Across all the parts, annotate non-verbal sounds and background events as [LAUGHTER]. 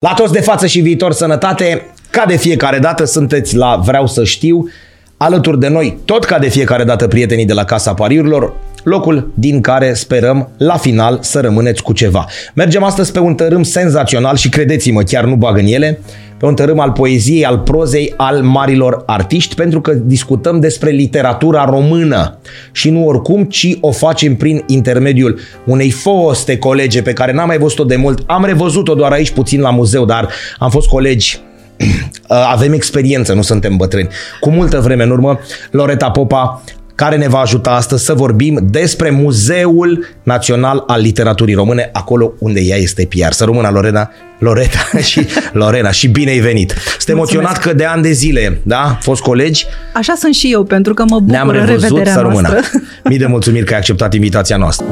La toți de față și viitor sănătate, ca de fiecare dată sunteți la Vreau să știu, alături de noi, tot ca de fiecare dată prietenii de la Casa Pariurilor, locul din care sperăm la final să rămâneți cu ceva. Mergem astăzi pe un tărâm senzațional și credeți-mă, chiar nu bag în ele, pe un tărâm al poeziei, al prozei, al marilor artiști, pentru că discutăm despre literatura română și nu oricum, ci o facem prin intermediul unei foste colege pe care n-am mai văzut-o de mult. Am revăzut-o doar aici puțin la muzeu, dar am fost colegi [CLEARS THROAT] avem experiență, nu suntem bătrâni. Cu multă vreme în urmă, Loreta Popa care ne va ajuta astăzi să vorbim despre Muzeul Național al Literaturii Române, acolo unde ea este PR. Să rămână Lorena, Loreta [LAUGHS] și Lorena și bine ai venit. Sunt emoționat că de ani de zile, da, fost colegi. Așa sunt și eu, pentru că mă bucur Ne-am revăzut, să rămână. Mii de mulțumiri că ai acceptat invitația noastră.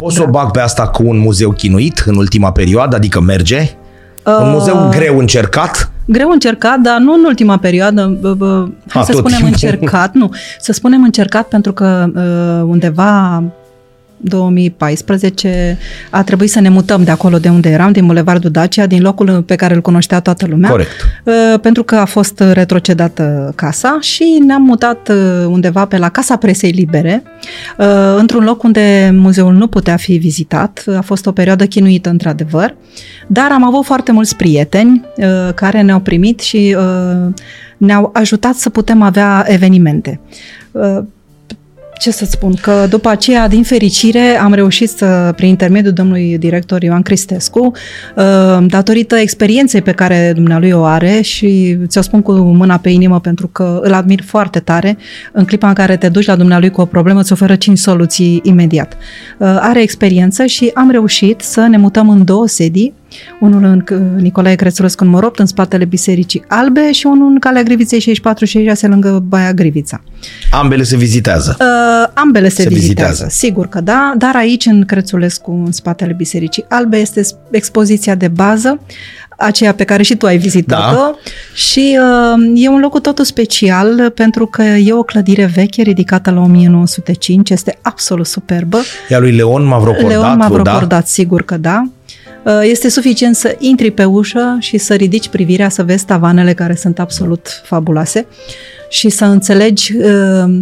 O să o bag pe asta cu un muzeu chinuit în ultima perioadă, adică merge. Uh... Un muzeu greu încercat, Greu încercat, dar nu în ultima perioadă. Bă, bă, hai A, să tot spunem timpul. încercat, nu. Să spunem încercat pentru că uh, undeva 2014 a trebuit să ne mutăm de acolo de unde eram, din Bulevardul Dacia, din locul pe care îl cunoștea toată lumea. Corect. Uh, pentru că a fost retrocedată casa și ne-am mutat uh, undeva pe la Casa Presei Libere, uh, într-un loc unde muzeul nu putea fi vizitat. A fost o perioadă chinuită, într-adevăr, dar am avut foarte mulți prieteni uh, care ne-au primit și uh, ne-au ajutat să putem avea evenimente. Uh, ce să spun, că după aceea, din fericire, am reușit să, prin intermediul domnului director Ioan Cristescu, uh, datorită experienței pe care dumnealui o are și ți-o spun cu mâna pe inimă pentru că îl admir foarte tare, în clipa în care te duci la dumnealui cu o problemă, îți oferă cinci soluții imediat. Uh, Are experiență și am reușit să ne mutăm în două sedii, unul în C- Nicolae Crețulescu în Moropt, în spatele Bisericii Albe și unul în Calea Griviței 64-66 lângă Baia Grivița. ambele se vizitează. Uh, ambele se, Se se vizitează. vizitează, sigur că da, dar aici în Crețulescu, în spatele Bisericii Albe, este s- expoziția de bază, aceea pe care și tu ai vizitat-o Da. și uh, e un loc cu totul special pentru că e o clădire veche ridicată la 1905, este absolut superbă. Ea lui Leon Mavrocordat, Leon m-a da? recordat, sigur că da. Uh, Este suficient să intri pe ușă și să ridici privirea să vezi tavanele care sunt absolut fabuloase și să înțelegi uh,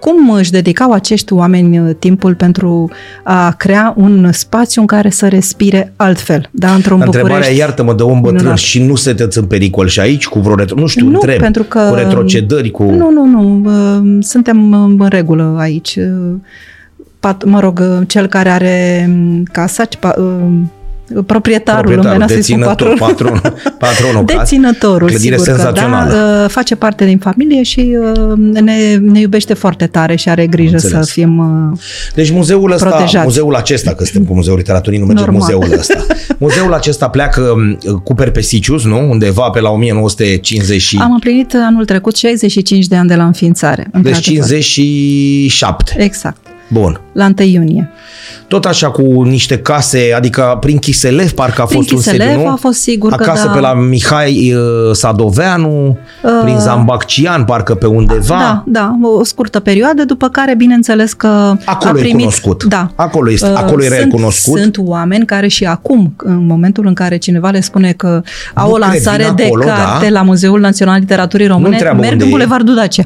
cum își dedicau acești oameni uh, timpul pentru a crea un spațiu în care să respire altfel, da, într-un Întrebarea, București. iartă-mă, de om bătrân minunat. și nu sunteți în pericol și aici cu vreo retro... Nu știu, nu, întreb. pentru că Cu retrocedări, cu... Nu, nu, nu, uh, suntem în regulă aici. Uh, Pat, mă rog, uh, cel care are um, casa, ce pa- uh, proprietarul, în lumea să-i spun deținător, patron. patron, patronul. [LAUGHS] Deținătorul, Clădire sigur senzațională. că da, uh, face parte din familie și uh, ne, ne iubește foarte tare și are grijă Înțeles. să fim... uh, Deci muzeul ăsta, Protejați. muzeul acesta, că suntem cu Muzeul Literaturii, nu merge Normal. muzeul ăsta. [LAUGHS] Muzeul acesta pleacă m, cu Perpesicius, nu? Undeva pe la 1950 și... Am împlinit anul trecut 65 de ani de la înființare. Deci într-adevăr. 57. Exact, Bun. la 1 iunie. Tot așa cu niște case, adică prin Chiselev, parcă a Prin fost un Chiselev sediu, nu? a fost sigur că Acasă da. pe la Mihai uh, Sadoveanu, prin Zambaccian, parcă pe undeva. Da, da, o scurtă perioadă, după care, bineînțeles că Acolo a e primit... cunoscut. Da. Acolo este- Uh, acolo era sunt, recunoscut. Sunt oameni care și acum, în momentul în care cineva le spune că au Nu o cred, lansare vin de acolo, carte da. la Muzeul Național al Literaturii Române, întreabă merg unde în e. Bulevardul Dacia.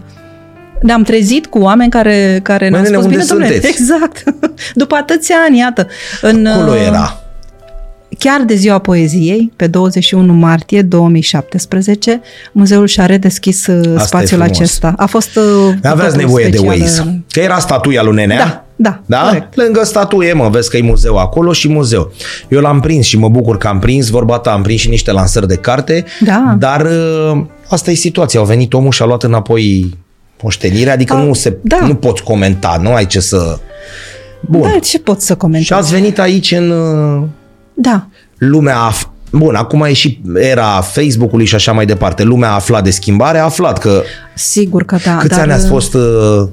Ne-am trezit cu oameni care, care ne-au nene, spus, unde bine, domnule, sunteți?" [LAUGHS] exact, [LAUGHS] după atâția ani, iată. În, Acolo uh, era. Chiar de ziua poeziei, pe 21 martie 2017, muzeul și-a redeschis uh, e spațiul frumos. acesta. A fost uh, cu Aveați totul nevoie de special, Waze. uh, Că era statuia lui Nenea. Da, da, Da? corect. Lângă statuie, mă, vezi că e muzeu acolo și muzeu. Eu l-am prins și mă bucur că am prins, vorba ta, am prins și niște lansări de carte, Da. dar uh, asta e situația. Au venit omul și a luat înapoi moștenirea, adică A, nu, se, da. nu poți comenta, nu ai ce să... Bun. Da, ce pot să Și comentez? ați venit aici în uh, Da, lumea... Af- Bun, acum e și era Facebook-ului și așa mai departe. Lumea a aflat de schimbare, a aflat că... sigur că da. Câți dar, ani ați fost uh,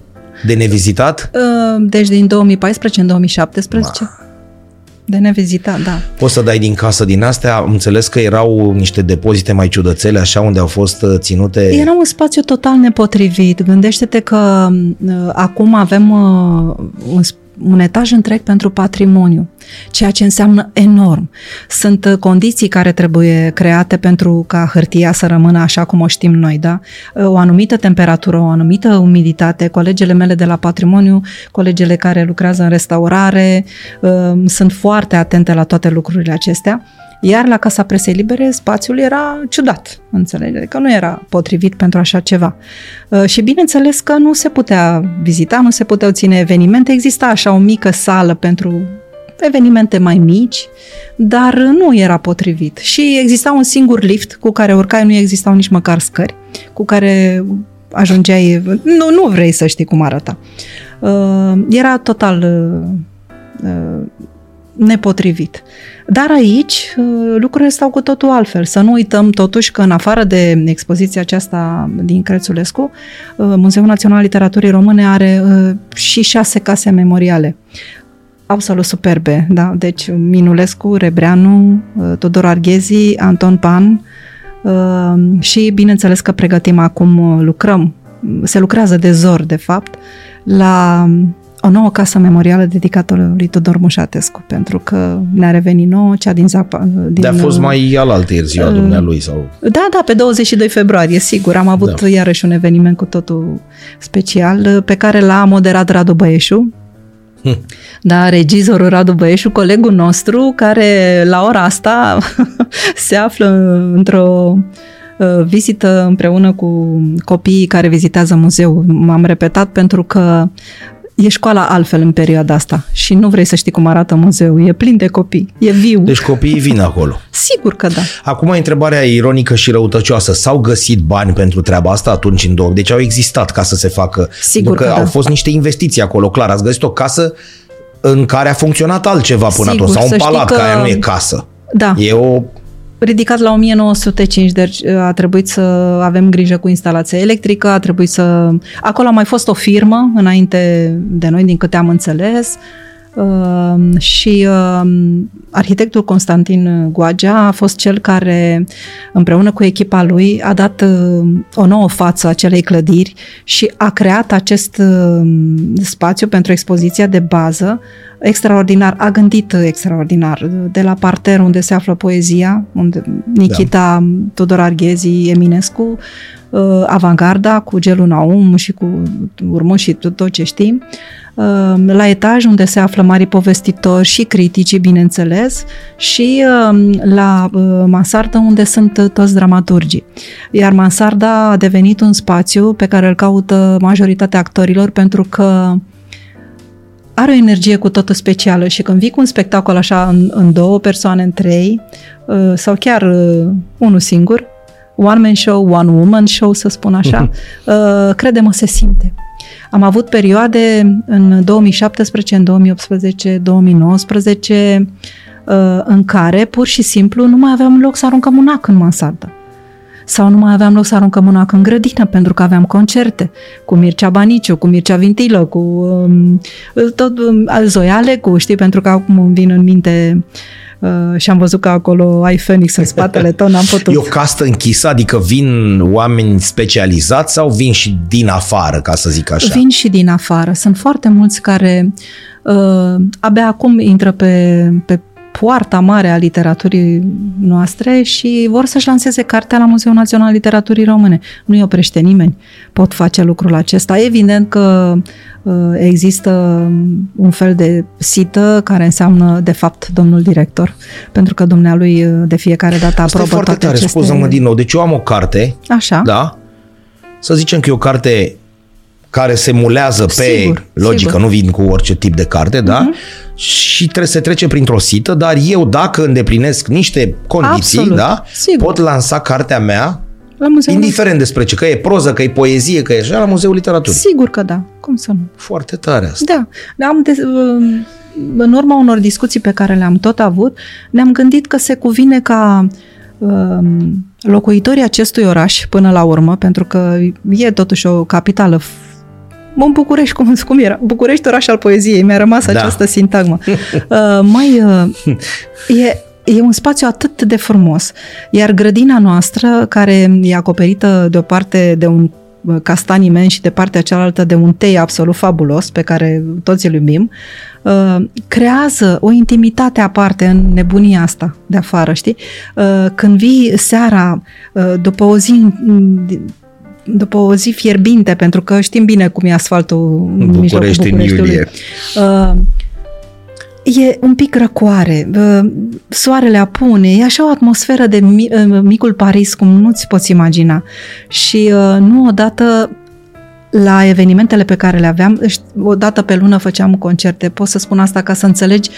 de nevizitat? uh, Deci din 2014 în 2017. De nevizitat, da. Poți să dai din casă din astea? Am înțeles că erau niște depozite mai ciudățele, așa, unde au fost uh, ținute... Era un spațiu total nepotrivit. Gândește-te că uh, acum avem uh, un, sp- un etaj întreg pentru patrimoniu, ceea ce înseamnă enorm. Sunt uh, condiții care trebuie create pentru ca hârtia să rămână așa cum o știm noi, da? Uh, o anumită temperatură, o anumită umiditate. Colegele mele de la patrimoniu, colegele care lucrează în restaurare, uh, sunt foarte atente la toate lucrurile acestea. Iar la Casa Presei Libere spațiul era ciudat, înțelege, că nu era potrivit pentru așa ceva. Uh, și bineînțeles că nu se putea vizita, nu se puteau ține evenimente, exista așa o mică sală pentru evenimente mai mici, dar nu era potrivit. Și exista un singur lift cu care urcai, nu existau nici măcar scări, cu care ajungeai, nu, nu vrei să știi cum arăta. Uh, era total uh, nepotrivit. Dar aici uh, lucrurile stau cu totul altfel. Să nu uităm totuși că în afară de expoziția aceasta din Crețulescu, uh, Muzeul Național Literaturii Române are uh, și șase case memoriale absolut superbe, da? Deci Minulescu, Rebreanu, Tudor Arghezi, Anton Pan și bineînțeles că pregătim acum, lucrăm, se lucrează de zor, de fapt, la o nouă casă memorială dedicată lui Tudor Mușatescu, pentru că ne-a revenit nouă, cea din Zapa. Din, de a fost mai alaltă ieri ziua uh, dumnealui sau... Da, da, pe 22 februarie, sigur. Am avut da. iarăși un eveniment cu totul special, pe care l-a moderat Radu Băieșu, hm. da, regizorul Radu Băieșu, colegul nostru, care la ora asta [LAUGHS] se află într-o uh, vizită împreună cu copiii care vizitează muzeul. M-am repetat pentru că e școala altfel în perioada asta și nu vrei să știi cum arată muzeul. E plin de copii, e viu. Deci copiii vin acolo. Sigur că da. Acum întrebarea ironică și răutăcioasă. S-au găsit bani pentru treaba asta atunci în două? Deci au existat ca să se facă. Sigur că, că da. au fost niște investiții acolo, clar. Ați găsit o casă în care a funcționat altceva până Sigur, atunci. Sau un palat, că... care nu e casă. Da. E o ridicat la 1905, deci uh, a trebuit să avem grijă cu instalația electrică, a trebuit să... Acolo a mai fost o firmă înainte de noi, din câte am înțeles, uh, și uh, arhitectul Constantin Goagea a fost cel care, împreună cu echipa lui, a dat o nouă față acelei clădiri și a creat acest spațiu pentru expoziția de bază, extraordinar, a gândit extraordinar, de la parter unde se află poezia, unde Nikita da. Tudor Arghezi, Eminescu, uh, Avangarda cu Gelul Naum și cu urmă și tot ce știm, uh, la etaj unde se află mari povestitori și critici, bineînțeles, și uh, la mansardă unde sunt toți dramaturgii. Iar mansarda a devenit un spațiu pe care îl caută majoritatea actorilor pentru că are o energie cu totul specială și când vii cu un spectacol așa în, în două persoane, în trei, uh, sau chiar uh, unul singur, one man show, one woman show, să spun așa, uh, crede-mă, se simte. Am avut perioade în 2017, în 2018, 2019, în care pur și simplu nu mai aveam loc să aruncăm un ac în mansardă sau nu mai aveam loc să aruncăm una în grădină pentru că aveam concerte cu Mircea Baniciu, cu Mircea Vintilă, cu um, tot um, Zoiale, cu știi, pentru că acum îmi vin în minte uh, și am văzut că acolo ai Phoenix în spatele tău, n-am putut. E o castă închisă, adică vin oameni specializați sau vin și din afară, ca să zic așa? Vin și din afară. Sunt foarte mulți care uh, abia acum intră pe, pe poarta mare a literaturii noastre și vor să-și lanseze cartea la Muzeul Național Literaturii Române. Nu-i oprește nimeni. Pot face lucrul acesta. Evident că uh, există un fel de sită care înseamnă, de fapt, domnul director, pentru că dumnealui uh, de fiecare dată aprobă Asta e foarte toate tare, aceste... scuză-mă din nou. Deci eu am o carte, Așa. da? Să zicem că e o carte care se mulează pe Sigur, logică, sigur. nu vin cu orice tip de carte, da? Mhm. Și trebuie să trece printr-o sită, dar eu dacă îndeplinesc niște condiții, Absolut, da? sigur. Pot lansa cartea mea La Muzeul indiferent despre ce, că e proză, că e poezie, că e așa, la Muzeul Literaturii. Sigur că da. Cum să nu? Foarte tare asta. Da, am de, în urma unor discuții pe care le-am tot avut, ne-am gândit că se cuvine ca um, locuitorii acestui oraș până la urmă, pentru că e totuși o capitală în București, cum, cum era? București, oraș al poeziei, mi-a rămas Da. această sintagmă. [LAUGHS] Uh, mai, uh, e, e un spațiu atât de frumos, iar grădina noastră, care e acoperită de o parte de un uh, castani imensi și de partea cealaltă de un tei absolut fabulos pe care toți îl iubim, uh, creează o intimitate aparte în nebunia asta de afară, știi? Uh, când vii seara după o zi după o zi fierbinte, pentru că știm bine cum e asfaltul în București, în iulie. Uh, e un pic răcoare, soarele apune, e așa o atmosferă de micul Paris, cum nu-ți poți imagina. Și nu odată la evenimentele pe care le aveam, o dată pe lună făceam concerte, pot să spun asta ca să înțelegi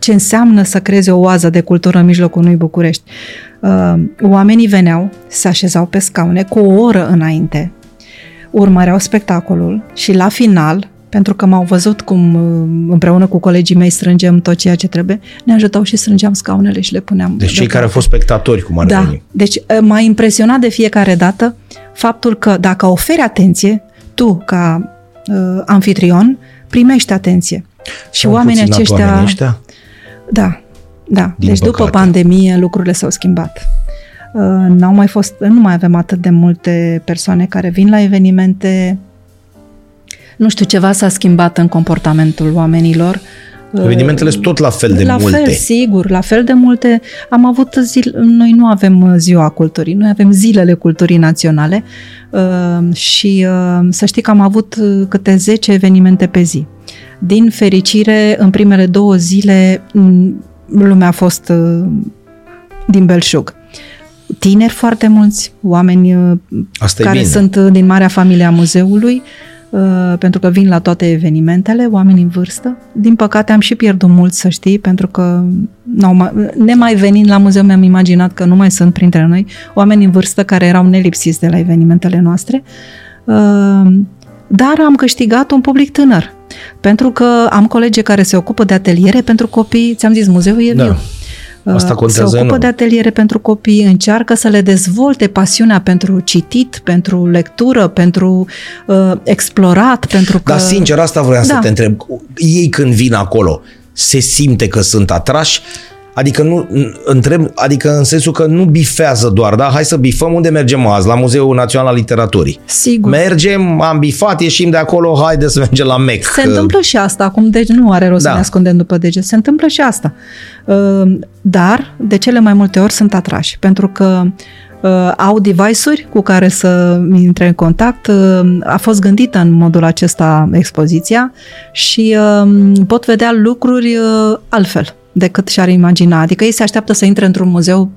ce înseamnă să creezi o oază de cultură în mijlocul unui București. Oamenii veneau, se așezau pe scaune cu o oră înainte, urmăreau spectacolul și la final pentru că m-au văzut cum uh, împreună cu colegii mei strângem tot ceea ce trebuie, ne ajutau și strângeam scaunele și le puneam. Deci cei care au fost spectatori, cum ar da. veni. Deci uh, m-a impresionat de fiecare dată faptul că dacă oferi atenție, tu, ca uh, anfitrion, primești atenție. Și oamenii aceștia... Oamenii ăștia? Da, da. Din deci păcate. după pandemie lucrurile s-au schimbat. Uh, n-au mai fost, nu mai avem atât de multe persoane care vin la evenimente, nu știu, ceva s-a schimbat în comportamentul oamenilor. Evenimentele sunt tot la fel de la multe. La fel, sigur, la fel de multe. Am avut zile, noi nu avem ziua culturii, noi avem zilele culturii naționale uh, și uh, să știi că am avut câte 10 evenimente pe zi. Din fericire, în primele două zile, lumea a fost uh, din belșug tineri foarte mulți, oameni Asta care sunt din marea familie a muzeului, Uh, pentru că vin la toate evenimentele, oameni în vârstă. Din păcate am și pierdut mult, să știi, pentru că mai, nemai venind la muzeu mi-am imaginat că nu mai sunt printre noi oameni în vârstă care erau nelipsiți de la evenimentele noastre. Uh, dar am câștigat un public tânăr, pentru că am colegi care se ocupă de ateliere pentru copii, ți-am zis, muzeul e da. viu. Asta uh, contează se ocupă enorm. de ateliere pentru copii, încearcă să le dezvolte pasiunea pentru citit, pentru lectură, pentru uh, explorat, pentru că... Dar sincer, asta vreau da. să te întreb. Ei când vin acolo, se simte că sunt atrași Adică nu întreb, adică în sensul că nu bifează doar, da? Hai să bifăm unde mergem azi, la Muzeul Național al Literaturii. Sigur. Mergem, am bifat, ieșim de acolo, haide să mergem la MEC. Se întâmplă și asta, acum deci nu are rost da. să ne ascundem după deget. Se întâmplă și asta. Uh, dar, de cele mai multe ori sunt atrași, pentru că uh, au device-uri cu care să intre în contact. Uh, a fost gândită în modul acesta expoziția și pot vedea lucruri altfel decât și-ar imagina. Adică ei se așteaptă să intre într-un muzeu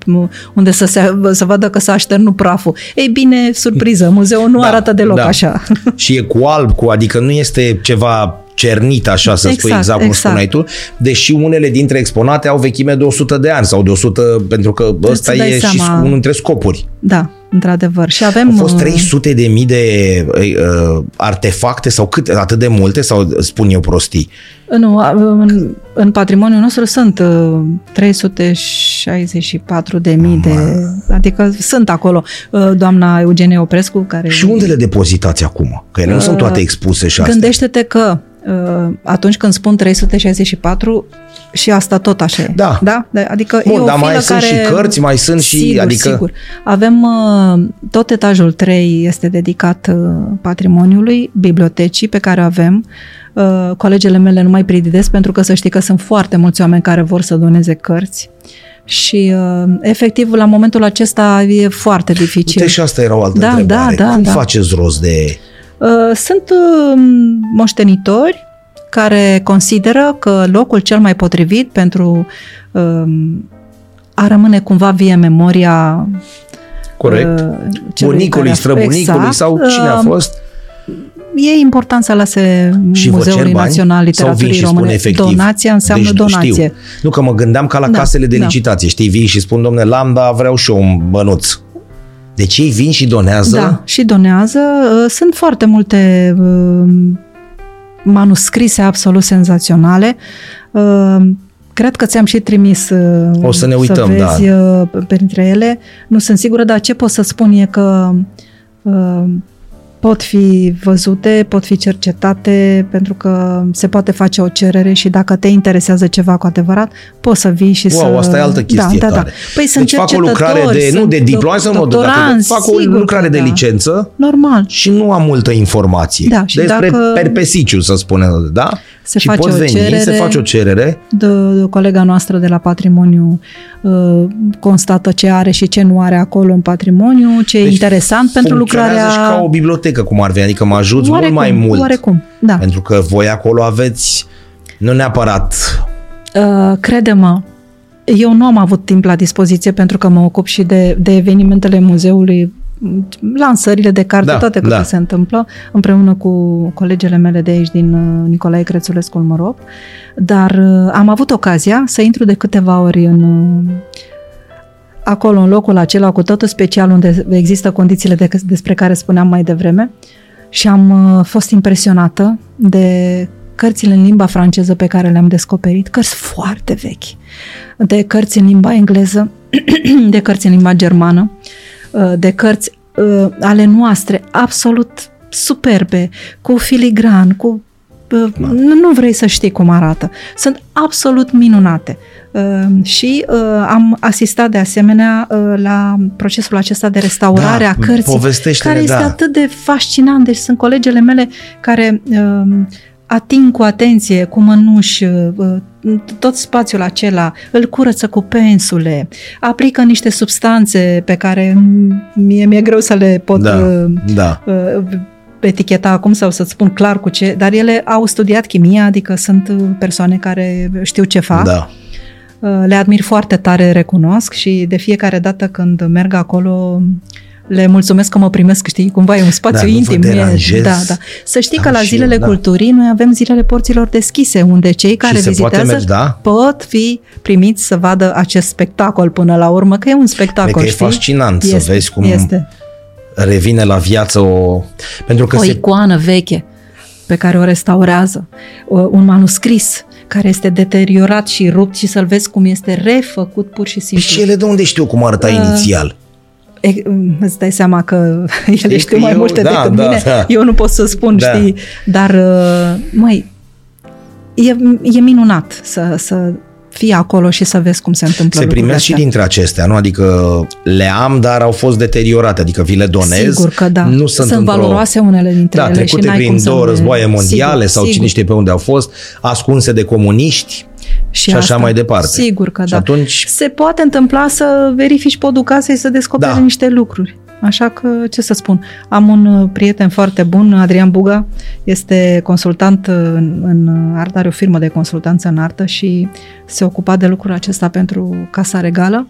unde să, se, să vadă că s-a așternut praful. Ei bine, surpriză, muzeul nu da, arată deloc da. așa. [LAUGHS] Și e cu alb, cu, adică nu este ceva cernit, așa să exact, spui exact cum exact. spuneai tu, deși unele dintre exponate au vechime de 100 de ani sau de 100, pentru că ăsta e seama. și unul dintre scopuri. Da, într-adevăr. Și avem... Au fost 300 uh, de mii de uh, artefacte sau cât, atât de multe sau spun eu prostii? Nu, în, în patrimoniul nostru sunt uh, 364 de mii de... Adică sunt acolo. Uh, doamna Eugenie Oprescu care... Și unde le depozitați acum? Că ele nu uh, sunt toate expuse și astea. Gândește-te că uh, atunci când spun 364, și asta tot așa e. Da. da? Adică Bun, e o dar mai care... sunt și cărți, mai sunt și... Sigur, adică... sigur. Avem, uh, tot etajul 3 este dedicat uh, patrimoniului, bibliotecii pe care avem. Uh, colegele mele nu mai prididesc pentru că să știi că sunt foarte mulți oameni care vor să doneze cărți. Și efectiv, la momentul acesta e foarte dificil. Uite, și asta era o altă da, întrebare. Da, da, Cum da. faceți rost de... Sunt moștenitori care consideră că locul cel mai potrivit pentru um, a rămâne cumva vie memoria Corect. Uh, Bunicului, străbunicului exact, sau cine a um, fost? E important să lase și Muzeului Național Literaturii Române. Efectiv. Donația înseamnă deci, donație. Știu. Nu că mă gândeam ca la da, casele de da. licitație. Știi, vii și spun, domne, Lambda, vreau și eu un bănuț. Deci ei vin și donează? Da, și donează. Uh, sunt foarte multe uh, manuscrise absolut senzaționale. Uh, cred că ți-am și trimis uh, o să ne uităm, să vezi da. printre ele. Nu sunt sigură, dar ce pot să spun e că pot fi văzute, pot fi cercetate, pentru că se poate face o cerere și dacă te interesează ceva cu adevărat, poți să vii și wow, să... asta e altă chestie da, da, da. tare. Păi sunt deci fac o lucrare de, nu de diplomă, să mă duc, fac o lucrare de da. licență Normal. și nu am multă informație Da, și despre dacă perpesiciu, să spunem, da? Se și face poți o veni, cerere, se face o cerere. De, de colega noastră de la patrimoniu uh, constată ce are și ce nu are acolo în patrimoniu, ce deci e interesant pentru lucrarea... și ca o bibliotecă, cum ar veni, adică mă ajuți oarecum, mult mai mult. Oarecum, da. Pentru că voi acolo aveți, nu neapărat... Uh, crede-mă, eu nu am avut timp la dispoziție pentru că mă ocup și de, de evenimentele muzeului lansările de carte, da, toate câte da. se întâmplă, împreună cu colegele mele de aici din uh, Nicolae Crețulescu Mărop, dar uh, am avut ocazia să intru de câteva ori în uh, acolo, în locul acela, cu totul special, unde există condițiile de, despre care spuneam mai devreme. Și am fost impresionată de cărțile în limba franceză pe care le-am descoperit, cărți foarte vechi, de cărți în limba engleză, [CLEARS THROAT] de cărți în limba germană, de cărți ale noastre, absolut superbe, cu filigran, cu da. nu vrei să știi cum arată. Sunt absolut minunate. Și am asistat de asemenea la procesul acesta de restaurare da, a cărții, care este da. atât de fascinant. Deci sunt colegele mele care ating cu atenție, cu mănuși, tot spațiul acela, îl curăță cu pensule, aplică niște substanțe pe care mie mi-e greu să le pot da, da. Eticheta acum sau să-ți spun clar cu ce, dar ele au studiat chimia, adică sunt persoane care știu ce fac. Da. Le admir foarte tare, recunosc și de fiecare dată când merg acolo le mulțumesc că mă primesc, știi, cumva e un spațiu da, intim. Nu da, da. Să știi da, că la zilele eu, da. culturii noi avem zilele porților deschise, unde cei care și vizitează merge, da? pot fi primiți să vadă acest spectacol până la urmă, că e un spectacol, că e știi? fascinant este, să vezi cum este. Revine la viață o... Pentru că o se... icoană veche pe care o restaurează, un manuscris care este deteriorat și rupt și să-l vezi cum este refăcut pur și simplu. Și ele de unde știu cum arăta uh, inițial? E, îți dai seama că [LAUGHS] ele știu mai eu, multe da, decât da, mine. Da. Eu nu pot să spun, da. știi? Dar, măi, e, e minunat să, să fii acolo și să vezi cum se întâmplă Se primesc și dintre acestea, nu? Adică le am, dar au fost deteriorate, adică vi le donez. Sigur că da. Nu sunt, sunt valoroase unele dintre da, ele trecute și n-ai prin cum două să războaie le... mondiale sigur, sau sigur. cine știe pe unde au fost, ascunse de comuniști și, și așa asta, mai departe. Sigur că și da. atunci... Se poate întâmpla să verifici podul casei să descoperi Da. niște lucruri. Așa că, ce să spun, am un uh, prieten foarte bun, Adrian Buga, este consultant în, în artă, are o firmă de consultanță în artă și se ocupa de lucrul acesta pentru Casa Regală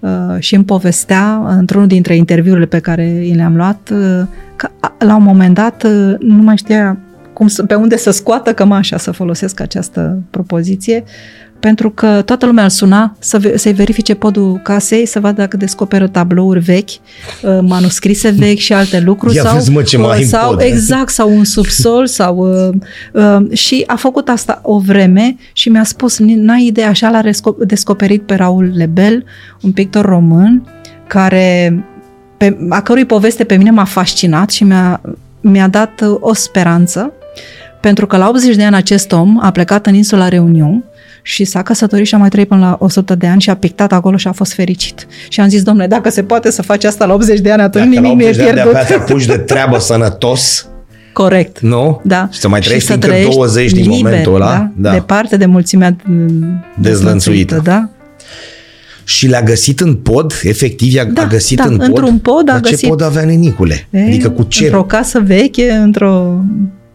uh, și îmi povestea, într-unul dintre interviurile pe care i le-am luat, uh, că a- la un moment dat uh, nu mai știa cum, să- pe unde să scoată cămașa, să folosesc această propoziție, pentru că toată lumea îl suna să, ve- să-i verifice podul casei, să vadă dacă descoperă tablouri vechi, uh, manuscrise vechi și alte lucruri. Ia sau, vezi, mă, ce mai ai în sau pod. Exact, sau un subsol, [LAUGHS] sau... Uh, uh, și a făcut asta o vreme și mi-a spus, "Ni- n-ai idee, așa l-a resco- descoperit pe Raul Lebel, un pictor român, care, pe, a cărui poveste pe mine m-a fascinat și mi-a, mi-a dat uh, o speranță, pentru că la 80 de ani acest om a plecat în insula Reunion și s-a căsătorit și a mai trăit până la 100 de ani și a pictat acolo și a fost fericit. Și am zis, domnule, dacă se poate să faci asta la 80 de ani, atunci Dacă la nimic nu e 80 de ani pierdut. de-abia te apuci de treabă sănătos, Corect. nu? Da. Și să mai trăiești să încă trăiești 20 din liber, momentul ăla. Da? Da. Departe de mulțimea mm, Dezlănțuită. Da? Și le-a găsit în pod, efectiv i-a Da, a găsit da, în pod. într-un pod a Dar găsit. ce pod avea nenicule? E, adică cu ce? Într-o casă veche, într-o...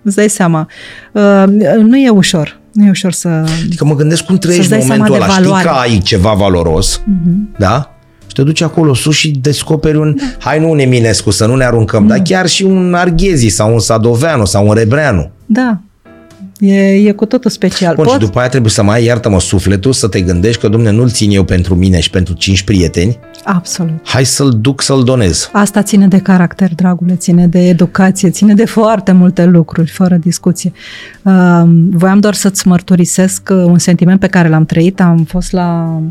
Îți dai seama. Uh, nu e ușor. Nu e ușor să... Adică mă gândesc cum trăiești Să-ți în dai momentul seama ăla. de Știi valoare. că ai ceva valoros, Uh-huh. da? Și te duci acolo sus și descoperi un... Da. Hai nu un Eminescu, să nu ne aruncăm, dar chiar și un Arghezi sau un Sadoveanu sau un Rebreanu. Da. E, e cu totul special. Bun, și Pot? după aia trebuie să mai ai, iartă-mă, sufletul, să te gândești că, domne, nu-l țin eu pentru mine și pentru cinci prieteni, Absolut. hai să-l duc să-l donez. Asta ține de caracter, dragule, ține de educație, ține de foarte multe lucruri, fără discuție. Uh, voiam doar să-ți mărturisesc uh, un sentiment pe care l-am trăit. Am fost la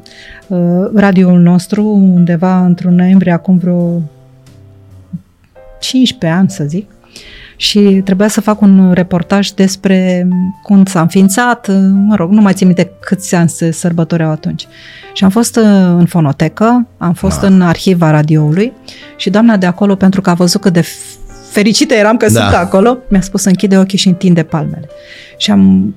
uh, radioul nostru undeva într-un noiembrie, acum vreo 15 ani, să zic, și trebuia să fac un reportaj despre cum s-a înființat, mă rog, nu mai țin minte câți ani se sărbătoreau atunci. Și am fost uh, în fonotecă, am fost da. în arhiva radioului și doamna de acolo, pentru că a văzut cât de fericită eram că da. sunt acolo, mi-a spus să închide ochii și întinde palmele. Și am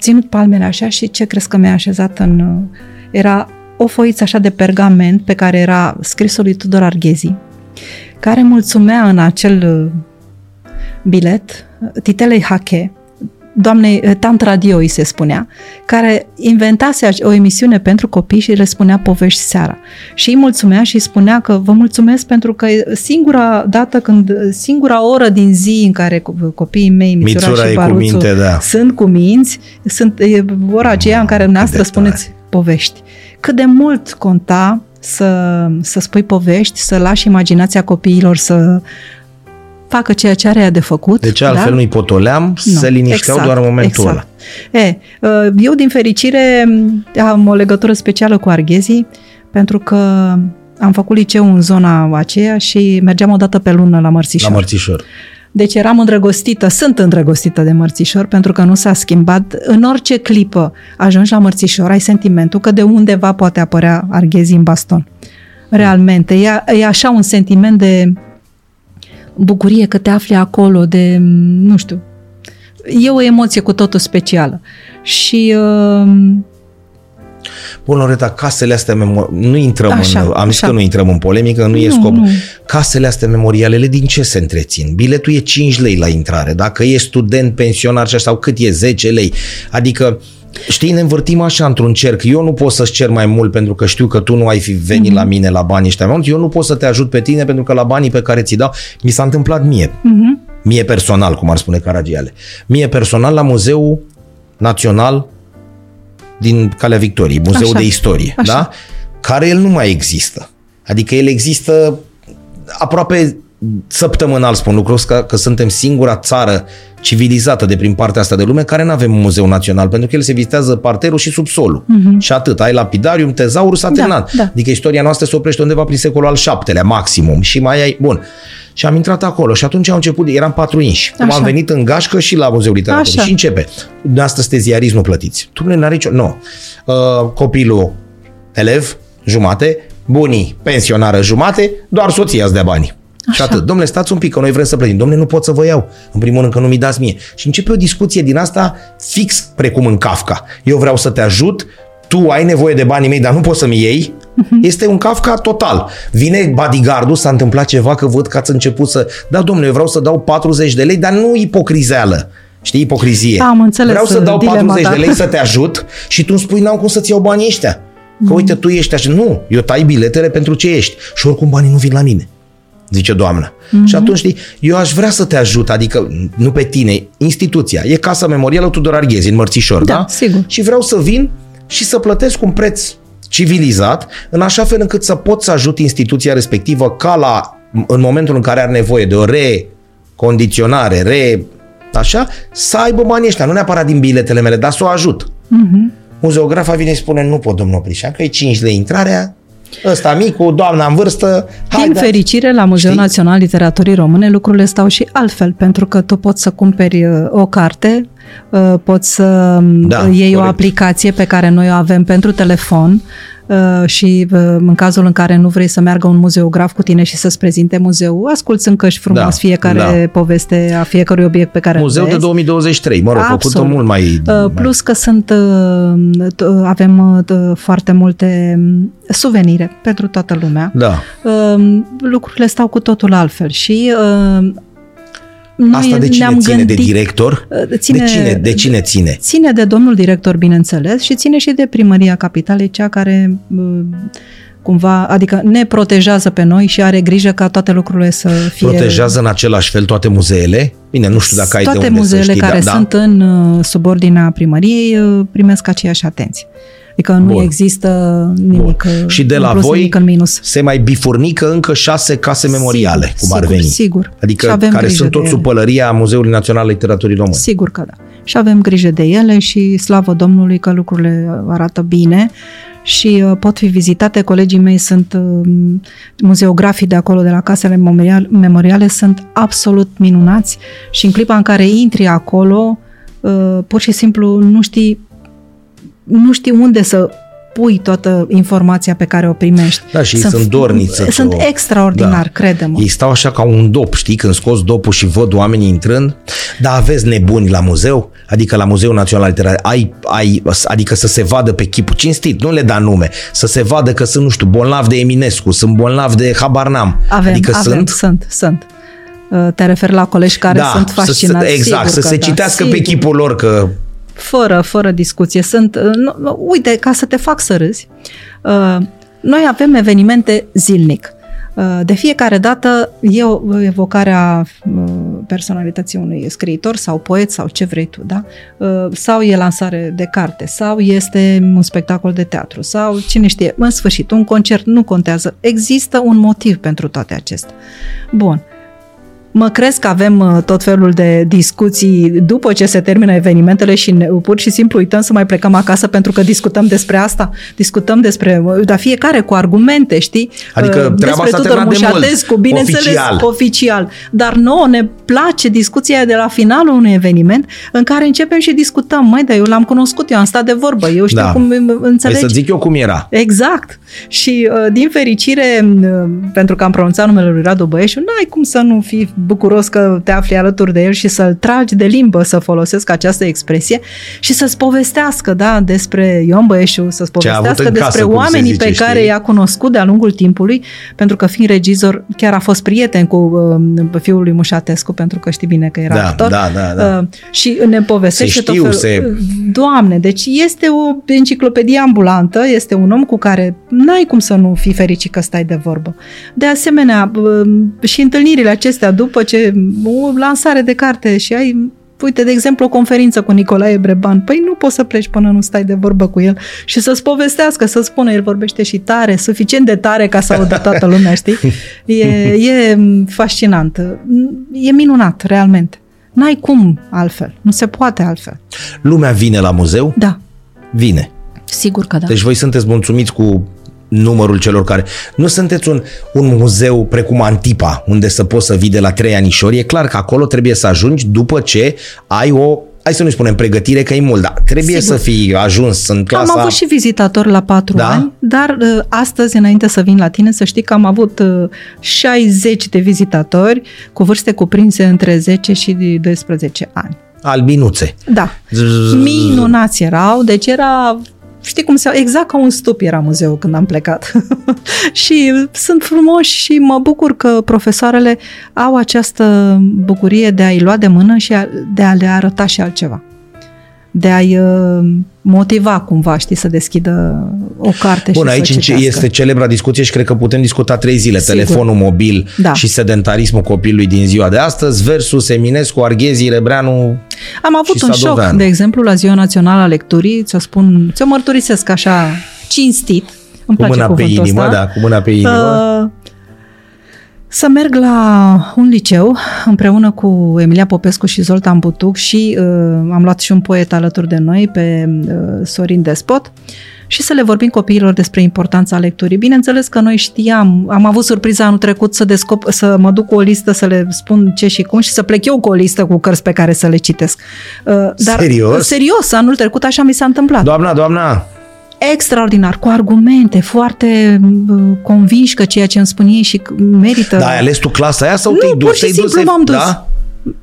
ținut palmele așa și ce crezi că mi-a așezat în... Era o foiță așa de pergament pe care era scrisul lui Tudor Arghezi, care mulțumea în acel bilet Titelei Hache, doamnei eh, Tant Radio îi se spunea, care inventase o emisiune pentru copii și le spunea povești seara. Și îi mulțumea și îi spunea că vă mulțumesc pentru că singura dată când, singura oră din zi în care copiii mei, Mițura, Mițura și Baruțu, cu minte, da. sunt cu minți, sunt e ora aceea în care noastră spuneți povești. Cât de mult conta să, să spui povești, să lași imaginația copiilor să facă ceea ce are de făcut. Deci altfel da? nu-i potoleam, nu. se linișteau exact, doar în momentul exact. ăla. E, uh, eu, din fericire, am o legătură specială cu arghezii, pentru că am făcut liceu în zona aceea și mergeam o dată pe lună la Mărțișor. La Mărțișor. Deci eram îndrăgostită, sunt îndrăgostită de Mărțișor pentru că nu s-a schimbat. În orice clipă ajungi la Mărțișor, ai sentimentul că de undeva poate apărea arghezii în baston. Realmente. E, e așa un sentiment de bucurie că te afli acolo, de, nu știu, e o emoție cu totul specială. Și uh, Bun, Loreta, casele astea memoriale, nu intrăm așa, în, am zis că nu intrăm în polemică, nu, nu e scop. Nu. Casele astea memorialele din ce se întrețin? Biletul e 5 lei la intrare, dacă e student, pensionar sau cât e 10 lei. Adică Știi, ne învârtim așa într-un cerc. Eu nu pot să-ți cer mai mult pentru că știu că tu nu ai fi venit mm-hmm. la mine la banii ăștia mult. Eu nu pot să te ajut pe tine pentru că la banii pe care ți dau, mi s-a întâmplat mie. Mm-hmm. Mie personal, cum ar spune Caragiale. Mie personal la Muzeul Național din Calea Victoriei, Muzeul așa. de Istorie, așa. da? Care el nu mai există. Adică el există aproape săptămânal spun lucrul ăsta, că suntem singura țară civilizată de prin partea asta de lume care nu avem un muzeu național, pentru că el se vizitează parterul și subsolul. Uh-huh. Și atât. Ai lapidarium, tezaur, s-a da, terminat. Da. Adică istoria noastră se oprește undeva prin secolul al șaptelea, maximum. Și mai ai... Bun. Și am intrat acolo și atunci au început, eram patru inși. Cum am venit în gașcă și la Muzeul Literaturii. Și începe. Dumneavoastră sunteți ziarist, nu plătiți. Tu nu are nicio... Nu. Uh, copilul, elev, jumate, bunii, pensionară, jumate, doar soția îți dea bani. Așa. Și atât. Domnule, stați un pic, că noi vrem să plătim. Domnule, nu pot să vă iau. În primul rând că nu mi dați mie. Și începe o discuție din asta fix precum în Kafka. Eu vreau să te ajut, tu ai nevoie de banii mei, dar nu poți să-mi iei. Uh-huh. Este un Kafka total. Vine bodyguardul, s-a întâmplat ceva că văd că ați început să... Da, domnule, eu vreau să dau 40 de lei, dar nu ipocrizeală. Știi, ipocrizie. Am înțeles Vreau să dau 40 de lei să te ajut și tu îmi spui, n-am cum să-ți iau banii ăștia. Că uite, tu ești așa. Nu, eu tai biletele pentru ce ești. Și oricum banii nu vin la mine zice doamna. Mm-hmm. Și atunci, știi, eu aș vrea să te ajut, adică nu pe tine, instituția. E Casa Memorială Tudor Arghezi în Mărțișor, da? Da, sigur. Și vreau să vin și să plătesc un preț civilizat, în așa fel încât să pot să ajut instituția respectivă ca la, în momentul în care are nevoie de o recondiționare, re, așa, să aibă banii ăștia, nu neapărat din biletele mele, dar să o ajut. Mm-hmm. Muzeografa vine și spune, nu pot, domnul Oprișan, că e 5 lei intrarea, ăsta micu, doamna în vârstă. Hai, Din fericire, la Muzeul Știi? Național Literaturii Române lucrurile stau și altfel, pentru că tu poți să cumperi uh, o carte, uh, poți să um, da, iei corect. o aplicație pe care noi o avem pentru telefon, Uh, și uh, în cazul în care nu vrei să meargă un muzeograf cu tine și să-ți prezinte muzeul, asculți încă și frumos da, fiecare da. poveste a fiecărui obiect pe care Muzeul de 2023, mă rog, făcut mult mai... Uh, plus că sunt, avem foarte multe um, suvenire pentru toată lumea. Da. Lucrurile stau cu totul altfel și noi Asta de cine ține? Gândit, de director? Uh, ține, de, cine, de cine ține? Ține de domnul director, bineînțeles, și ține și de primăria capitalei, cea care uh, cumva, adică ne protejează pe noi și are grijă ca toate lucrurile să fie... Protejează în același fel toate muzeele? Bine, nu știu dacă ai toate de unde muzeele să știi, care da, sunt da. în uh, subordinea primăriei primesc aceeași atenție. Adică nu Bun. există nimic Bun. Și de la plus, voi în minus. se mai bifurnică încă șase case memoriale, sigur, cum ar sigur, veni. Sigur, Adică care sunt tot sub pălăria Muzeului Național al Literaturii Române. Sigur că da. și avem grijă de ele și slavă Domnului că lucrurile arată bine și uh, pot fi vizitate. Colegii mei sunt uh, muzeografii de acolo, de la casele memoriale, memoriale, sunt absolut minunați și în clipa în care intri acolo, uh, pur și simplu nu știi nu știi unde să pui toată informația pe care o primești. Da, și sunt, sunt dorniță. Sunt o... extraordinar, da. crede-mă. Ei stau așa ca un dop, știi, când scoți dopul și văd oamenii intrând, dar aveți nebuni la muzeu, adică la Muzeul Național Literar, ai, ai, adică să se vadă pe chipul cinstit, nu le da nume, să se vadă că sunt, nu știu, bolnav de Eminescu, sunt bolnav de Habarnam. Avem, adică avem, sunt, sunt, sunt. Uh, te referi la colegi care da, sunt fascinați. Să, exact, sigur să se da, citească sigur. pe chipul lor că fără, fără discuție. Sunt, uh, nu, uite, ca să te fac să râzi, uh, noi avem evenimente zilnic. Uh, de fiecare dată e evocarea personalității unui scriitor sau poet sau ce vrei tu, da? Sau e lansare de carte, sau este un spectacol de teatru, sau cine știe, în sfârșit, un concert nu contează. Există un motiv pentru toate acestea. Bun. Mă crezi că avem uh, tot felul de discuții după ce se termină evenimentele și ne, pur și simplu uităm să mai plecăm acasă pentru că discutăm despre asta. Discutăm despre, uh, dar fiecare cu argumente, știi? Adică uh, treaba despre s-a terminat de mult. bineînțeles, oficial. oficial. Dar nouă ne place discuția de la finalul unui eveniment în care începem și discutăm. Mai da, eu l-am cunoscut, eu am stat de vorbă, eu știu Da. cum înțelegi. Păi să zic eu cum era. Exact. Și uh, din fericire, uh, pentru că am pronunțat numele lui Radu Băieșu, n-ai cum să nu fii bucuros că te afli alături de el și să-l tragi de limbă, să folosesc această expresie și să-ți povestească, da, despre Ion Băieșu, să-ți Ce a avut povestească în despre casă, cum se oamenii zice, pe care știi? i-a cunoscut de-a lungul timpului, pentru că fiind regizor, chiar a fost prieten cu uh, fiul lui Mușatescu, pentru că știi bine că era Da, actor. da, da, da. Uh, și ne povestește Se tot știu, felul. se- Doamne, deci este o enciclopedie ambulantă, este un om cu care n-ai cum să nu fii fericit că stai de vorbă. De asemenea, b- și întâlnirile acestea după ce o lansare de carte și ai Uite, de exemplu, o conferință cu Nicolae Breban. Păi nu poți să pleci până nu stai de vorbă cu el și să-ți povestească, să spună, el vorbește și tare, suficient de tare ca să audă toată lumea, știi? E, e fascinant. E minunat, realmente. N-ai cum altfel. Nu se poate altfel. Lumea vine la muzeu? Da, Vine. sigur că da. Deci voi sunteți mulțumiți cu numărul celor care... Nu sunteți un, un muzeu precum Antipa, unde să poți să vii de la trei anișori. E clar că acolo trebuie să ajungi după ce ai o hai să nu spunem pregătire, că e mult, dar trebuie Sigur. să fii ajuns în clasa... Am avut și vizitatori la patru Da? ani, dar uh, astăzi, înainte să vin la tine, să știi că am avut uh, 60 de vizitatori cu vârste cuprinse între 10 și 12 ani. Albinuțe. Da. Minunați erau, deci era știi cum se... Exact ca un stup era muzeul când am plecat. [LAUGHS] și sunt frumoși și mă bucur că profesoarele au această bucurie de a-i lua de mână și a, de a le arăta și altceva. De a-i uh, motiva cumva, știi, să deschidă o carte Bun, și aici să în ce- citească. este celebra discuție și cred că putem discuta trei zile. Sigur. Telefonul mobil Da. și sedentarismul copilului din ziua de astăzi versus Eminescu, Arghezi, Rebreanu Am avut și un șoc, Sadoveanu. de exemplu, la Ziua Națională a Lecturii, ți-o spun, ți-o mărturisesc așa, cinstit, îmi cu place mâna pe cuvântul inimă, ăsta. da, cu mâna pe inimă. Uh, să merg la un liceu împreună cu Emilia Popescu și Zoltan Butuc și uh, am luat și un poet alături de noi pe uh, Sorin Despot și să le vorbim copiilor despre importanța lecturii. Bineînțeles că noi știam, am avut surpriza anul trecut să, descop- să mă duc cu o listă, să le spun ce și cum și să plec eu cu o listă cu cărți pe care să le citesc. Uh, dar, Serios? Serios, anul trecut așa mi s-a întâmplat Doamna, doamna, extraordinar, cu argumente, foarte uh, convinși că ceea ce îmi spun ei și că merită. da, ai ales tu clasa aia sau Nu, te-ai dus? pur și Te-ai dus, simplu ai- m-am dus. Da?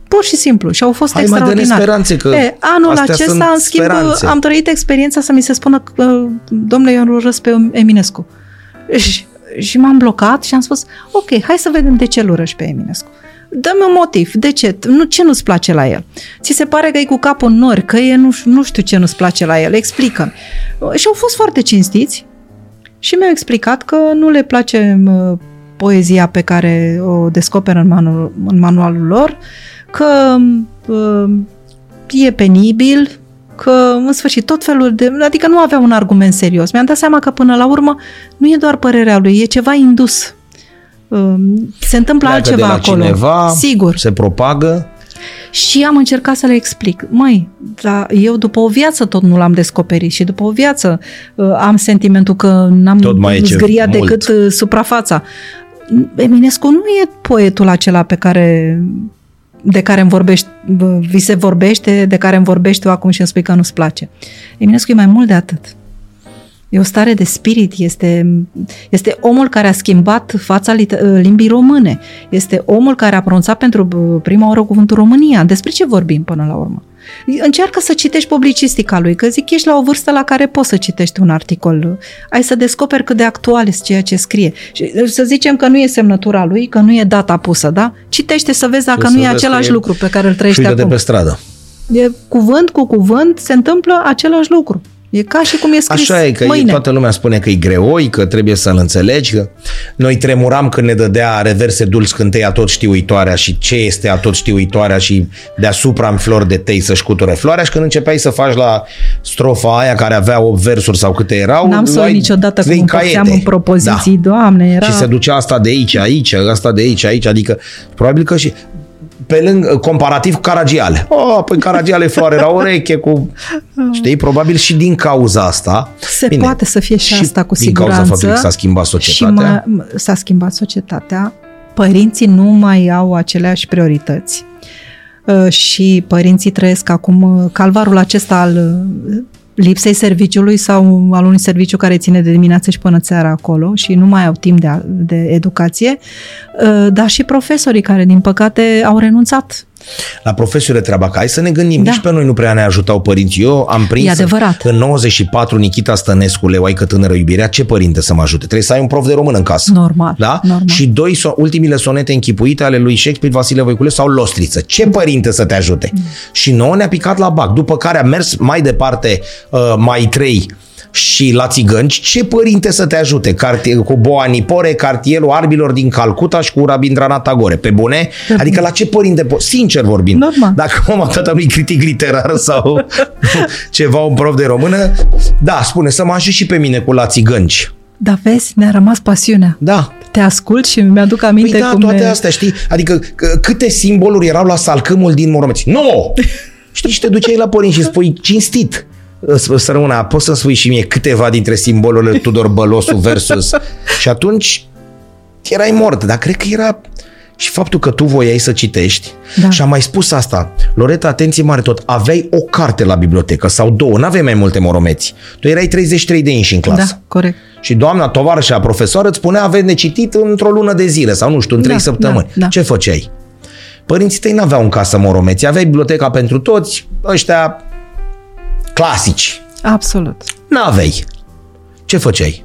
Pur și simplu. Și au fost Hai, mă, dă-ne extraordinar. speranțe, că e, anul astea acesta, sunt în schimb, speranțe. am trăit experiența să mi se spună că, uh, domnule, eu nu urăsc pe Eminescu. Și, și m-am blocat și am spus, ok, hai să vedem de ce îl urăști pe Eminescu. Dă-mi un motiv. De ce? Nu, ce nu-ți place la el? Ți se pare că e cu capul în nori, că e nu, nu știu ce nu-ți place la el. Explică-mi. Și au fost foarte cinstiți și mi-au explicat că nu le place uh, poezia pe care o descoperă în, manual, în manualul lor, că uh, e penibil, că în sfârșit tot felul de... Adică nu avea un argument serios. Mi-am dat seama că până la urmă nu e doar părerea lui, e ceva indus. Uh, se întâmplă Pleacă altceva de la acolo. cineva, Sigur. se propagă. Și am încercat să le explic. Măi, dar eu după o viață tot nu l-am descoperit și după o viață uh, am sentimentul că n-am Tot mai e ce zgriat mult. decât uh, suprafața. Eminescu nu e poetul acela pe care de care îmi vorbești, bă, vi se vorbește, de care îmi vorbești tu acum și îmi spui că nu-ți place. Eminescu e mai mult de atât. E o stare de spirit, este, este omul care a schimbat fața lit- limbii române, este omul care a pronunțat pentru bă, prima oară cuvântul România. Despre ce vorbim până la urmă? Încearcă să citești publicistica lui, că zic, ești la o vârstă la care poți să citești un articol. Ai să descoperi cât de actual este ceea ce scrie. Și să zicem că nu e semnătura lui, că nu e data pusă, da? Citește să vezi dacă Și nu să e vezi că același e lucru pe care îl trăiești Șuită de acum. pe stradă. E cuvânt cu cuvânt se întâmplă același lucru. E ca și cum e scris Așa e, că mâine. e, toată lumea spune că e greoi, că trebuie să-l înțelegi, că noi tremuram când ne dădea reverse dulci cântei a tot știuitoarea și ce este a tot știuitoarea și deasupra în flori de tei să-și cuture floarea și când începeai să faci la strofa aia care avea 8 versuri sau câte erau, N-am să o luai niciodată cum trei împărțeam caiete. în propoziții, Da. doamne, era... Și se ducea asta de aici, aici, asta de aici, aici, adică probabil că și pe lângă, comparativ cu Caragiale. Oh, păi Caragiale floare era ureche cu... Știi, probabil și din cauza asta. Se poate să fie și asta cu din cauza siguranță. faptului că s-a schimbat Și societatea. mai, s-a schimbat societatea, părinții nu mai au aceleași priorități Uh, și părinții trăiesc acum uh, calvarul acesta al uh, lipsei serviciului sau al unui serviciu care ține de dimineață și până seara acolo și nu mai au timp de, de educație, uh, dar și profesorii care, din păcate, au renunțat La profesori e treaba că hai să ne gândim, Da. nici pe noi nu prea ne ajutau părinții. Eu am prins E adevărat. în 94 Nikita Stănescu, Leoaică tânără iubirea, ce părinte să mă ajute? Trebuie să ai un prof de român în casă. Normal, Da? normal. Și doi, so- ultimile sonete închipuite ale lui Shakespeare, Vasile Voiculescu sau Lostriță. Ce părinte să te ajute? Mm. Și nouă ne-a picat la bac. După care a mers mai departe uh, mai trei și la țigănci, ce părinte să te ajute? Cartier, cu Boa Nipore, cartierul arbilor din Calcuta și cu Rabindranath Tagore. Pe bune? Adică la ce părinte? po- Sincer vorbind. Normal. Dacă mama tata nu critic literar sau [LAUGHS] ceva, un prof de română, da, spune să mă ajut și pe mine cu la țigănci. Dar vezi, ne-a rămas pasiunea. Da, Te ascult și mi-aduc aminte Păi da, cum toate ne... astea, știi? Adică c- câte simboluri erau la salcâmul din Moromeți. Nu! [LAUGHS] știi, și te duceai la părinți și spui cinstit. Să să rămână, poți să-mi spui și mie câteva dintre simbolurile Tudor Bălosu versus... [LAUGHS] și atunci erai mort, dar cred că era și faptul că tu voiai să citești Da. și am mai spus asta, Loreta, atenție mare tot, aveai o carte la bibliotecă sau două, n-aveai mai multe moromeți. Tu erai 33 de inși în clasă. Da, corect. Și doamna tovarășa profesoară îți spunea aveți necitit într-o lună de zile sau nu știu, în trei Da, săptămâni. da, da. Ce făceai? Părinții tăi n-aveau în casă moromeți, aveai biblioteca pentru toți, ăștia clasici. Absolut. N-aveai. Ce făceai?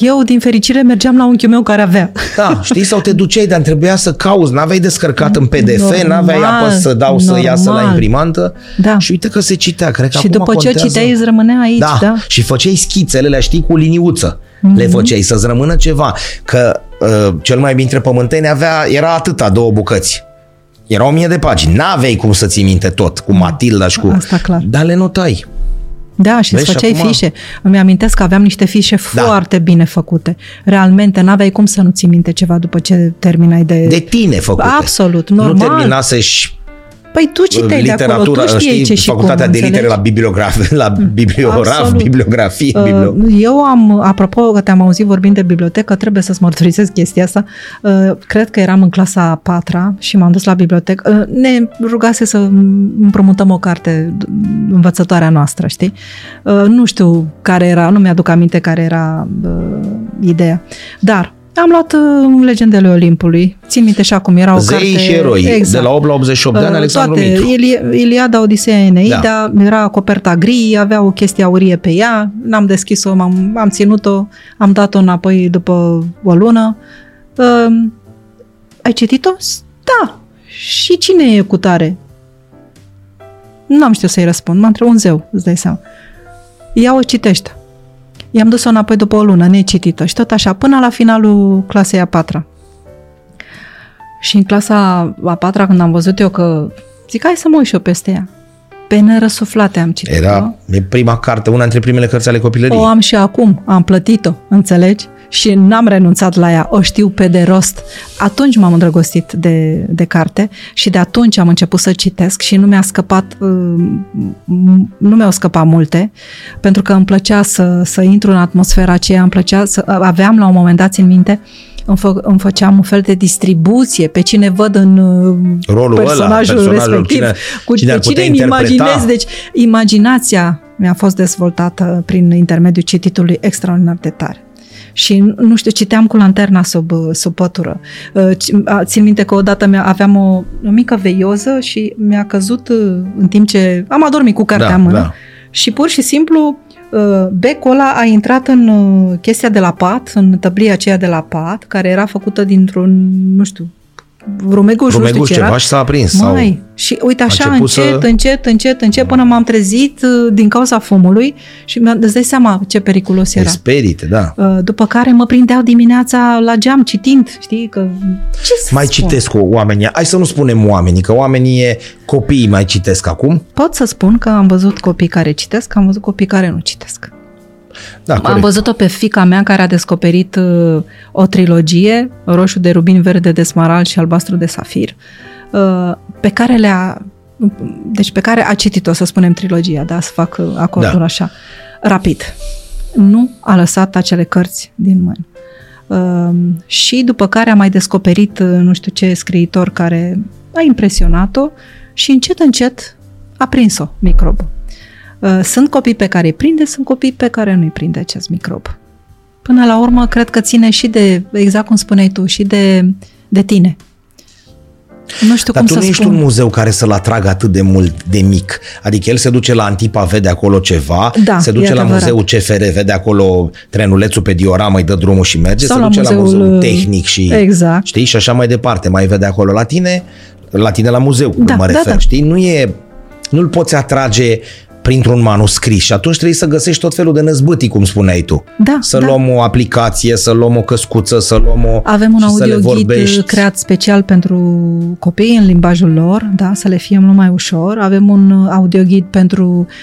Eu, din fericire, mergeam la unchiul meu care avea. Da, știi, sau te duceai, dar trebuia să cauți, n-aveai descărcat în PDF, Normal, n-aveai apă să dau să iasă la normal. imprimantă. Da. Și uite că se citea, cred că și acum după ce o contează... citeai, îți rămânea aici, Da, da? și făceai schițele, alea, știi, cu liniuță. Mhm. Le făceai să-ți rămână ceva. Că uh, cel mai bine dintre pământeni avea, era atâta, două bucăți. Era o mie de pagini. N-aveai cum să ții minte tot, cu Matilda și cu... Asta clar. Dar le notai. Da, și Vezi, îți și făceai acum- fișe. Îmi amintesc că aveam niște fișe Da. foarte bine făcute. Realmente, n-aveai cum să nu ții minte ceva după ce terminai de... De tine făcute. Absolut, Nu normal. terminase și Păi tu citeai de acolo, literatura, tu știai știi, ce și facultatea cum, de litere înțelegi? la bibliograf, la bibliograf, Absolut. bibliografie, biblio... Uh, Eu am, apropo că te-am auzit vorbind de bibliotecă, trebuie să-ți mărturisesc chestia asta. Uh, Cred că eram în clasa a patra și m-am dus la bibliotecă. Uh, Ne rugase să împrumutăm o carte învățătoarea noastră, știi? Uh, Nu știu care era, nu mi-aduc aminte care era uh, ideea. Dar am luat uh, Legendele Olimpului. Țin minte și acum, era o Zei carte... și eroi, exact. de la 8 la 88 de ani, Uh, Alexandru Toate, Mitru. Ili- Iliada, Odiseea, Eneida, Da. da. era coperta gri, avea o chestie aurie pe ea, n-am deschis-o, m-am, am ținut-o, am dat-o înapoi după o lună. Uh, ai citit-o? S- Da. Și cine e cu tare? Nu am știut să-i răspund, m-a întrebat un zeu, îți dai seama. Ia-o, citește. I-am dus-o înapoi după o lună, necitită și tot așa, până la finalul clasei a patra. Și în clasa a patra, când am văzut eu că zic, hai să mă uit și eu peste ea. Pe nerăsuflate am citit Era e prima carte, una dintre primele cărți ale copilăriei. O am și acum, am plătit-o, înțelegi? Și n-am renunțat la ea, o știu pe de rost. Atunci m-am îndrăgostit de, de carte și de atunci am început să citesc și nu mi-a scăpat, uh, nu mi-au scăpat multe, pentru că îmi plăcea să, să intru în atmosfera aceea, îmi plăcea să aveam la un moment dat în minte îmi, fă, îmi făceam un fel de distribuție pe cine văd în uh, Rolul personajul, ăla, personajul respectiv, cine, cu cine, pe cine îmi imaginez. Deci imaginația mi-a fost dezvoltată prin intermediul cititului extraordinar de tare și nu știu, citeam cu lanterna sub, sub pătură. Uh, țin minte că odată aveam o, o mică veioză și mi-a căzut uh, în timp ce am adormit cu cartea da, în mână da. și pur și simplu uh, becul ăla a intrat în chestia de la pat, în tăblia aceea de la pat, care era făcută dintr-un, nu știu, rumeguș, rumeguș nu știu ce ceva era. și s-a aprins. Mai, sau și uite așa, încet, să... încet, încet, încet, până m-am trezit uh, din cauza fumului și mi-am dai seama ce periculos era. Sperite, da. Uh, după care mă prindeau dimineața la geam citind, știi, că ce să Mai spun? citesc cu oamenii, hai să nu spunem oamenii, că oamenii e copiii mai citesc acum? Pot să spun că am văzut copii care citesc, am văzut copii care nu citesc. Da, corect. Am văzut-o pe fica mea care a descoperit uh, o trilogie, roșu de rubin, verde de smaral și albastru de safir, uh, pe care le-a deci pe care a citit-o, să spunem, trilogia, da, să fac acordul da. așa, rapid. Nu a lăsat acele cărți din mână. Uh, și după care a mai descoperit uh, nu știu ce scriitor care a impresionat-o și încet, încet a prins-o microbul. Uh, sunt copii pe care îi prinde, sunt copii pe care nu îi prinde acest microb. Până la urmă, cred că ține și de, exact cum spuneai tu, și de, de tine. Nu știu Dar cum tu să nu spun. ești un muzeu care să-l atragă atât de mult de mic. Adică el se duce la Antipa, vede acolo ceva, da, se duce la adevărat. muzeul CFR, vede acolo trenulețul pe dioramă, îi dă drumul și merge, Sau se la duce muzeul, la muzeul tehnic și exact. știi, și așa mai departe, mai vede acolo la tine, la tine la muzeu, Da, mă da, refer, da. știi? Nu e nu-l poți atrage printr-un manuscris și atunci trebuie să găsești tot felul de năzbâtii, cum spuneai tu. Da, să da. luăm o aplicație, să luăm o căscuță, să luăm o... Avem un și să le audioghid vorbești. creat special pentru copii în limbajul lor, da, să le fie mult mai ușor. Avem un audioghid pentru uh,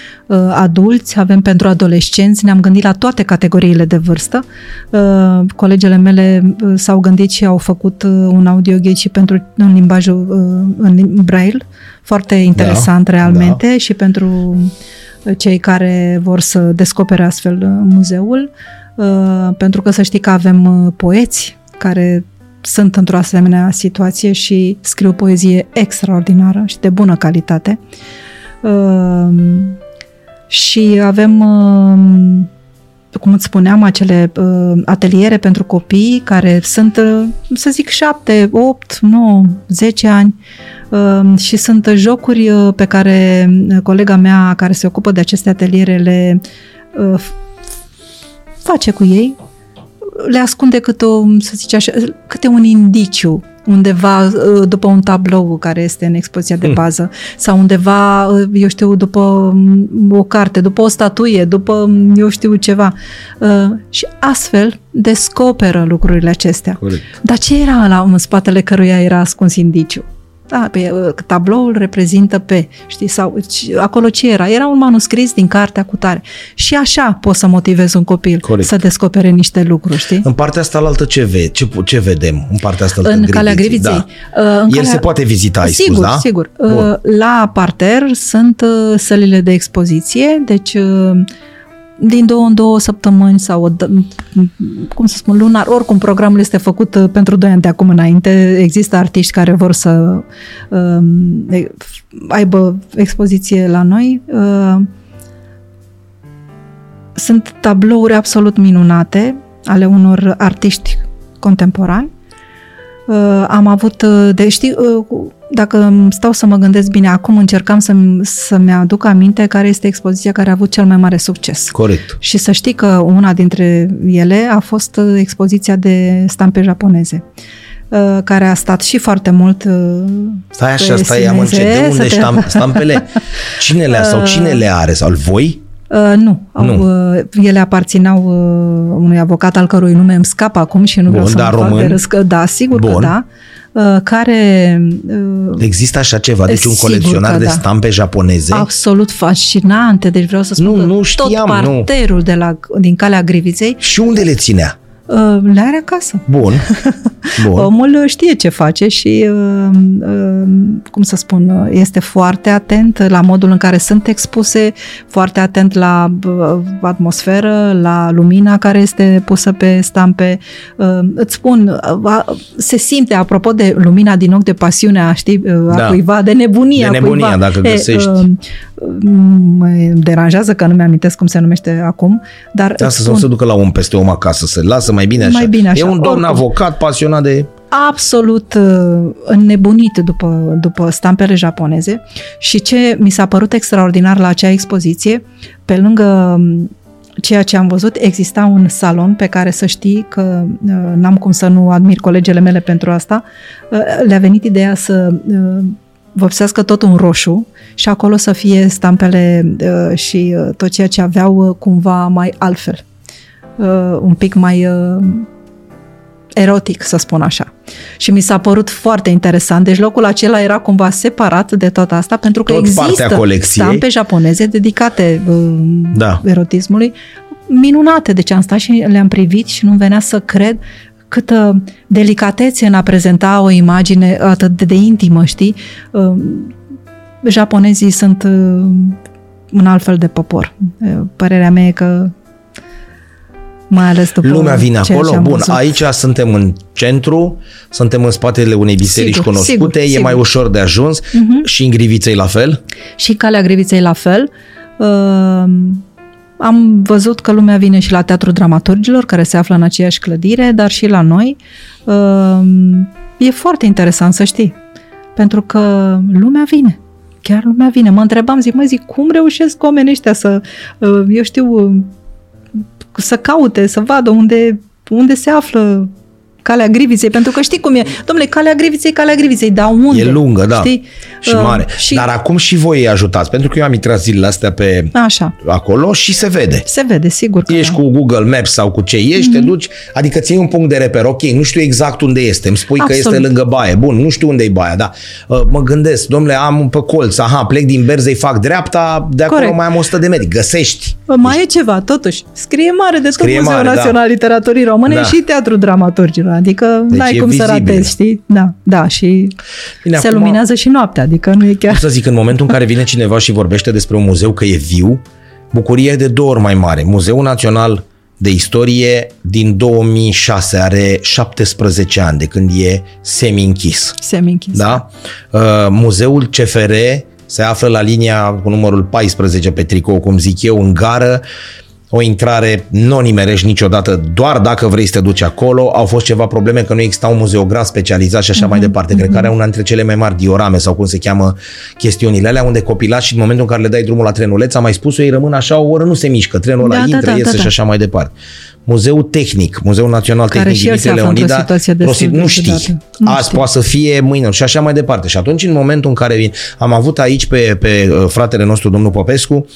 adulți, avem pentru adolescenți, ne-am gândit la toate categoriile de vârstă. Uh, colegele mele uh, s-au gândit și au făcut uh, un audioghid și pentru în limbajul uh, în braille, foarte interesant Da, realmente și pentru cei care vor să descopere astfel uh, muzeul, uh, pentru că să știi că avem uh, poeți care sunt într-o asemenea situație și scriu poezie extraordinară și de bună calitate. Uh, Și avem, uh, cum îți spuneam, acele uh, ateliere pentru copii care sunt, uh, să zic, 7, 8, 9, 10 ani uh, și sunt jocuri uh, pe care uh, colega mea care se ocupă de aceste ateliere le uh, face cu ei, le ascunde câte, o, să zice așa, câte un indiciu undeva uh, după un tablou care este în expoziția de bază sau undeva, uh, eu știu, după um, o carte, după o statuie, după, um, eu știu, ceva. Uh, Și astfel descoperă lucrurile acestea. Corect. Dar ce era la în spatele căruia era ascuns indiciu? Da, pe, uh, tabloul reprezintă pe, știi, sau ci- acolo ce era? Era un manuscris din cartea cu tare. Și așa poți să motivezi un copil Corect. să descopere niște lucruri, știi? În partea asta altă ce, ve, ce, ce vedem? În partea asta altă În calea Griviței. Da. Uh, în El calea- se poate vizita, ai sigur, spus, da? Sigur, Bun. Uh, La parter sunt uh, sălile de expoziție, deci uh, din două în două săptămâni sau, o dă- cum să spun, lunar, oricum programul este făcut uh, pentru doi ani de acum înainte. Există artiști care vor să uh, e- aibă expoziție la noi. Uh, Sunt tablouri absolut minunate ale unor artiști contemporani. Uh, am avut, uh, de, știi, uh, cu- dacă îmi stau să mă gândesc bine, acum încercam să-mi, să-mi aduc aminte care este expoziția care a avut cel mai mare succes. Corect. Și să știi că una dintre ele a fost uh, expoziția de stampe japoneze uh, care a stat și foarte mult uh, Stai așa, pe stai, am Sineze, încet. De unde să te- ștam, stampele? [LAUGHS] Cine le sau cine le are? Sau voi? Uh, nu, au, Nu. Uh, ele aparțineau uh, unui avocat al cărui nume îmi scapă acum și nu Bun, vreau să dar mă fac de român? râs, că da, sigur Bun. că da, uh, care uh, Există așa ceva? Deci un Sigur colecționar că de da. stampe japoneze? absolut fascinante, deci vreau să spun Nu, că nu tot știam, nu. parterul de la, din calea Griviței Și unde le ținea? Uh, le are acasă. Bun. [LAUGHS] Bun. Omul știe ce face și, uh, uh, cum să spun, este foarte atent la modul în care sunt expuse, foarte atent la atmosferă, la lumina care este pusă pe stampe. Îți spun, se simte, apropo de lumina din ochi, de pasiunea, știi, a da. cuiva, de nebunia De nebunia, cuiva. dacă găsești. E, mă deranjează că nu mi-amintesc cum se numește acum, dar... Asta să nu se ducă la om peste om acasă, să lasă mai bine așa. Mai bine așa. E un domn Oricum. avocat pasionat de... absolut uh, înnebunit după, după stampele japoneze și ce mi s-a părut extraordinar la acea expoziție, pe lângă um, ceea ce am văzut, exista un salon pe care să știi că uh, n-am cum să nu admir colegele mele pentru asta, uh, le-a venit ideea să uh, vopsească tot un roșu și acolo să fie stampele uh, și uh, tot ceea ce aveau uh, cumva mai altfel. Uh, un pic mai uh, erotic, să spun așa. Și mi s-a părut foarte interesant. Deci locul acela era cumva separat de tot asta, pentru că Tot partea există colecției. stampe japoneze dedicate uh, Da. erotismului, minunate. Deci am stat și le-am privit și nu venea să cred câtă delicatețe în a prezenta o imagine atât de, de intimă, știi? Uh, Japonezii sunt uh, un alt fel de popor. Uh, Părerea mea e că mai ales după Lumea vine ceea acolo. ce am Bun, văzut. aici suntem în centru, suntem în spatele unei biserici Sigur, cunoscute, sigur, e sigur. Mhm. mai ușor de ajuns și în Griviței la fel. Și Calea Griviței la fel. Uh, am văzut că lumea vine și la Teatrul Dramaturgilor, care se află în aceeași clădire, dar și la noi. Uh, e foarte interesant să știi, pentru că lumea vine. Chiar lumea vine. Mă întrebam, zic, măi, zic, cum reușesc oamenii ăștia să, uh, eu știu, uh, să caute, să vadă unde, unde se află calea griviței, pentru că știi cum e. Domnule, calea griviței, calea griviței, dar unde? E lungă, da. Știi? Și Uh, mare. Și... Dar acum și voi îi ajutați, pentru că eu am intrat zilele astea pe Așa, acolo și se vede. se vede, sigur că Ești da. cu Google Maps sau cu ce ești, te duci, adică ți iei un punct de reper, ok, nu știu exact unde este, îmi spui că Absolut. este lângă baie, bun, nu știu unde e baia, da. Uh, Mă gândesc, domnule, am pe colț, aha, plec din Berzei, fac dreapta, de acolo Corect. mai am 100 de metri, găsești. Bă, Mai e ceva, totuși. Scrie mare de tot Scrie Muzeul mare, da. Național al Literaturii Române Da. și Teatrul Dramaturgilor. Adică Deci n-ai e cum să vizibil. ratezi, știi? Da, da, și Bine, se acum- luminează și noaptea, adică nu e chiar... Cum să zic, în momentul în care vine cineva și vorbește despre un muzeu că e viu, bucuria e de două ori mai mare. Muzeul Național de Istorie din 2006 are 17 ani de când e semi-închis. Semi-închis. Da? Uh, Muzeul CFR se află la linia cu numărul 14 pe tricou, cum zic eu, în gară. O intrare nu o nimerești niciodată, doar dacă vrei să te duci acolo. Au fost ceva probleme că nu exista un muzeograf specializat și așa mai departe. Cred că are una dintre cele mai mari diorame sau cum se cheamă chestiunile alea, unde copilați și în momentul în care le dai drumul la trenuleț, am mai spus-o, ei rămân așa o oră, nu se mișcă, trenul ăla Da, da, intră, da, iese da, și da. așa mai departe. Muzeul Tehnic, Muzeul Național Care Tehnic și el se Dimitrie află într-o Leonida, situație destul prosit, de nu știi. ciudată. Nu Azi știi. poate să fie mâine și așa mai departe. Și atunci, în momentul în care vin, am avut aici pe, pe uh, fratele nostru, domnul Popescu,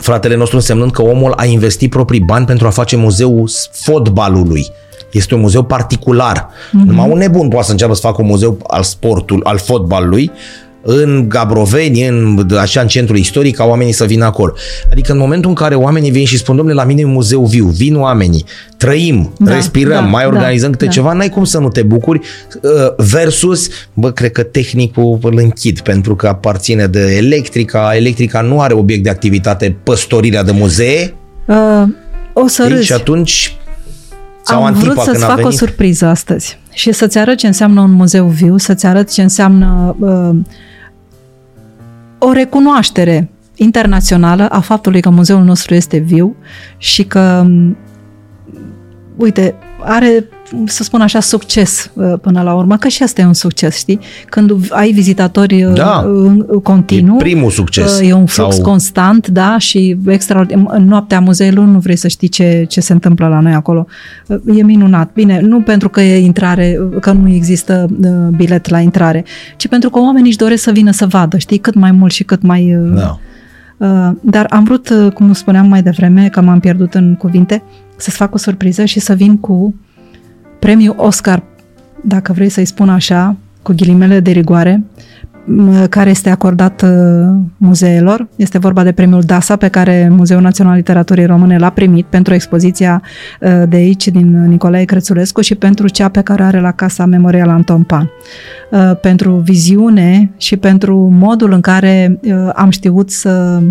fratele nostru însemnând că omul a investit proprii bani pentru a face muzeul fotbalului. Este un muzeu particular. Mhm. Mm-hmm. Numai un nebun poate să înceapă să facă un muzeu al sportului, al fotbalului, în Gabroveni, în, așa, în centrul istoric, ca oamenii să vină acolo. Adică în momentul în care oamenii vin și spun, domnule, la mine e un muzeu viu, vin oamenii, trăim, Da, respirăm, da, mai da, organizăm câte da. ceva, n-ai cum să nu te bucuri, uh, versus, bă, cred că tehnicul îl închid, pentru că aparține de electrica, electrica nu are obiect de activitate păstorirea de muzee, Uh, o să Ei, râzi. și atunci sau Am Antipa vrut să-ți când a fac o venit. surpriză astăzi și să-ți arăt ce înseamnă un muzeu viu, să-ți arăt ce înseamnă uh, o recunoaștere internațională a faptului că muzeul nostru este viu și că, um, uite, are, să spun așa, succes uh, până la urmă, că și asta e un succes, știi? Când ai vizitatori uh, Da. în- continuu, E primul succes. uh, e un flux Sau- constant, da, și extraordinar. În noaptea muzeului nu vrei să știi ce, ce se întâmplă la noi acolo. Uh, E minunat. Bine, nu pentru că e intrare, că nu există uh, bilet la intrare, ci pentru că oamenii își doresc să vină să vadă, știi, cât mai mult și cât mai... uh, Da. Uh, Dar am vrut, uh, cum spuneam mai devreme, că m-am pierdut în cuvinte, să-ți fac o surpriză și să vin cu premiul Oscar, dacă vrei să-i spun așa, cu ghilimele de rigoare, care este acordat muzeelor. Este vorba de premiul DASA pe care Muzeul Național Literaturii Române l-a primit pentru expoziția de aici din Nicolae Crețulescu și pentru cea pe care are la Casa Memorial Anton Pan. Pentru viziune și pentru modul în care am știut să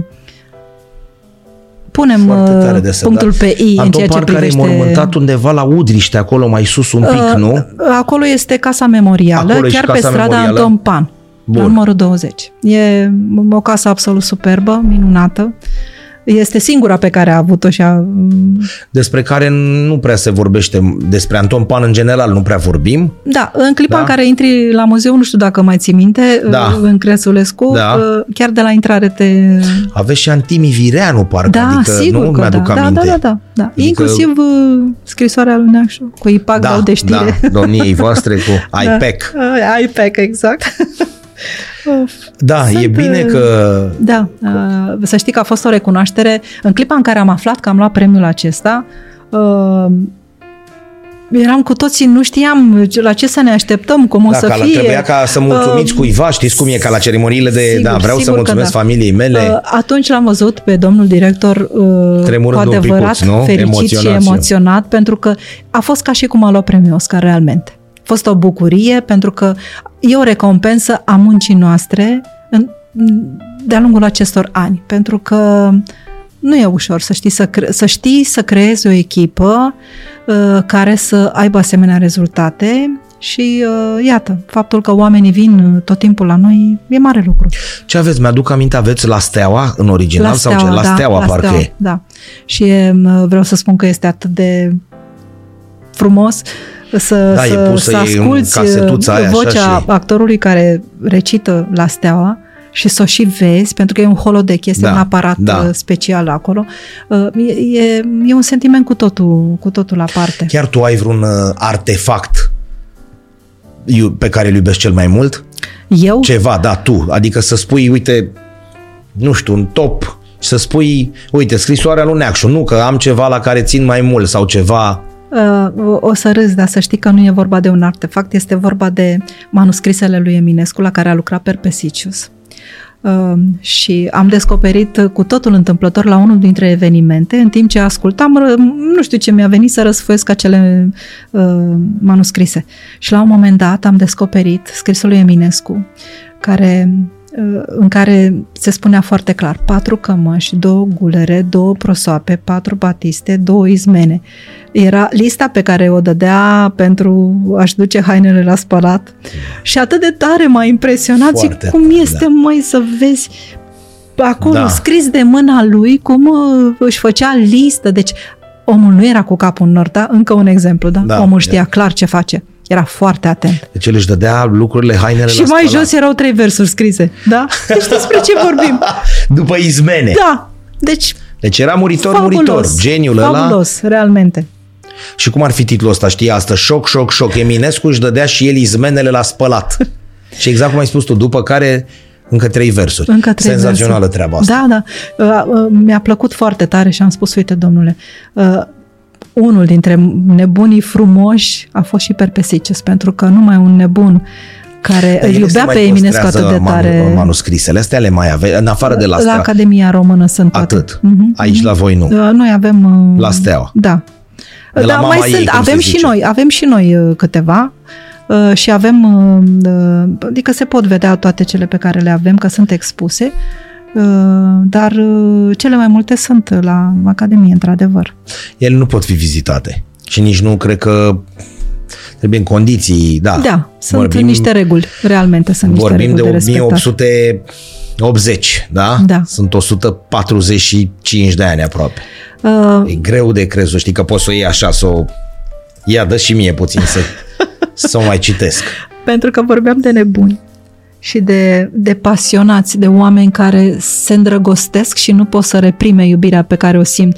punem tare de punctul da. pe I Anton în ceea ce privește... care e mormântat undeva la Udriște, acolo mai sus un pic, uh, nu? Acolo este Casa Memorială, acolo chiar pe strada memorială? Anton Pan, Bun. numărul 20. E o casă absolut superbă, minunată. Uh, este singura pe care a avut-o și a... Despre care nu prea se vorbește, despre Anton Pan în general nu prea vorbim. Da, în clipa da? în care intri la muzeu, nu știu dacă mai ții minte, da. în Crețulescu, da. chiar de la intrare te... Aveți și Antimi Vireanu, parcă, da, adică sigur nu că mi-aduc da. aminte. Da, da, da, da. Adică... Inclusiv scrisoarea lui Neacșu, cu IPAC da, de știre. Da, domniei voastre cu IPEC. [LAUGHS] Da, IPEC, exact. [LAUGHS] Da, Sunt, e bine că... Da, uh, să știi că a fost o recunoaștere. În clipa în care am aflat că am luat premiul acesta, uh, eram cu toții, nu știam la ce să ne așteptăm, cum o da, să ca fie. Trebuia ca să mulțumiți uh, cuiva, știți cum e, ca la ceremoniile de, sigur, da, vreau să mulțumesc da. familiei mele. Uh, atunci l-am văzut pe domnul director uh, cu adevărat picuț, fericit emoționat și emoționat, pentru că a fost ca și cum a luat premiul Oscar realmente fost o bucurie pentru că e o recompensă a muncii noastre în, de-a lungul acestor ani, pentru că nu e ușor să știi să, cre- să, știi să creezi o echipă uh, care să aibă asemenea rezultate și uh, iată, faptul că oamenii vin tot timpul la noi e mare lucru. Ce aveți? Mi-aduc aminte, aveți la Steaua în original la steaua, sau ce? La da, Steaua, la parcă steaua, e. Da. Și vreau să spun că este atât de frumos să, da, să, să asculți aia, vocea așa și... actorului care recită la steaua și să o și vezi, pentru că e un holodeck, este da, un aparat da. Uh, special acolo. Uh, e, e, e un sentiment cu totul, cu totul aparte. Chiar tu ai vreun uh, artefact pe care îl iubești cel mai mult? Eu? Ceva, da, tu. Adică să spui, uite, nu știu, un top și să spui, uite, scrisoarea lui Neacșu, nu că am ceva la care țin mai mult sau ceva Uh, o să râzi, dar să știi că nu e vorba de un artefact, este vorba de manuscrisele lui Eminescu la care a lucrat Perpesicius. Uh, și am descoperit cu totul întâmplător la unul dintre evenimente, în timp ce ascultam, nu știu ce mi-a venit să răsfoiesc acele uh, manuscrise. Și la un moment dat am descoperit scrisul lui Eminescu, care în care se spunea foarte clar patru cămăși, două gulere, două prosoape, patru batiste, două izmene. Era lista pe care o dădea pentru a-și duce hainele la spălat și atât de tare m-a impresionat Foarte zic, cum este da. mai să vezi acolo da. scris de mâna lui cum uh, își făcea listă, deci omul nu era cu capul în nord, da? încă un exemplu, da? da omul știa e. clar ce face. Era foarte atent. Deci el își dădea lucrurile, hainele Și mai jos erau trei versuri scrise, da? Deci [LAUGHS] despre ce vorbim? După izmene. Da. Deci deci era muritor, fabulos, muritor, geniul fabulos, ăla. Fabulos, realmente. Și cum ar fi titlul ăsta, știi, asta? Șoc, șoc, șoc. Eminescu își dădea și el izmenele la spălat. [LAUGHS] și exact cum ai spus tu, după care încă trei versuri. Încă trei Senzațională versuri. treaba asta. Da, da. Uh, uh, mi-a plăcut foarte tare și am spus, uite, domnule, uh, unul dintre nebunii frumoși a fost și Perpesicius, pentru că numai un nebun care îl iubea pe Eminescu atât de tare. manuscrisele astea le mai ave, în afară de la La Academia Română sunt toate. Atât. Uh-huh. Aici la voi nu. Uh, noi avem... Uh, la Steaua. Da. De da, mai ei, sunt, avem și noi, avem și noi uh, câteva și avem, adică se pot vedea toate cele pe care le avem, că sunt expuse, dar cele mai multe sunt la Academie, într-adevăr. Ele nu pot fi vizitate și nici nu cred că trebuie în condiții, da. Da, sunt vorbim, niște reguli, realmente sunt niște vorbim reguli de, de 1880, da? Da. Sunt 145 de ani aproape. Uh, e greu de crezut, știi că poți să o iei așa, să o ia, dă și mie puțin să, [LAUGHS] să o mai citesc. Pentru că vorbeam de nebuni și de, de pasionați, de oameni care se îndrăgostesc și nu pot să reprime iubirea pe care o simt.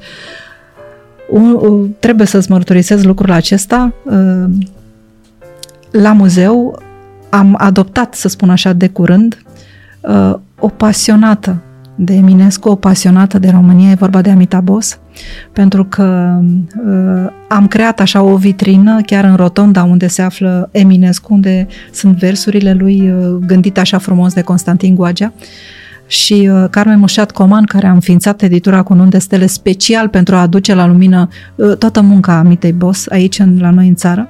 Un, trebuie să-ți mărturisez lucrul acesta. Uh, la muzeu am adoptat, să spun așa, de curând, uh, o pasionată de Eminescu, o pasionată de România, e vorba de Amita Bos, pentru că uh, am creat așa o vitrină chiar în rotonda unde se află Eminescu, unde sunt versurile lui uh, gândite așa frumos de Constantin Goagea și uh, Carmen Mușat Coman, care a înființat editura cu nun de stele special pentru a aduce la lumină uh, toată munca Amitei Bos aici în, la noi în țară.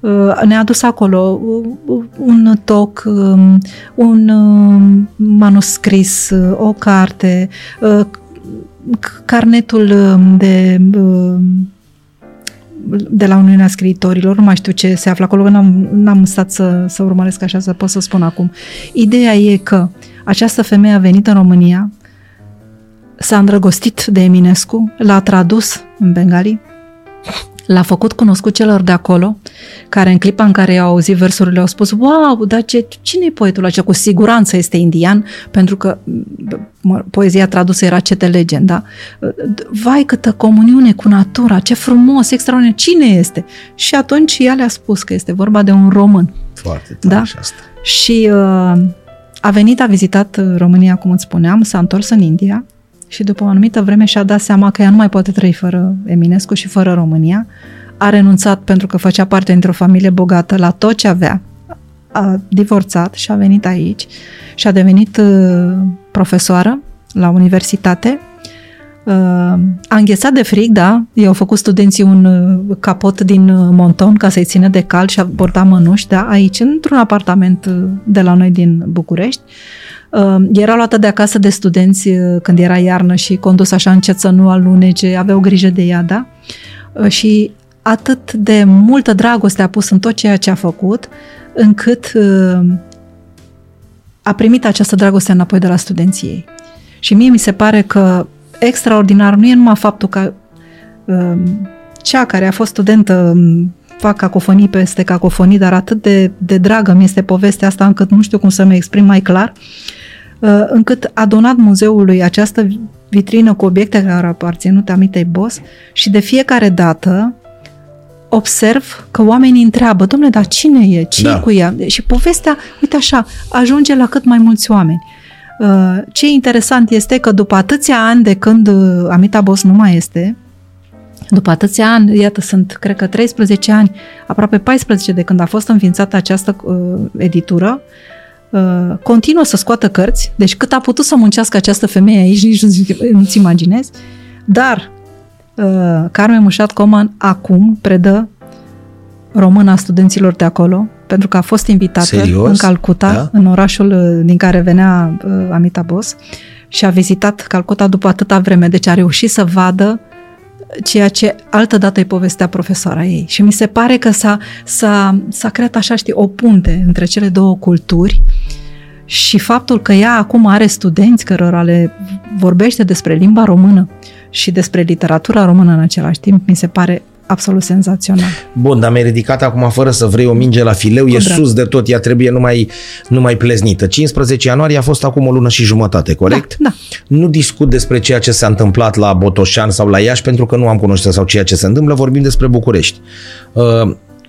Uh, ne-a adus acolo uh, un toc, um, un um, manuscris, uh, o carte, carnetul um, de de la Uniunea Scriitorilor, nu mai știu ce se află acolo, n-am, n-am stat să, să urmăresc așa să pot să spun acum. Ideea e că această femeie a venit în România, s-a îndrăgostit de Eminescu, l-a tradus în bengali, l-a făcut cunoscut celor de acolo, care în clipa în care i-au auzit versurile au spus, wow, dar ce, cine e poetul acela? Cu siguranță este indian, pentru că mă, poezia tradusă era cete legenda. Vai, câtă comuniune cu natura, ce frumos, extraordinar, cine este? Și atunci ea le-a spus că este vorba de un român. Foarte tare da? și asta. Și uh, a venit, a vizitat România, cum îți spuneam, s-a întors în India, și după o anumită vreme și-a dat seama că ea nu mai poate trăi fără Eminescu și fără România. A renunțat pentru că făcea parte dintr-o familie bogată la tot ce avea. A divorțat și a venit aici și a devenit uh, profesoară la universitate. Uh, a înghețat de frig, da, i-au făcut studenții un uh, capot din monton ca să-i țină de cal și a borda mănuși, da, aici, într-un apartament de la noi din București. Ehm, era luată de acasă de studenți eh, când era iarnă și condus așa încet să nu alunece, aveau grijă de ea, da? Eh, și atât de multă dragoste a pus în tot ceea ce a făcut, încât ehm, a primit această dragoste înapoi de la studenții ei. Și mie mi se pare că extraordinar nu e numai faptul că ehm, cea care a fost studentă fac cacofonii peste cacofonii, dar atât de, de dragă mi este povestea asta încât nu știu cum să mă exprim mai clar. Uh, Uh, încât a donat muzeului această vitrină cu obiecte care au aparținut Amitei Bos și de fiecare dată observ că oamenii întreabă, domnule, dar cine e? ce da. cu ea? Și povestea, uite așa, ajunge la cât mai mulți oameni. Uh, ce interesant este că după atâția ani de când uh, Amita Bos nu mai este, după atâția ani, iată, sunt, cred că 13 ani, aproape 14 de când a fost înființată această uh, editură, uh, Uh, continuă să scoată cărți, deci cât a putut să muncească această femeie aici, nici nu-ți imaginezi, dar uh, Carmen Mușat Coman acum predă româna studenților de acolo, pentru că a fost invitată Serios? în Calcuta, da? în orașul uh, din care venea uh, Amita Bos, și a vizitat Calcuta după atâta vreme, deci a reușit să vadă ceea ce altă dată îi povestea profesoara ei. Și mi se pare că s-a, s-a, s-a creat așa, știi, o punte între cele două culturi și faptul că ea acum are studenți cărora le vorbește despre limba română și despre literatura română în același timp, mi se pare absolut senzațional. Bun, dar mi-ai ridicat acum fără să vrei o minge la fileu, Cu e drag. sus de tot, ea trebuie numai, numai pleznită. 15 ianuarie a fost acum o lună și jumătate, corect? Da, da. Nu discut despre ceea ce s-a întâmplat la Botoșan sau la Iași, pentru că nu am cunoștință sau ceea ce se întâmplă, vorbim despre București. Uh,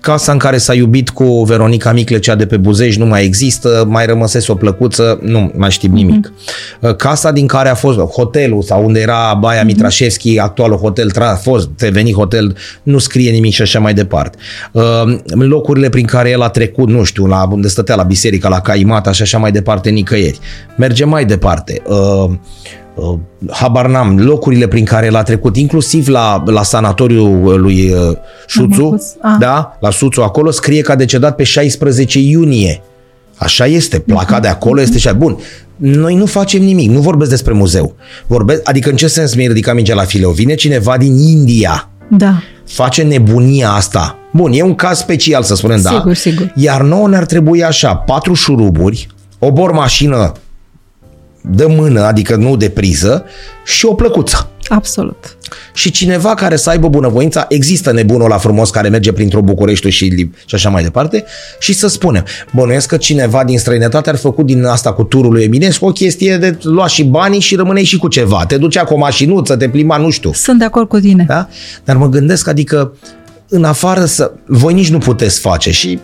Casa în care s-a iubit cu Veronica Micle, cea de pe Buzej, nu mai există, mai rămăsese o plăcuță, nu mai știm nimic. Mm-hmm. Casa din care a fost hotelul sau unde era Baia mm-hmm. Mitrașevski, actualul hotel, a fost Teveni Hotel, nu scrie nimic și așa mai departe. Uh, locurile prin care el a trecut, nu știu, la unde stătea la biserica, la Caimata și așa mai departe, nicăieri. Mergem mai departe. Uh, Uh, habar n-am, locurile prin care l-a trecut, inclusiv la, la sanatoriul lui uh, Șuțu, ah. da, la Suțu acolo, scrie că a decedat pe 16 iunie. Așa este, placa uh-huh. de acolo este și Bun, noi nu facem nimic, nu vorbesc despre muzeu. Vorbesc, adică în ce sens mi-e ridicat mingea la fileu? Vine cineva din India, da. face nebunia asta. Bun, e un caz special, să spunem, sigur, da. Sigur, sigur. Iar nouă ne-ar trebui așa, patru șuruburi, o bormașină de mână, adică nu de priză, și o plăcuță. Absolut. Și cineva care să aibă bunăvoința, există nebunul la frumos care merge printr-o București și, și așa mai departe, și să spunem, bănuiesc că cineva din străinătate ar făcut din asta cu turul lui Eminescu o chestie de lua și banii și rămâneai și cu ceva. Te ducea cu o mașinuță, te plimba, nu știu. Sunt de acord cu tine. Da? Dar mă gândesc, adică, în afară să... Voi nici nu puteți face și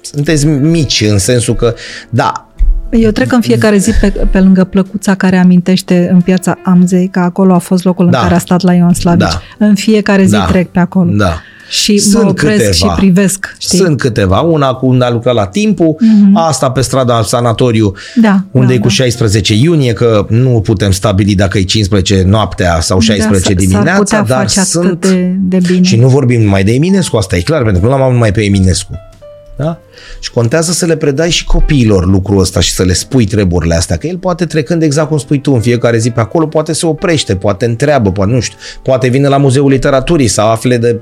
sunteți mici în sensul că, da, Eu trec în fiecare zi pe, pe lângă plăcuța care amintește în piața Amzei, că acolo a fost locul Da. în care a stat la Ion Slavici. Da. În fiecare zi Da. trec pe acolo. Da. Și Sunt mă opresc câteva. și privesc. Știi? Sunt câteva. Una cu unde a lucrat la timpul, asta pe strada sanatoriu, Da, unde da, e cu da. 16 iunie, că nu putem stabili dacă e 15 noaptea sau 16 da, s- dimineața, s-ar putea dar face sunt... atât de, de bine. Și nu vorbim numai de Eminescu, asta e clar, pentru că nu l-am avut numai pe Eminescu. Da? Și contează să le predai și copiilor lucrul ăsta și să le spui treburile astea, că el poate trecând exact cum spui tu în fiecare zi pe acolo, poate se oprește, poate întreabă, poate nu știu, poate vine la Muzeul Literaturii să afle de...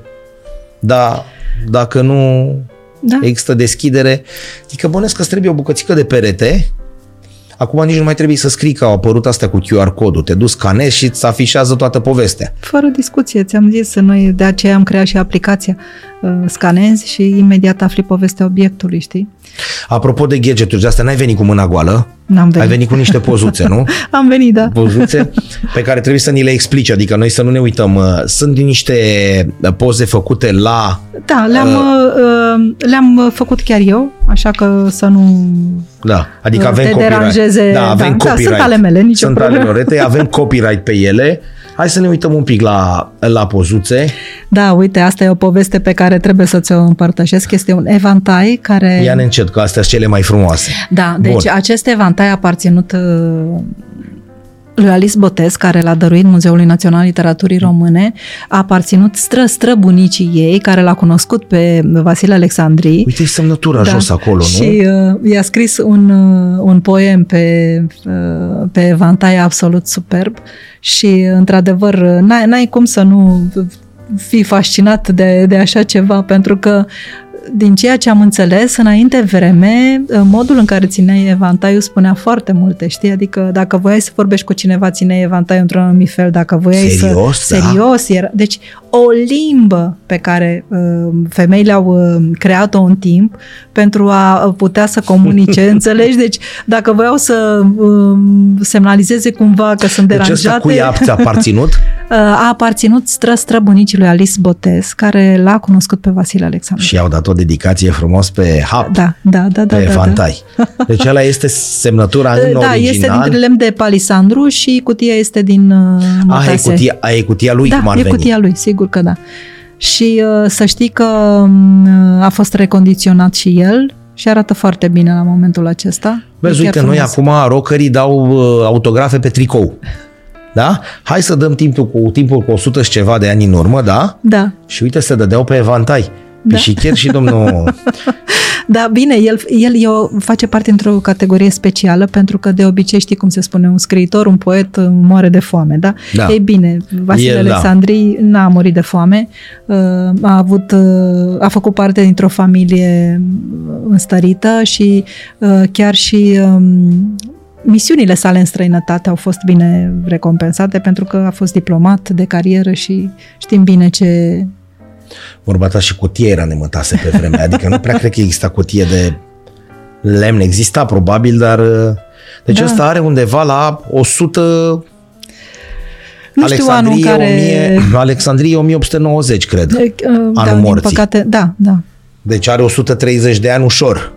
Da, dacă nu Da. există deschidere, adică bănesc că îți trebuie o bucățică de perete, acum nici nu mai trebuie să scrii că au apărut astea cu QR codul, te duci, scanezi și îți afișează toată povestea. Fără discuție, ți-am zis, noi de aceea am creat și aplicația. Uh, Scanezi și imediat afli povestea obiectului, știi? Apropo de gadgeturi, de astea n-ai venit cu mâna goală, N-am venit. ai venit cu niște pozuțe, nu? [LAUGHS] Am venit, da. Pozuțe pe care trebuie să ni le explici, adică noi să nu ne uităm. Uh, Sunt niște poze făcute la... Da, le-am, uh, le-am uh, făcut chiar eu, așa că să nu Da, adică Uh, avem te copyright. deranjeze, Da, avem da. Da, copyright. sunt ale mele, nicio Sunt problemă. ale Loretei, avem [LAUGHS] copyright pe ele. Hai să ne uităm un pic la, la pozuțe. Da, uite, asta e o poveste pe care trebuie să ți-o împărtășesc. Este un evantai care... Ia ne încet, că astea sunt cele mai frumoase. Da, deci Bun. acest evantai a aparținut uh, lui Alice Botez, care l-a dăruit Muzeului Național Literaturii Române, a aparținut stră-stră bunicii ei, care l-a cunoscut pe Vasile Alexandrii. Uite semnătura da. jos acolo, nu? Și uh, i-a scris un, uh, un poem pe, uh, pe evantai absolut superb și, într-adevăr, uh, n-ai, n-ai cum să nu fii fascinat de, de așa ceva, pentru că din ceea ce am înțeles, înainte vreme, modul în care țineai evantaiul spunea foarte multe, știi? Adică dacă voiai să vorbești cu cineva, țineai evantaiul într-un anumit fel, dacă voiai Serios, să... da? Serios, era... Deci o limbă pe care uh, femeile au uh, creat-o în timp pentru a putea să comunice, [LAUGHS] înțelegi? Deci dacă voiau să uh, semnalizeze cumva că sunt Deci deranjate... ăsta cui a ți-a aparținut? [LAUGHS] a aparținut stră-stră bunicii lui Alice Botez, care l-a cunoscut pe Vasile Alexandru. și i-au dat o dedicație frumos pe hap, Da, da, da, da. pe da, vantai. Deci ăla este semnătura în [LAUGHS] Da, original. este din lemn de palisandru și cutia este din uh, Ah, e mătase. cutia, a, e cutia lui da, cum ar e veni. cutia lui, sigur că da. Și uh, să știi că um, a fost recondiționat și el și arată foarte bine la momentul acesta. Vezi, E chiar uite, noi frumos. acum rockerii dau uh, autografe pe tricou. Da? Hai să dăm timpul cu, timpul cu 100 și ceva de ani în urmă, da? Da, Și uite, se dădeau pe evantai. Da. Pișicher și domnul... [LAUGHS] Da, bine, el, el e o, face parte într-o categorie specială pentru că de obicei știi cum se spune, un scriitor, un poet uh, moare de foame, da? Da. Ei bine, Vasile El, da. Alexandrii n-a murit de foame, uh, a avut, uh, a făcut parte dintr-o familie uh, înstărită și uh, chiar și um, misiunile sale în străinătate au fost bine recompensate pentru că a fost diplomat de carieră și știm bine ce... Vorba ta și cutie era nemătase pe vremea, adică nu prea cred că exista cutie de lemn. Exista probabil, dar... uh, Deci Da. ăsta are undeva la 100... Nu știu anul în care... 1000, Alexandrie 1890, cred. Uh, da, din morții. păcate, da, da. Deci are 130 de ani ușor.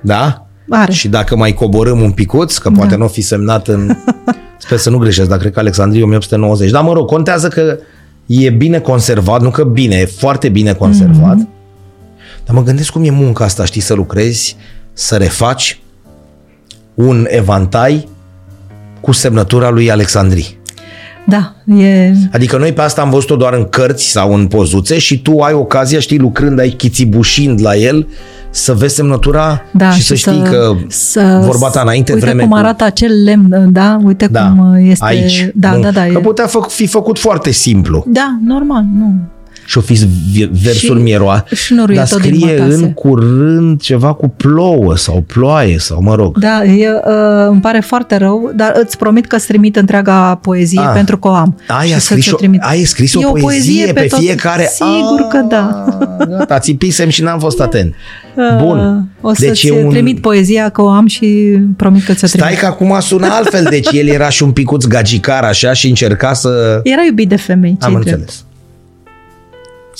Da? Are. Și dacă mai coborâm un picuț, că poate Da. nu o fi semnat în... [LAUGHS] Sper să nu greșesc, dar cred că Alexandrie 1890. Dar mă rog, contează că e bine conservat, nu că bine, e foarte bine conservat. Mhm. Mm-hmm. Dar mă gândesc cum e munca asta, știi, să lucrezi, să refaci un evantai cu semnătura lui Alexandrie. Da, e... Adică noi pe asta am văzut-o doar în cărți sau în pozuțe și tu ai ocazia, știi, lucrând, ai chițibușind la el, să vezi semnătura Da, și, să știi că să, vorba ta înainte uite vreme cum cu- arată acel lemn, da? Uite da, cum este... aici. Da, Bun. da, da. Că E, putea fă, fi făcut foarte simplu. da, normal, nu. Și-o fi vi- versul Și- mieroa. șnurul e Dar tot din scrie mătase. în curând ceva cu plouă sau ploaie sau mă rog. Da, e, uh, îmi pare foarte rău, dar îți promit că îți trimit întreaga poezie Ah. pentru că o am. Ai, Și a să scris, ți-o o, trimit. ai scris o E poezie, pe, tot- fiecare. Sigur că da. Ah, Gata, țipisem și n-am fost atent. Bun. Uh, O să Deci deci e un- trimit poezia că o am și promit că ți-o Stai trimit. că acum sună altfel, deci el era și un picuț gagicar așa și încerca să... Era iubit de femei, ce Am înțeles.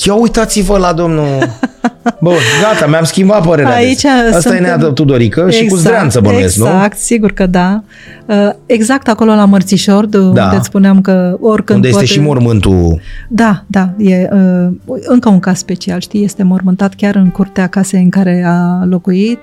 Ia uitați-vă la domnul [LAUGHS] Bun, gata, mi-am schimbat părerea. Aici Asta sunt- e Neada Tudorică exact, și cu zdreanță bănuiesc, nu? Exact, sigur că da. Uh, Exact acolo la Mărțișor, de unde îți spuneam că oricând Unde este poate... și mormântul. Da, da, e uh, încă un caz special, știi, este mormântat chiar în curtea casei în care a locuit,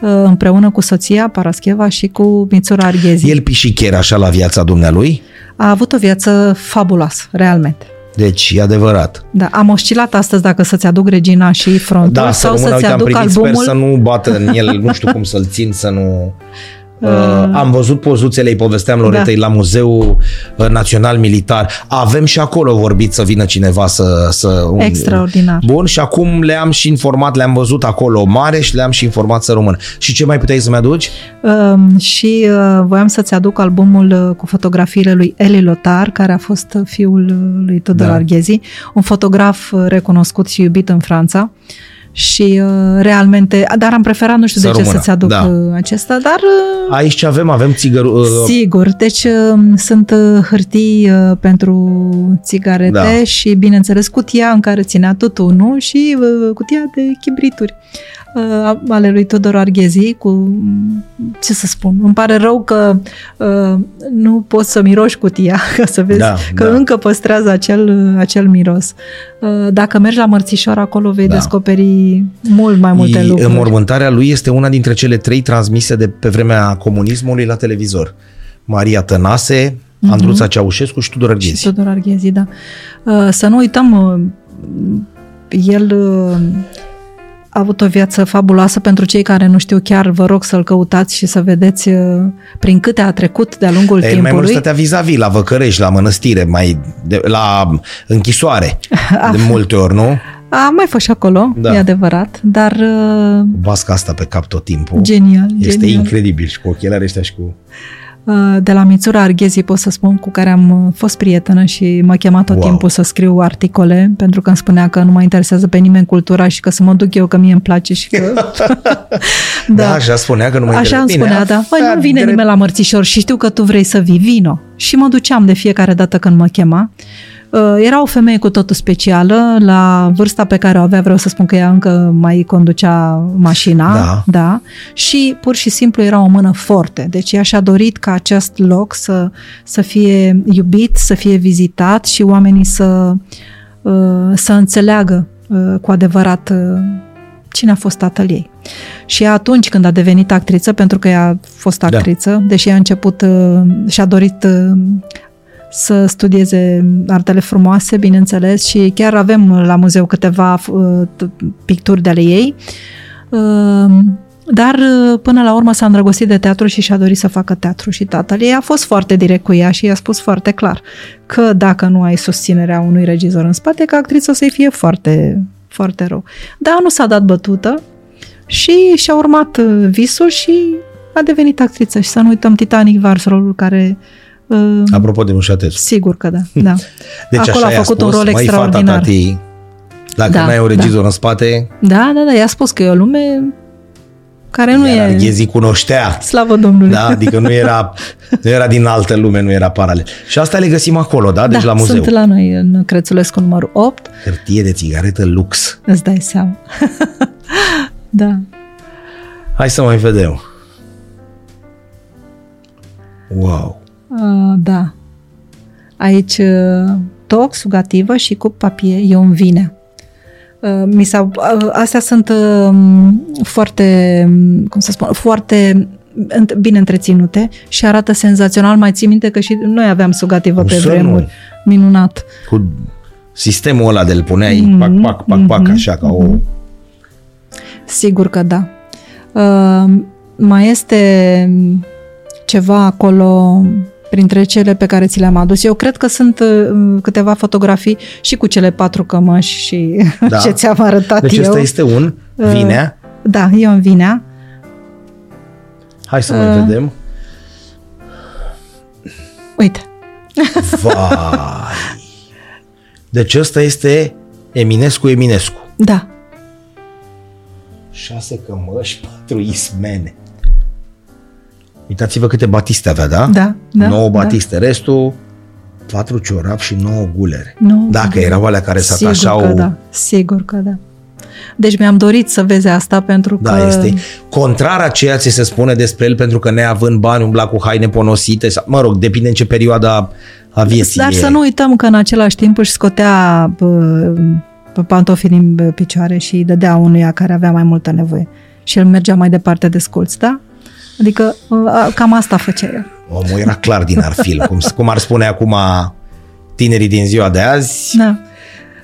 uh, împreună cu soția Parascheva și cu Mițura Arghezi. El pișicher așa la viața dumnealui? A avut o viață fabuloasă, realmente. Deci, e adevărat. Da, am oscilat astăzi dacă să-ți aduc Regina și frontul Da, să sau rămână, să-ți uite, am aduc privit, sper albumul. să nu bată în el, nu știu cum să-l țin, să nu... [LAUGHS] Uh, am văzut pozuțele, îi povesteam Loretei Da. la Muzeul uh, Național Militar. Avem și acolo vorbit să vină cineva să... să un- Extraordinar. Bun, și acum le-am și informat, le-am văzut acolo mare și le-am și informat să rămână. Și ce mai puteai să-mi aduci? Um, și uh, voiam să-ți aduc albumul uh, cu fotografiile lui Eli Lotar, care a fost uh, fiul uh, lui Tudor Da. da. Arghezi, un fotograf uh, recunoscut și iubit în Franța. Și uh, realmente, dar am preferat, nu știu Să de ce rămână, să-ți aduc da. uh, acesta, dar uh, Aici ce avem? Avem țigăru... Uh, Sigur, deci uh, sunt uh, hârtii uh, pentru țigarete Da. și, bineînțeles, cutia în care ținea tutunul și uh, cutia de chibrituri uh, ale lui Tudor Arghezi cu, ce să spun, îmi pare rău că uh, nu poți să miroși cutia, [LAUGHS] ca să vezi Da, că da. încă păstrează acel, acel miros. Uh, dacă mergi la Mărțișor, acolo vei Da. descoperi mult mai multe E- lucruri. Înmormântarea lui este una dintre cele trei transmise de pe vremea comunismului la televizor. Maria Tănase, Andruța Ceaușescu și Tudor Mhm. Și Arghezi. Tudor Arghezi, da. Uh, Să nu uităm, uh, el uh, a avut o viață fabuloasă pentru cei care nu știu chiar, vă rog să-l căutați și să vedeți uh, prin câte a trecut de-a lungul El mai mult timpului. stătea vis-a-vis la Văcărești, la mănăstire, mai de, la închisoare, [LAUGHS] de multe ori, nu? A mai fost și acolo, Da. da. e adevărat, dar uh, Cu basca asta pe cap tot timpul. genial, Este genial. incredibil și cu ochelari ăștia și cu... Uh, De la Mițura Arghezi pot să spun cu care am uh, fost prietenă și mă chema tot Wow. timpul să scriu articole pentru că îmi spunea că nu mă interesează pe nimeni cultura și că să mă duc eu că mie îmi place și că... [LAUGHS] Da, așa spunea că nu mai Așa îmi Bine, spunea, da. Păi nu vine drept. nimeni la mărțișor și știu că tu vrei să vii, vino. Și mă duceam de fiecare dată când mă chema. Uh, Era o femeie cu totul specială, la vârsta pe care o avea, vreau să spun că ea încă mai conducea mașina, Da. da și pur și simplu era o mână forte. Deci ea și-a dorit ca acest loc să, să fie iubit, să fie vizitat și oamenii să, uh, să înțeleagă uh, cu adevărat uh, cine a fost tatăl ei. Și ea atunci când a devenit actriță, pentru că ea a fost Da. actriță, da. deși a început uh, și-a dorit uh, să studieze artele frumoase, bineînțeles, și chiar avem la muzeu câteva uh, t- picturi de ale ei. Uh, Dar uh, până la urmă s-a îndrăgostit de teatru și și-a dorit să facă teatru și tatăl ei a fost foarte direct cu ea și i-a spus foarte clar că dacă nu ai susținerea unui regizor în spate, că actrița o să-i fie foarte, foarte rău. Dar nu s-a dat bătută și și-a urmat uh, visul și a devenit actriță. Și să nu uităm Titanic Vars, rolul care uh, Apropo de Mușatescu. Sigur că da. da. [LAUGHS] Deci Acolo așa a i-a făcut spus, un rol "Măi, extraordinar." Fata tati, dacă Da, n-ai un regizor în spate, Da, da, da, i-a spus că e o lume care nu iar e... Arghezi cunoștea. Slavă Domnului! Da, adică nu era, nu era din altă lume, nu era paralel. Și asta le găsim acolo, da? Deci da, la muzeu. sunt la noi în Crețulescu numărul 8, Hârtie de țigaretă lux. îți dai seama. [LAUGHS] da. Hai să mai vedem. Wow. Uh, da. Aici uh, toc, sugativă și cu papie, e un vine. Uh, mi s-au, uh, astea sunt uh, foarte, um, cum să spun, foarte înt- bine întreținute și arată senzațional. Mai ții minte că și noi aveam sugativă Cum pe să nu? vremuri. Minunat. Cu sistemul ăla de-l puneai Mhm, pac, pac, pac, pac, mhm, așa ca o... Sigur că da. Uh, mai este ceva acolo printre cele pe care ți le-am adus. Eu cred că sunt uh, câteva fotografii și cu cele patru cămăși și [LAUGHS] Da. ce ți-am arătat Deci eu. ăsta este un Uh, vinea. Da, eu în vinea. Hai să mai uh, vedem. Uite, Vai! Deci ăsta este Eminescu Eminescu. da. Șase cămăși, patru ismene. Uitați-vă câte batiste avea, da? Da, da, Nouă da. batiste, restul patru ciorap și nouă gulere. Nu, Dacă erau alea care se Sigur atașau... că da, sigur că da. Deci mi-am dorit să vezi asta pentru Da, că... este contrar a ceea ce se spune despre el pentru că neavând bani umbla cu haine ponosite. sau- Mă rog, depinde în ce perioadă a vieții Dar e. să nu uităm că în același timp își scotea bă, bă, pantofii din bă, picioare și îi dădea unuia care avea mai multă nevoie. Și el mergea mai departe de sculț, da? Adică a, cam asta făcea el. Omul era clar din ar film, cum, cum ar spune acum tinerii din ziua de azi. Da.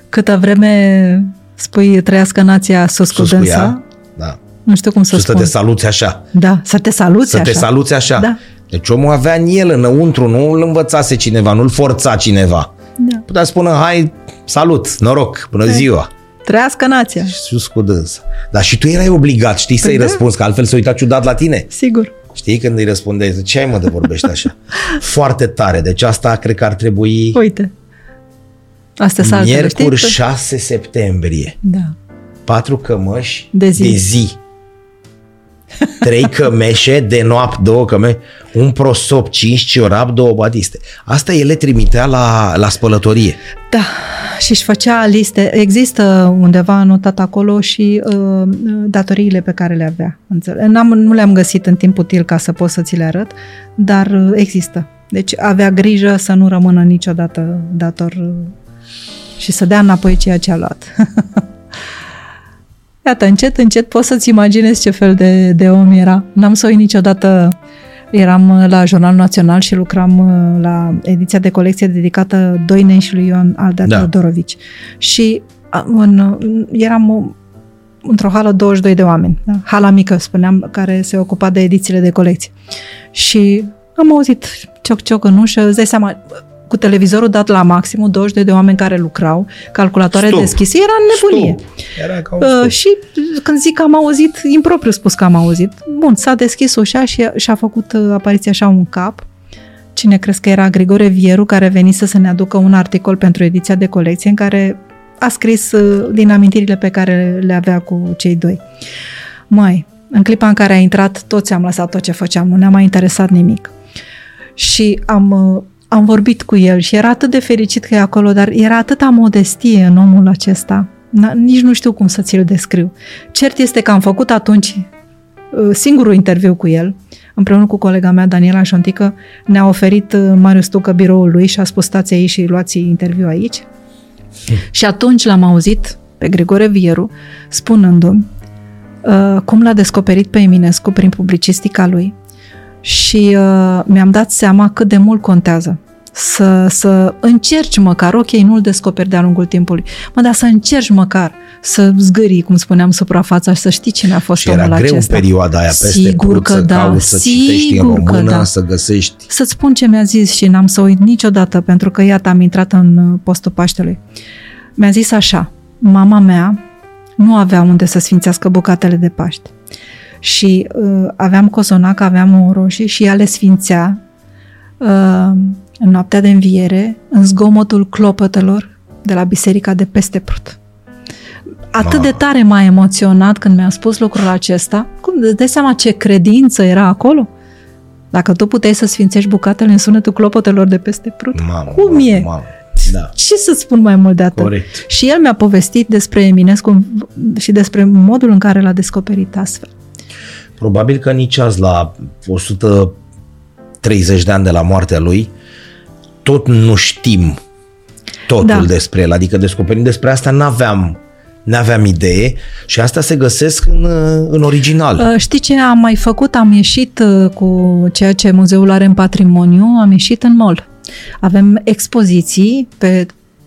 Câtă vreme spui trăiască nația sus cu sus cu dânsa, ea. Da. nu știu cum să Și să spun. te saluți așa. Da, să te saluți Să așa. te saluți așa. Da. Deci omul avea în el înăuntru, nu îl învățase cineva, nu îl forța cineva. Da. Putea spune, hai, salut, noroc, bună ziua. Trăiască nația. Și sus cu dânsa. Dar și tu erai obligat, știi, să-i da. răspunzi, că altfel se uita ciudat la tine. Sigur. Știi când îi răspundeai, ce ai mă de vorbești așa? [LAUGHS] Foarte tare, deci asta cred că ar trebui Uite. Astea sunt altele, miercuri știi? 6 septembrie. Da. Patru cămăși De zi. de zi. [LAUGHS] Trei cămeșe de noapte, două cămeși, un prosop, cinci ciorap, două batiste. Asta el le trimitea la, la spălătorie. Da, și își făcea liste. Există undeva anotat acolo și uh, datoriile pe care le avea. Înțeleg. N-am, nu le-am găsit în timp util ca să pot să ți le arăt, dar uh, există. Deci avea grijă să nu rămână niciodată dator uh, și să dea înapoi ceea ce a luat. [LAUGHS] Iată, încet, încet poți să-ți imaginezi ce fel de, de om era. N-am să uit niciodată Eram uh, la Jurnal Național și lucram uh, la ediția de colecție dedicată Doinei și lui Ion Aldea Da. da. Teodorovici. Și a, în, eram uh, într-o hală 22 de oameni. Da? Hala mică, spuneam, care se ocupa de edițiile de colecție. Și am auzit cioc-cioc în ușă, îți dai seama, cu televizorul dat la maximum, 22 de oameni care lucrau, calculatoare Stup. deschise, era în nebunie. Stup. Era ca un Uh, stup. și când zic că am auzit, impropriu spus că am auzit. Bun, s-a deschis ușa și și-a făcut uh, apariție așa un cap. Cine crezi că era Grigore Vieru, care venise să ne aducă un articol pentru ediția de colecție în care a scris uh, din amintirile pe care le avea cu cei doi. Mai, în clipa în care a intrat, toți am lăsat tot ce făceam, nu ne-a mai interesat nimic. Și am, uh, am vorbit cu el și era atât de fericit că e acolo, dar era atâta modestie în omul acesta. Na, nici nu știu cum să ți-l descriu. Cert este că am făcut atunci uh, singurul interviu cu el, împreună cu colega mea, Daniela Șontică, ne-a oferit uh, Marius Tucă biroul lui și a spus stați aici și luați interviu aici. Și atunci l-am auzit pe Grigore Vieru spunându-mi uh, cum l-a descoperit pe Eminescu prin publicistica lui și uh, mi-am dat seama cât de mult contează să, să încerci măcar, ok, nu-l descoperi de-a lungul timpului, mă, dar să încerci măcar să zgârii, cum spuneam, suprafața și să știi cine a fost Și omul era greu acesta. în perioada aia peste Sigur prut, că să da, cauți, să citești în sigur că română, da. să găsești. Să-ți spun ce mi-a zis și n-am să uit niciodată, pentru că iată am intrat în uh, postul Paștelui. Mi-a zis așa, mama mea nu avea unde să sfințească bucatele de Paște. Și uh, aveam cozonac, aveam o roșie și ea le sfințea uh, în noaptea de înviere, în zgomotul clopotelor de la biserica de peste Prut. Atât Ma. de tare m-a emoționat când mi-a spus lucrul acesta. Cum îți dai seama ce credință era acolo? Dacă tu puteai să sfințești bucatele în sunetul clopotelor de peste Prut, Mamă, cum mamă, e? Mamă. Da, Ce să spun mai mult de atât? corect. Și el mi-a povestit despre Eminescu și despre modul în care l-a descoperit astfel. Probabil că nici azi, la 130 de ani de la moartea lui, tot nu știm totul Da. despre el. Adică descoperim despre asta, n-aveam, n-aveam idee și asta se găsesc în, în original. Uh, Știi ce am mai făcut? Am ieșit uh, cu ceea ce muzeul are în patrimoniu, am ieșit în mall. Avem expoziții pe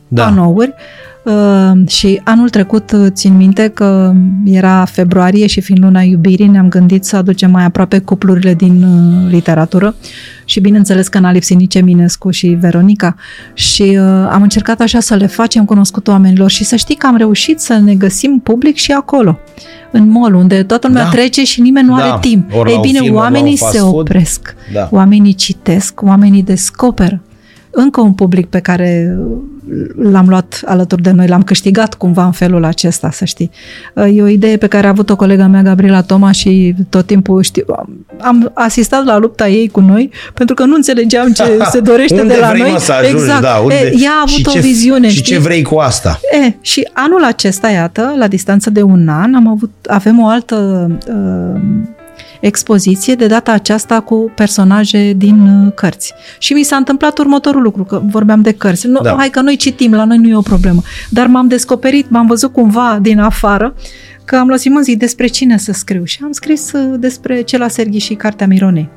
Da. panouri uh, și anul trecut uh, țin minte că era februarie și fiind luna iubirii ne-am gândit să aducem mai aproape cuplurile din uh, literatură și bineînțeles că n-a lipsit nici Eminescu și Veronica și uh, am încercat așa să le facem cunoscut oamenilor și să știi că am reușit să ne găsim public și acolo în mall, unde toată lumea Da. trece și nimeni nu Da. are timp. Ori la Ei un bine, film, ori la un oamenii fast se food. opresc, Da. oamenii citesc, oamenii descoperă. Încă un public pe care l-am luat alături de noi, l-am câștigat cumva în felul acesta, să știi. E o idee pe care a avut-o colega mea, Gabriela Toma, și tot timpul știu, am asistat la lupta ei cu noi, pentru că nu înțelegeam ce [LAUGHS] se dorește unde de la vrei, noi. Mă, să ajungi, exact. da, unde, e, ea a avut și o ce, viziune. Și știi? ce vrei cu asta? E, și anul acesta, iată, la distanță de un an, am avut, avem o altă uh, expoziție, de data aceasta cu personaje din uh, cărți. Și mi s-a întâmplat următorul lucru, că vorbeam de cărți. Nu, Da. Hai că noi citim, la noi nu e o problemă. Dar m-am descoperit, m-am văzut cumva din afară, că am luat mă zic despre cine să scriu. Și am scris uh, despre Cela Serghi și Cartea Mironei.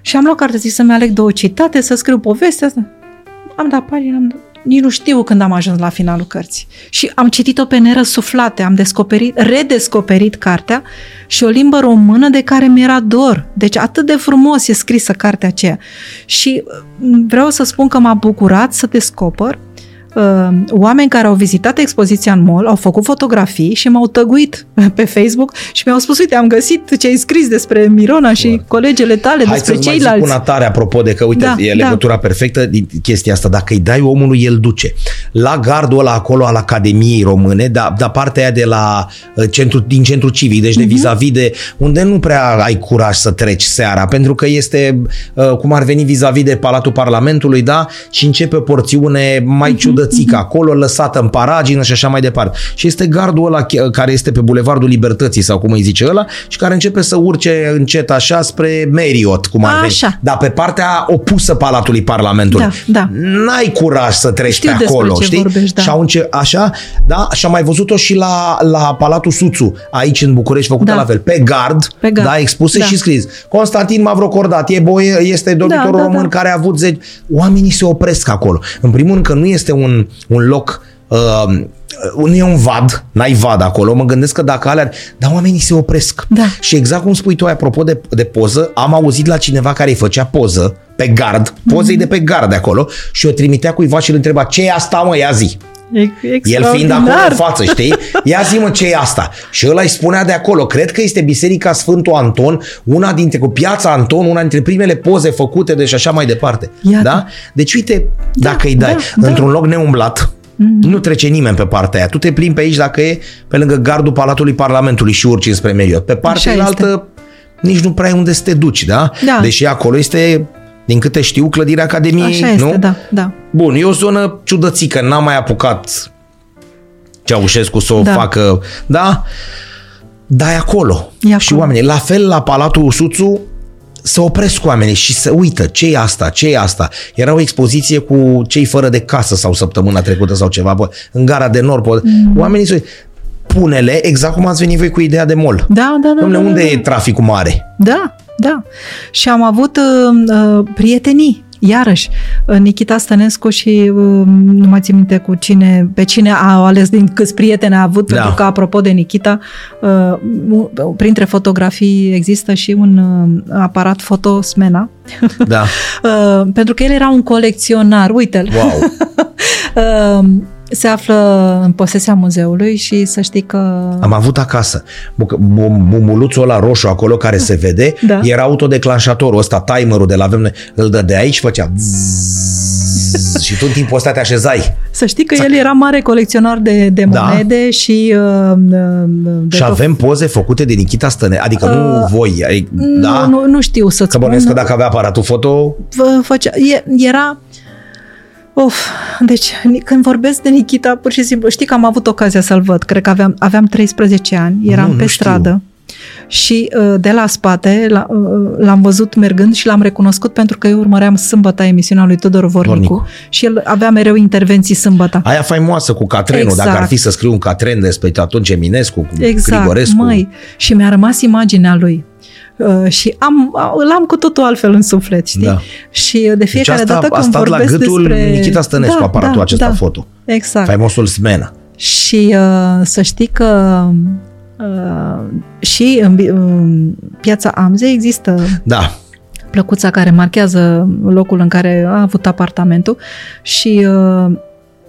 Și am luat carte, zic să-mi aleg două citate, să scriu povestea asta. Am dat pagina, am dat... Nici nu știu când am ajuns la finalul cărții. Și am citit-o pe nerăsuflate, am descoperit, redescoperit cartea și o limbă română de care mi-era dor. Deci atât de frumos e scrisă cartea aceea. Și mm, vreau să spun că m-a bucurat să descoper uh, oameni care au vizitat expoziția în mall, au făcut fotografii și m-au tăguit [LAUGHS] pe Facebook și mi-au spus, uite, am găsit ce ai scris despre Mirona și Foarte. colegele tale, Hai despre să-ți mai ceilalți. zic una tare apropo de că, uite, Da, e da. legătura perfectă din chestia asta. Dacă îi dai omului, el duce. La gardul ăla acolo al Academiei Române, da, da partea aia de la uh, centru, din centru civic, deci de Mhm. vis-a-vis de unde nu prea ai curaj să treci seara, pentru că este uh, cum ar veni vis-a-vis de Palatul Parlamentului, da, și începe o porțiune mai ciudățică acolo, lăsată în paragină și așa mai departe. Și este gardul ăla ch- care este pe Bulevardul Libertății sau cum îi zice ăla și care începe să urce încet așa spre Marriott, cum ar veni. Așa. Dar pe partea opusă Palatului Parlamentului. Da, da. N-ai curaj să treci Știu pe despre acolo, ce știi? vorbești, da. Și au înce- așa, da, și am mai văzut-o și la, la Palatul Suțu, aici în București, făcută Da. la fel, pe gard, Pe gard. da, expuse Da. și scris. Constantin Mavrocordat, e boie, este dormitorul Da, da, român da. care a avut zeci. Oamenii se opresc acolo. În primul rând că nu este un, un loc Uh, nu e un vad, n-ai vad acolo, mă gândesc că dacă alea, dar oamenii se opresc. Da. Și exact cum spui tu, apropo de, de poză, am auzit la cineva care îi făcea poză pe gard, pozei de pe gard de acolo și o trimitea cuiva și îl întreba ce e asta, mă, ia zi. El fiind acolo în față, știi? Ia zi mă ce e asta. Și ăla îi spunea de acolo, cred că este Biserica Sfântul Anton, una dintre, cu piața Anton, una dintre primele poze făcute de și așa mai departe. Iată. Da? Deci uite, Da, dacă îi dai da, da. într-un loc neumblat, nu trece nimeni pe partea aia. Tu te plimbi pe aici dacă e pe lângă gardul Palatului Parlamentului și urci înspre Meriot. Pe partea Așa altă nici nu prea ai unde să te duci, da? Da. Deși acolo este, din câte știu, clădirea Academiei, Așa este, nu? da, da. Bun, e o zonă ciudățică, n-am mai apucat Ceaușescu să o Da. facă, da? Dar e acolo. E Și acolo. oamenii, la fel la Palatul Suțu, se opresc oamenii și se uită, ce e asta, ce e asta. Era o expoziție cu cei fără de casă sau săptămâna trecută sau ceva, bă, în gara de nord. Mm. Oamenii se uită. Pune-le exact cum ați venit voi cu ideea de mol. Da, da, da. Dom'le, da, unde da, e traficul mare? Da, da. Și am avut uh, uh, prietenii, iarăși, uh, Nikita Stănescu și uh, nu mai țin minte cu cine, pe cine a ales din câți prieteni a avut, Da. pentru că, apropo de Nikita, uh, printre fotografii există și un uh, aparat foto Smena, Da. [LAUGHS] uh, pentru că el era un colecționar, uite-l. Wow. [LAUGHS] Uh, se află în posesia muzeului și să știi că... Am avut acasă. Buc- bum- Bumuluțul ăla roșu acolo care se vede, Da. era autodeclanșatorul ăsta, timerul de la vreme, îl dă de aici și făcea zzz, și tu în timpul ăsta te așezai. Să știi că el era mare colecționar de, de Da. monede și... Uh, de și tot- avem poze făcute de Nikita Stăne, adică nu voi, ai- da? Nu, nu, nu știu să-ți Că bănuiesc că spun. dacă avea aparatul foto, Vă Făcea, e, era... Of, deci când vorbesc de Nikita, pur și simplu, știi că am avut ocazia să-l văd, cred că aveam, aveam 13 ani, eram Nu, nu pe știu. stradă și uh, de la spate l- uh, l-am văzut mergând și l-am recunoscut pentru că eu urmăream sâmbătă emisiunea lui Tudor Vornicu, Vornicu. și el avea mereu intervenții sâmbătă. aia faimoasă cu Catrenul, Exact. dacă ar fi să scriu un Catren despre atunci Eminescu, cu Exact, Grigorescu. măi, și mi-a rămas imaginea lui. Uh, și am, îl am cu totul altfel în suflet, știi? Da. Și de Deci fiecare asta dată a când stat la vorbesc gâtul despre... lui Nikita Stănescu, Da, aparatul da, acesta da. foto. Exact. Faimosul Smena. Și uh, să știi că uh, și în, bi- în piața Amzei există Da, plăcuța care marchează locul în care a avut apartamentul și uh,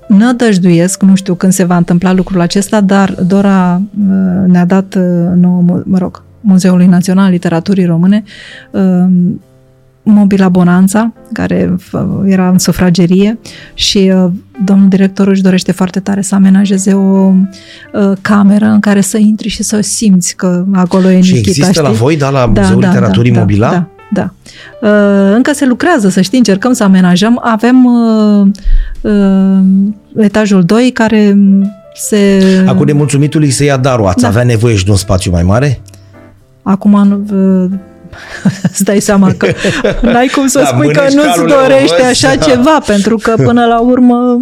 nădăjduiesc, nu știu când se va întâmpla lucrul acesta, dar Dora uh, ne-a dat uh, nouă, mu- mă rog, Muzeului Național al Literaturii Române uh, Mobila Bonanza, care era în sufragerie și uh, domnul director își dorește foarte tare să amenajeze o uh, cameră în care să intri și să simți că acolo e Și Nikita, există știi? la voi, da, la Muzeul Literaturii da, Mobila? Da, da. Uh, încă se lucrează, să știi, încercăm să amenajăm. Avem uh, uh, etajul 2 care se... Acum de mulțumitul îi se ia darul. Ați Da. avea nevoie și de un spațiu mai mare? Acum nu, uh, [LAUGHS] îți dai seama că n-ai cum să Da, spui că mânești nu-ți calul dorește leovăz. așa ceva, pentru că până la urmă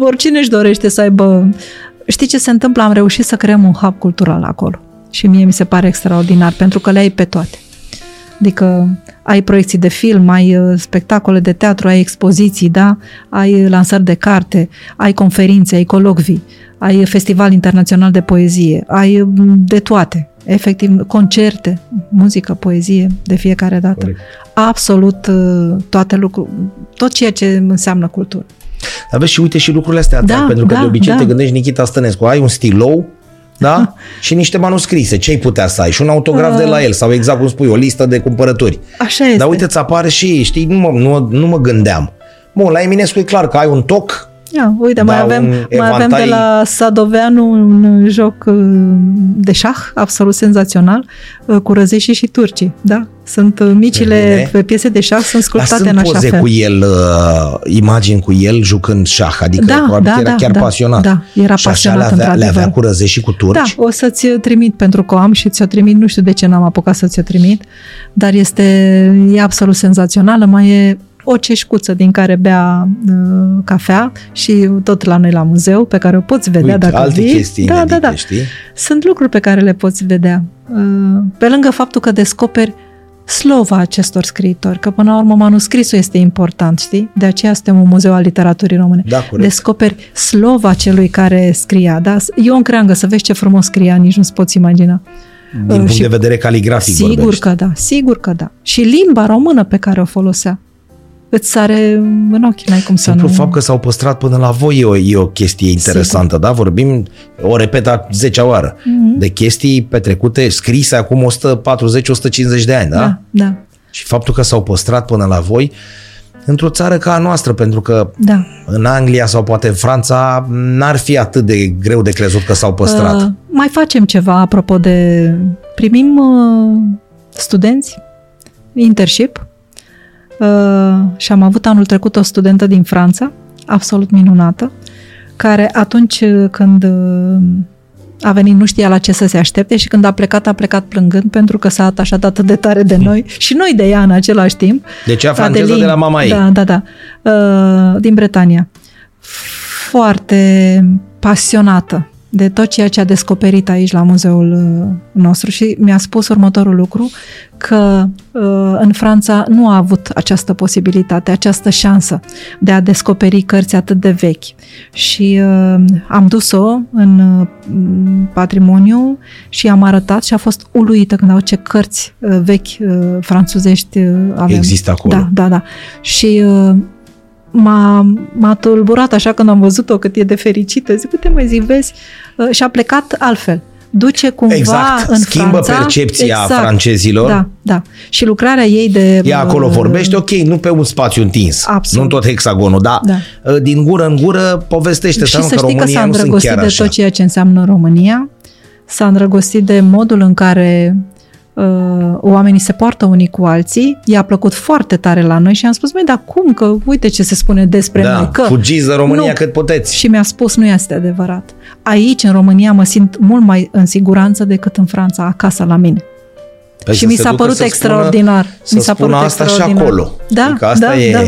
oricine își dorește să aibă... Știi ce se întâmplă? Am reușit să creăm un hub cultural acolo. Și mie mi se pare extraordinar, pentru că le ai pe toate. Adică ai proiecții de film, ai uh, spectacole de teatru, ai expoziții, da? ai lansări de carte, ai conferințe, ai colocvii, ai festival internațional de poezie, ai uh, de toate. Efectiv, concerte, muzică, poezie, de fiecare dată. Corect. Absolut uh, toate lucruri, tot ceea ce înseamnă cultură. Aveți și uite și lucrurile astea, Da, pentru că da, de obicei da. te gândești Nikita Stănescu, ai un stilou, da? [LAUGHS] și niște manuscrise. Ce ai putea să ai? Și un autograf de la el sau exact cum spui, o listă de cumpărături. Așa este. Dar uite, îți apare și, știi, nu mă, nu, nu mă gândeam. Bun, la Eminescu e clar că ai un toc, Ia, uite, mai, Da, avem, un mai avem de evantai- la Sadoveanu un joc uh, de șah absolut senzațional uh, cu răzeșii și turcii. Da? Sunt uh, Bine. micile pe piese de șah, sunt dar sculptate sunt în așa poze fel. cu el, uh, imagini cu el jucând șah, adică Da, probabil da, că era da, chiar da, pasionat. da, era și așa pasionat, le avea, le avea într-adevăr. cu răzești și cu turci. Da, o să-ți trimit pentru că o am și ți-o trimit, nu știu de ce n-am apucat să ți-o trimit, dar este e absolut senzațională, mai e o ceșcuță din care bea uh, cafea și tot la noi la muzeu, pe care o poți vedea Uite, dacă alte vii. chestii da, da, inedite, da. știi? Sunt lucruri pe care le poți vedea. Uh, Pe lângă faptul că descoperi slova acestor scriitori, că până la urmă manuscrisul este important, știi? De aceea suntem un muzeu al literaturii române. Da, corect. Descoperi slova celui care scria, da? Eu în creangă să vezi ce frumos scria, nici nu-ți poți imagina. Din Uh, punct și- de vedere caligrafic Sigur vorbești. că da, sigur că da. Și limba română pe care o folosea. Îți sare în ochi, n-ai cum să Simplu nu... fapt că s-au păstrat până la voi e o, e o chestie interesantă, da? Vorbim, o repeta 10 oară, Mhm. de chestii petrecute, scrise acum 140-150 de ani, da? Da, da, Și faptul că s-au păstrat până la voi într-o țară ca a noastră, pentru că da. în Anglia sau poate în Franța n-ar fi atât de greu de crezut că s-au păstrat. Uh, mai facem ceva apropo de... Primim uh, studenți, internship, uh, și am avut anul trecut o studentă din Franța, absolut minunată, care atunci când uh, a venit nu știa la ce să se aștepte și când a plecat, a plecat plângând pentru că s-a atașat atât de tare de noi și noi de ea în același timp. Deci ea franceză Adeline, de la mama ei. Da, da, da. Uh, din Bretania. Foarte pasionată de tot ceea ce a descoperit aici la muzeul uh, nostru și mi-a spus următorul lucru, că uh, în Franța nu a avut această posibilitate, această șansă de a descoperi cărți atât de vechi. Și uh, am dus-o în uh, patrimoniu și am arătat și a fost uluită când au ce cărți uh, vechi uh, franțuzești uh, avem. Există acolo. Da, da, da. Și uh, m-a, m-a tulburat așa când am văzut-o cât e de fericită. Zic, uite mai zi, vezi? Uh, și a plecat altfel. Duce cumva Exact, în schimbă Franța, percepția exact, francezilor. Da, da. Și lucrarea ei de... Ea acolo uh, vorbește, ok, nu pe un spațiu întins, Absolut. nu în tot hexagonul, dar Da. din gură în gură povestește Și să să că știi că România s-a nu sunt îndrăgostit chiar de așa. tot ceea ce înseamnă România, s-a îndrăgostit de modul în care uh, oamenii se poartă unii cu alții, i-a plăcut foarte tare la noi și am spus, băi, dar cum, că uite ce se spune despre Da, noi, că... fugiți de România Nu. cât puteți. Și mi-a spus, nu este adevărat. Aici, în România, mă simt mult mai în siguranță decât în Franța, acasă la mine. Păi și să mi se s-a ducă părut să extraordinar. Spună, mi să s-a spună părut asta și extraordinar. acolo. Da, adică asta da, e... da.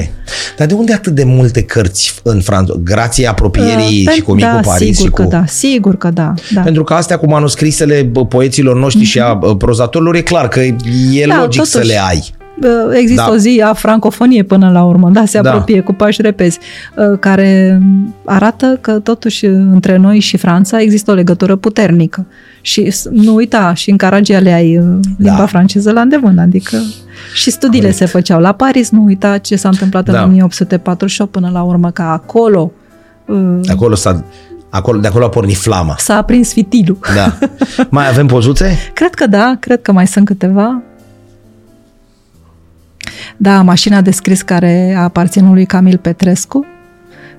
Dar de unde atât de multe cărți în Franța? Grație apropierii Uh, și cu Micu da, Paris sigur și cu... că da, sigur că da. da. Pentru că astea cu manuscrisele bă, poeților noștri și a bă, prozatorilor e clar că e Da, logic să totuși. le ai. Uh, Există Da. o zi a francofonie până la urmă, da, se Da. apropie cu pași repezi, uh, care arată că totuși între noi și Franța există o legătură puternică. Și s- nu uita, și în Caragiale ai uh, limba Da. franceză la îndemână, adică și studiile Corect. se făceau la Paris, nu uita ce s-a întâmplat Da. în 1848 până la urmă, că acolo uh, De acolo, s-a, acolo, de acolo a pornit flama. s-a aprins fitilul. Da. [LAUGHS] Mai avem pozuțe? Cred că da, cred că mai sunt câteva. Da, mașina de scris care a aparținut lui Camil Petrescu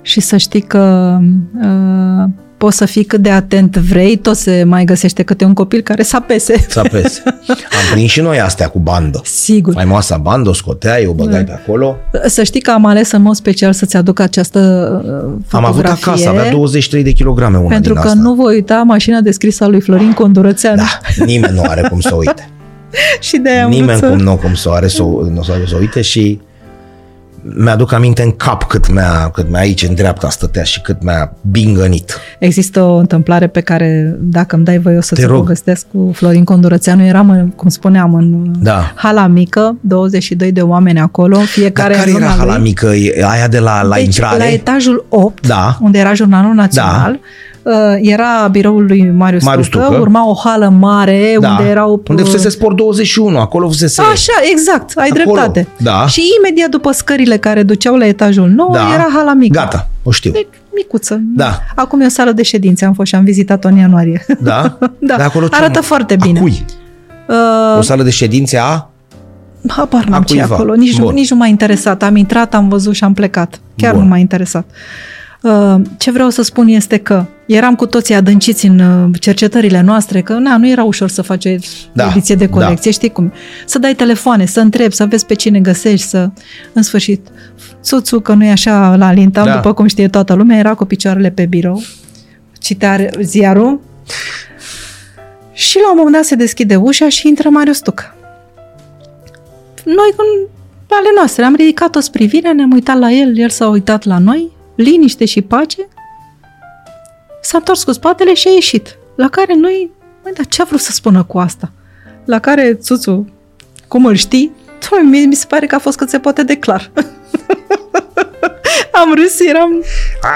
și să știi că uh, poți să fii cât de atent vrei, tot se mai găsește câte un copil care să apese. Să apese. Am prins și noi astea cu bandă. Sigur. Faimoasa bandă, o scoteai, o băgai pe acolo. Să știi că am ales în mod special să-ți aduc această uh, Am avut fotografie. acasă, avea 23 de kilograme una Pentru din că asta. nu voi uita mașina de scris a lui Florin Condurățeanu. Da, nimeni nu are cum să o uite. [LAUGHS] și de aia am Nimeni vrut să... cum nu cum să o are să, o- nu să, o- să o uite și mi-aduc aminte în cap cât mi-a, cât mi-a aici în dreapta stătea și cât mi-a bingănit. Există o întâmplare pe care, dacă îmi dai voie, o să Te ți rog. povestesc cu Florin Condurățeanu. Eram, în, cum spuneam, în Da. hala mică, 22 de oameni acolo, Dar fiecare care în era luna hala lui. mică? E Aia de la, la deci, intrare? la etajul 8, Da. unde era Jurnalul Național, uh, era biroul lui Marius, Marius Tucă, Tucă. urma o hală mare da. unde erau... Unde uh, fusese Sport 21, acolo fusese... Așa, exact, ai Acolo, dreptate. da. Și imediat după scările care duceau la etajul 9, da. era hala mică. Gata, o știu. Deci, micuță. Da. Acum e o sală de ședințe, am fost și am vizitat-o în ianuarie. [LAUGHS] Da? [LAUGHS] Da, De acolo ce- arată foarte bine. A cui? Uh, O sală de ședințe a... habar n-am a ce e cuiva. acolo, nici, nu, Bun. nici nu m-a interesat. Am intrat, am văzut și am plecat. Chiar Bun. nu m-a interesat. Uh, ce vreau să spun este că eram cu toții adânciți în uh, cercetările noastre, că na, nu era ușor să faci o Da, ediție de colecție, da. știi cum? Să dai telefoane, să întrebi, să vezi pe cine găsești, să... În sfârșit, soțul, că nu e așa la lintam, Da. după cum știe toată lumea, era cu picioarele pe birou, citea ziarul și la un moment dat se deschide ușa și intră Marius Tucă. Noi, în ale noastre, am ridicat o privire, ne-am uitat la el, el s-a uitat la noi, liniște și pace, s-a întors cu spatele și a ieșit. La care noi, măi, dar ce a vrut să spună cu asta? La care Țuțu, cum îl știi? Doamne, mie mi se pare că a fost cât se poate de clar. [LAUGHS] am râs, eram...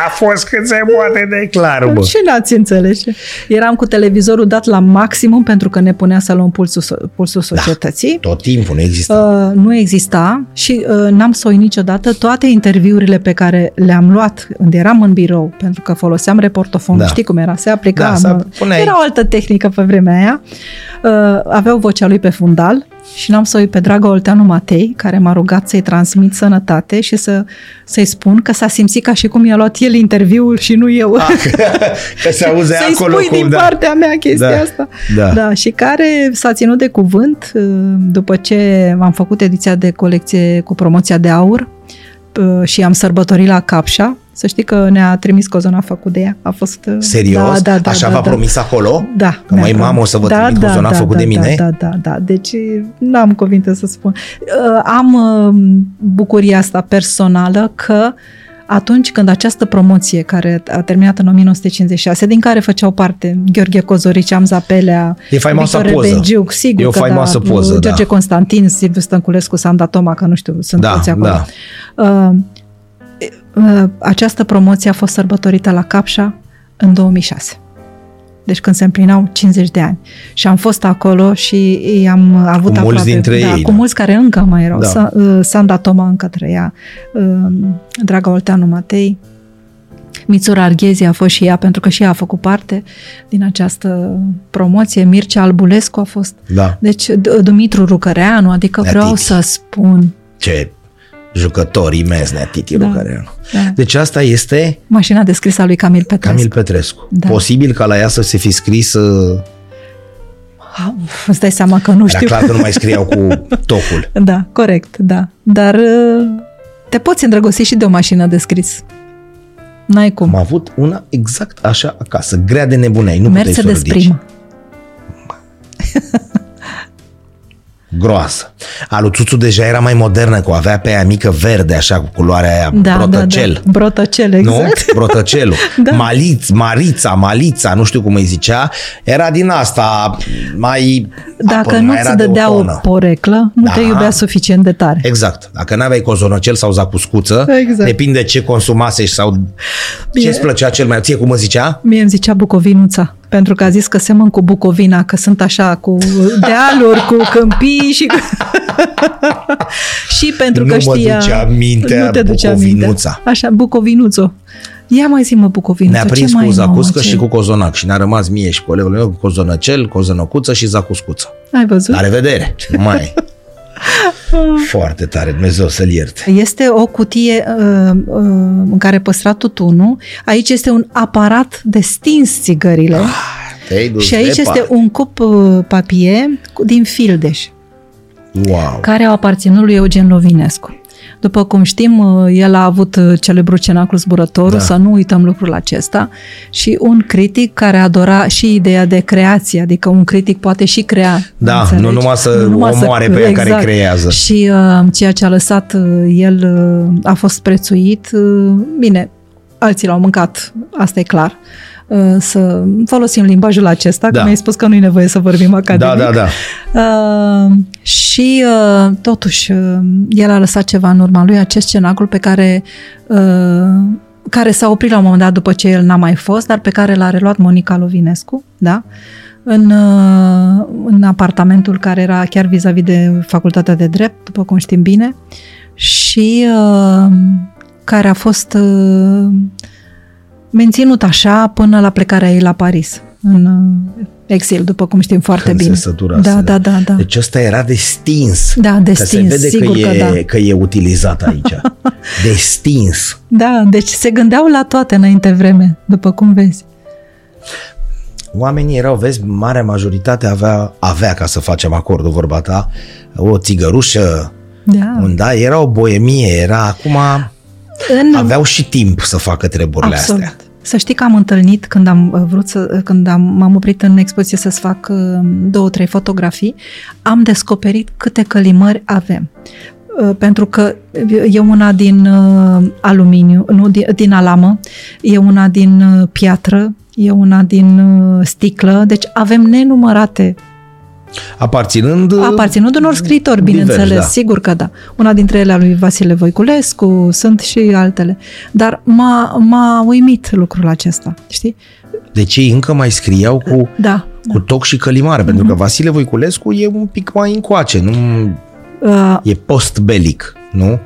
A fost cât se poate de clar, bă. Ce n-ați înțelege? Eram cu televizorul dat la maximum pentru că ne punea să luăm pulsul, so- pulsul societății. Tot timpul nu există. Uh, nu exista și uh, n-am să uit niciodată toate interviurile pe care le-am luat când eram în birou, pentru că foloseam reportofon, Da. știi cum era, se aplica, Da, să mă- puneai- era o altă tehnică pe vremea aia, uh, aveau vocea lui pe fundal și n-am să uit pe dragă Olteanu Matei, care m-a rugat să-i transmit sănătate și să, să-i spun că s-a simțit ca și cum i-a luat el interviul și nu eu. Ah, [LAUGHS] că se [LAUGHS] auze Să-i acolo spui cum, din da. partea mea chestia Da, asta. da. da. Și care s-a ținut de cuvânt uh, după ce am făcut ediția de colecție cu promoția de aur uh, și am sărbătorit la Capșa. Să știi că ne-a trimis cozonafa cu de ea. A fost... uh, Serios? Da, da, da, Așa da, v-a da. promis acolo? Da. Că, mi-a măi, promis. mamă, o să vă trimit cozonac da, făcut da, de mine? Da, da, da, da. Deci n-am cuvinte să spun. Uh, Am uh, bucuria asta personală că atunci când această promoție, care a terminat în 1956, din care făceau parte Gheorghe Cozorici, Amza Pelea, E faimoasa Victor poză. Rebengiuc, sigur E o că faimoasă da, poză, George da. Constantin, Silviu Stănculescu, Sanda Toma, că nu știu, sunt Da, toți acolo. da. Uh, uh, această promoție a fost sărbătorită la Capșa în 2006. Deci când se împlinau 50 de ani. Și am fost acolo și i-am avut mulți aproape, dintre da, ei, Cu da. mulți care încă mai erau. Da. Da. Sanda Toma încă trăia, uh, Draga Olteanu Matei, Mițura Arghezi a fost și ea, pentru că și ea a făcut parte din această promoție. Mircea Albulescu a fost. Da. Deci D- Dumitru Rucăreanu, adică Nea vreau Titi. să spun Ce jucători imens, Nea Titi Da. Lucăreanu. Da. Deci asta este mașina de scris a lui Camil Petrescu. Camil Petrescu. Da. Posibil ca la ea să se fi scris... uh, Ah, Îți dai seama că nu Era știu. clar că nu mai scriau cu [LAUGHS] tocul. Da, corect, da. Dar uh, te poți îndrăgosti și de o mașină de scris. N-ai cum. Am avut una exact așa acasă, grea de nebuneai, nu puteai să o Mercedes ridici. primă. [LAUGHS] Groasă. A lui Tuțu deja era mai modernă, cu avea pe aia mică verde, așa, cu culoarea aia, Da, brotăcel. da, da. Brotăcel, exact. Nu? [LAUGHS] Brotăcelul. Da. Maliț, Marița, Malița, nu știu cum îi zicea, era din asta mai... Dacă apă, nu mai era ți de dădea o tonă. poreclă, nu Da. te iubea suficient de tare. Exact. Dacă n-aveai cozonăcel sau zacuscuță, Exact. depinde ce consumase sau ce îți plăcea cel mai... Ție cum îmi zicea? Mie îmi zicea Bucovinuța, pentru că a zis că semăn cu Bucovina, că sunt așa cu dealuri, cu câmpii și cu... [LAUGHS] și pentru că Nu mă știa... ducea mintea nu te ducea Bucovinuța. mintea. Așa, Bucovinuțo. Ia mai zi mă Bucovinuțo, Ne-a ce prins mai cu e, mamă, zacuscă ce- și cu cozonac și ne-a rămas mie și colegul meu cu cozonăcel, cozonăcuță și zacuscuță. Ai văzut? La revedere! Nu mai [LAUGHS] [LAUGHS] Foarte tare, Dumnezeu să-l ierte. Este o cutie uh, uh, în care păstra tutunul. Aici este un aparat de stins țigările. Te-ai dus și aici departe. este un cup uh, papie cu- din Fildeș, Wow. care au aparținut lui Eugen Lovinescu. După cum știm, uh, el a avut uh, celebrul cenaclu zburătorul, Da. să nu uităm lucrul acesta, și un critic care adora și ideea de creație, adică un critic poate și crea. Da, înțelegi? nu numai să omoare pe ea care creează. Și uh, ceea ce a lăsat uh, el uh, a fost prețuit. Uh, bine, alții l-au mâncat, asta e clar. Uh, să folosim limbajul acesta, Da. că mi-ai spus că nu e nevoie să vorbim academic. Da, da, da. Uh, și uh, totuși uh, el a lăsat ceva în urma lui, acest cenacul pe care uh, care s-a oprit la un moment dat după ce el n-a mai fost, dar pe care l-a reluat Monica Lovinescu, da? În, uh, în apartamentul care era chiar vis-a-vis de Facultatea de Drept, după cum știm bine, și uh, care a fost uh, menținut așa până la plecarea ei la Paris, în uh, exil, după cum știm foarte Când bine. se săturase. Da, da, da, da. Deci ăsta era de stins. Da, de că stins, se vede sigur că, că e, da. că e utilizat aici. [LAUGHS] de stins. Da, deci se gândeau la toate înainte vreme, după cum vezi. Oamenii erau, vezi, marea majoritate avea, avea ca să facem acordul, vorba ta, o țigărușă, Da. un, da, era o boemie, era acum, În, aveau și timp să facă treburile absolut. astea. Să știi că am întâlnit când am uh, vrut să, când am, m-am oprit în expoziție să-ți fac uh, două, trei fotografii, am descoperit câte călimări avem. Uh, Pentru că e una din uh, aluminiu, nu, din, din alamă, e una din uh, piatră, e una din uh, sticlă, deci avem nenumărate Aparținând... Aparținând unor scriitori, Diversi, bineînțeles, da. sigur că da. Una dintre ele a lui Vasile Voiculescu, sunt și altele. Dar m-a, m-a uimit lucrul acesta, știi? Deci ei încă mai scriau cu, Da. cu toc și călimare, Mhm. pentru că Vasile Voiculescu e un pic mai încoace, nu Uh, e post-belic, nu?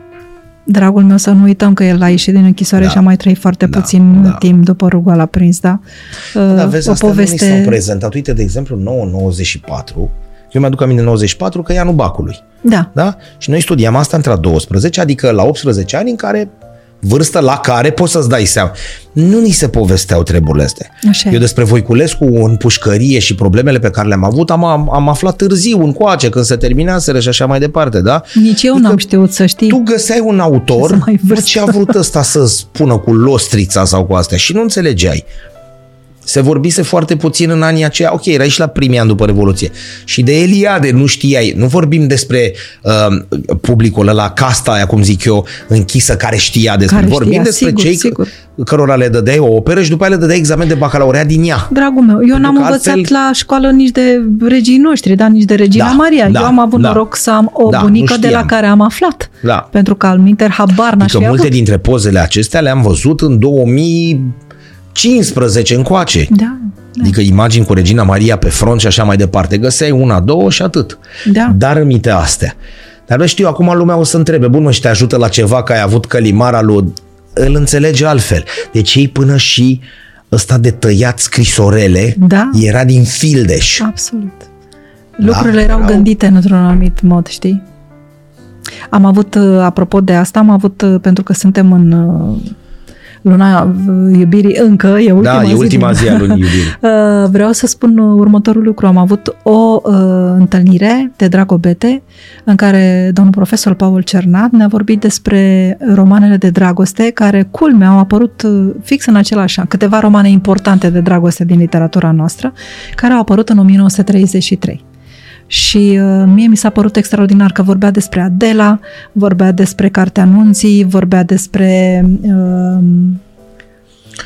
Dragul meu, să nu uităm că el a ieșit din închisoare Da. și a mai trăit foarte Da, puțin da. timp după rugul la prins, da? Uh, Dar vezi, o asta poveste... nu ni s-au poveste... prezentat. Uite, de exemplu, 994, eu mi-aduc aminte 94 că e anul bacului. Da, Da? Și noi studiam asta între a 12, adică la 18 ani în care vârstă la care poți să-ți dai seama. Nu ni se povesteau treburile astea. Așa e. Eu despre Voiculescu în pușcărie și problemele pe care le-am avut am, am, am aflat târziu, încoace, când se terminaseră și așa mai departe, da? nici eu Adică n-am știut să știi. Tu găseai un autor, Să mai bă, vârstă. ce a vrut ăsta să spună cu lostrița sau cu astea și nu înțelegeai. Se vorbise foarte puțin în anii aceia, ok, erai și la primii ani după Revoluție. Și de Eliade nu știai, nu vorbim despre uh, publicul ăla, casta aia, cum zic eu, închisă, care știa despre. Care vorbim știa, despre sigur, cei sigur. cărora le dădeai o operă și după aia le dădeai examen de bacalaureat din ea. Dragul meu, eu n-am că învățat altfel- la școală nici de regii noștri, dar nici de Regina Da, Maria. da, eu am avut da. noroc să am o Da, bunică nu de la știam. care am aflat. Da. Pentru că al minter habar n-aș Adică fi multe avut. dintre pozele acestea le-am văzut în 2015 încoace. Da, Adică imagini cu Regina Maria pe front și așa mai departe. Găseai una, două și atât. Da. Dar rămite astea. Dar vezi, știu, acum lumea o să întrebe, bun mă, și te ajută la ceva că ai avut călimara lui... Îl înțelege altfel. Deci ei până și ăsta de tăiat scrisorele Da. era din Fildeș. absolut. Lucrurile erau erau- gândite într-un anumit mod, știi? Am avut, uh, apropo de asta, am avut, uh, pentru că suntem în uh, luna uh, iubirii încă, e ultima Da, zi e ultima din- zi a [LAUGHS] lunii iubirii. Uh, Vreau să spun uh, următorul lucru. Am avut o uh, întâlnire de dragobete în care domnul profesor Paul Cernat ne-a vorbit despre romanele de dragoste care, culmea, au apărut uh, fix în același an. Câteva romane importante de dragoste din literatura noastră care au apărut în 1933. Și uh, mie mi s-a părut extraordinar că vorbea despre Adela, vorbea despre Cartea Anunții, vorbea despre uh,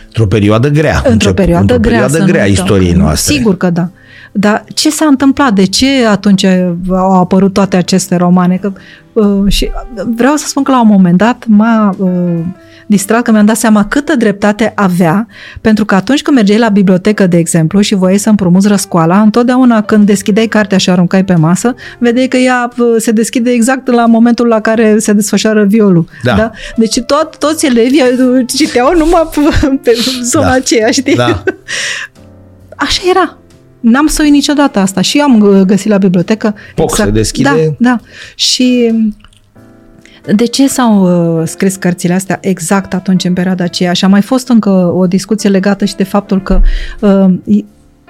Într-o perioadă grea. într-o Încep- perioadă într-o grea, perioadă să nu grea a uităm. istoriei noastre. Sigur că da. Dar ce s-a întâmplat? De ce atunci au apărut toate aceste romane? Că, uh, și vreau să spun că la un moment dat m-a uh, distrat că mi-am dat seama câtă dreptate avea, pentru că atunci când mergeai la bibliotecă, de exemplu, și voiai să împrumuți răscoala, întotdeauna când deschideai cartea și o aruncai pe masă, vedeai că ea uh, se deschide exact la momentul la care se desfășoară violul. Da. Deci tot, toți elevii uh, citeau numai pe, pe zona Da. aceea, știi? Da. [LAUGHS] Așa era. N-am să uit niciodată asta și eu am uh, găsit la bibliotecă. Poc se deschide. Da, da. Și de ce s-au uh, scris cărțile astea exact atunci, în perioada aceea? Și a mai fost încă o discuție legată și de faptul că uh,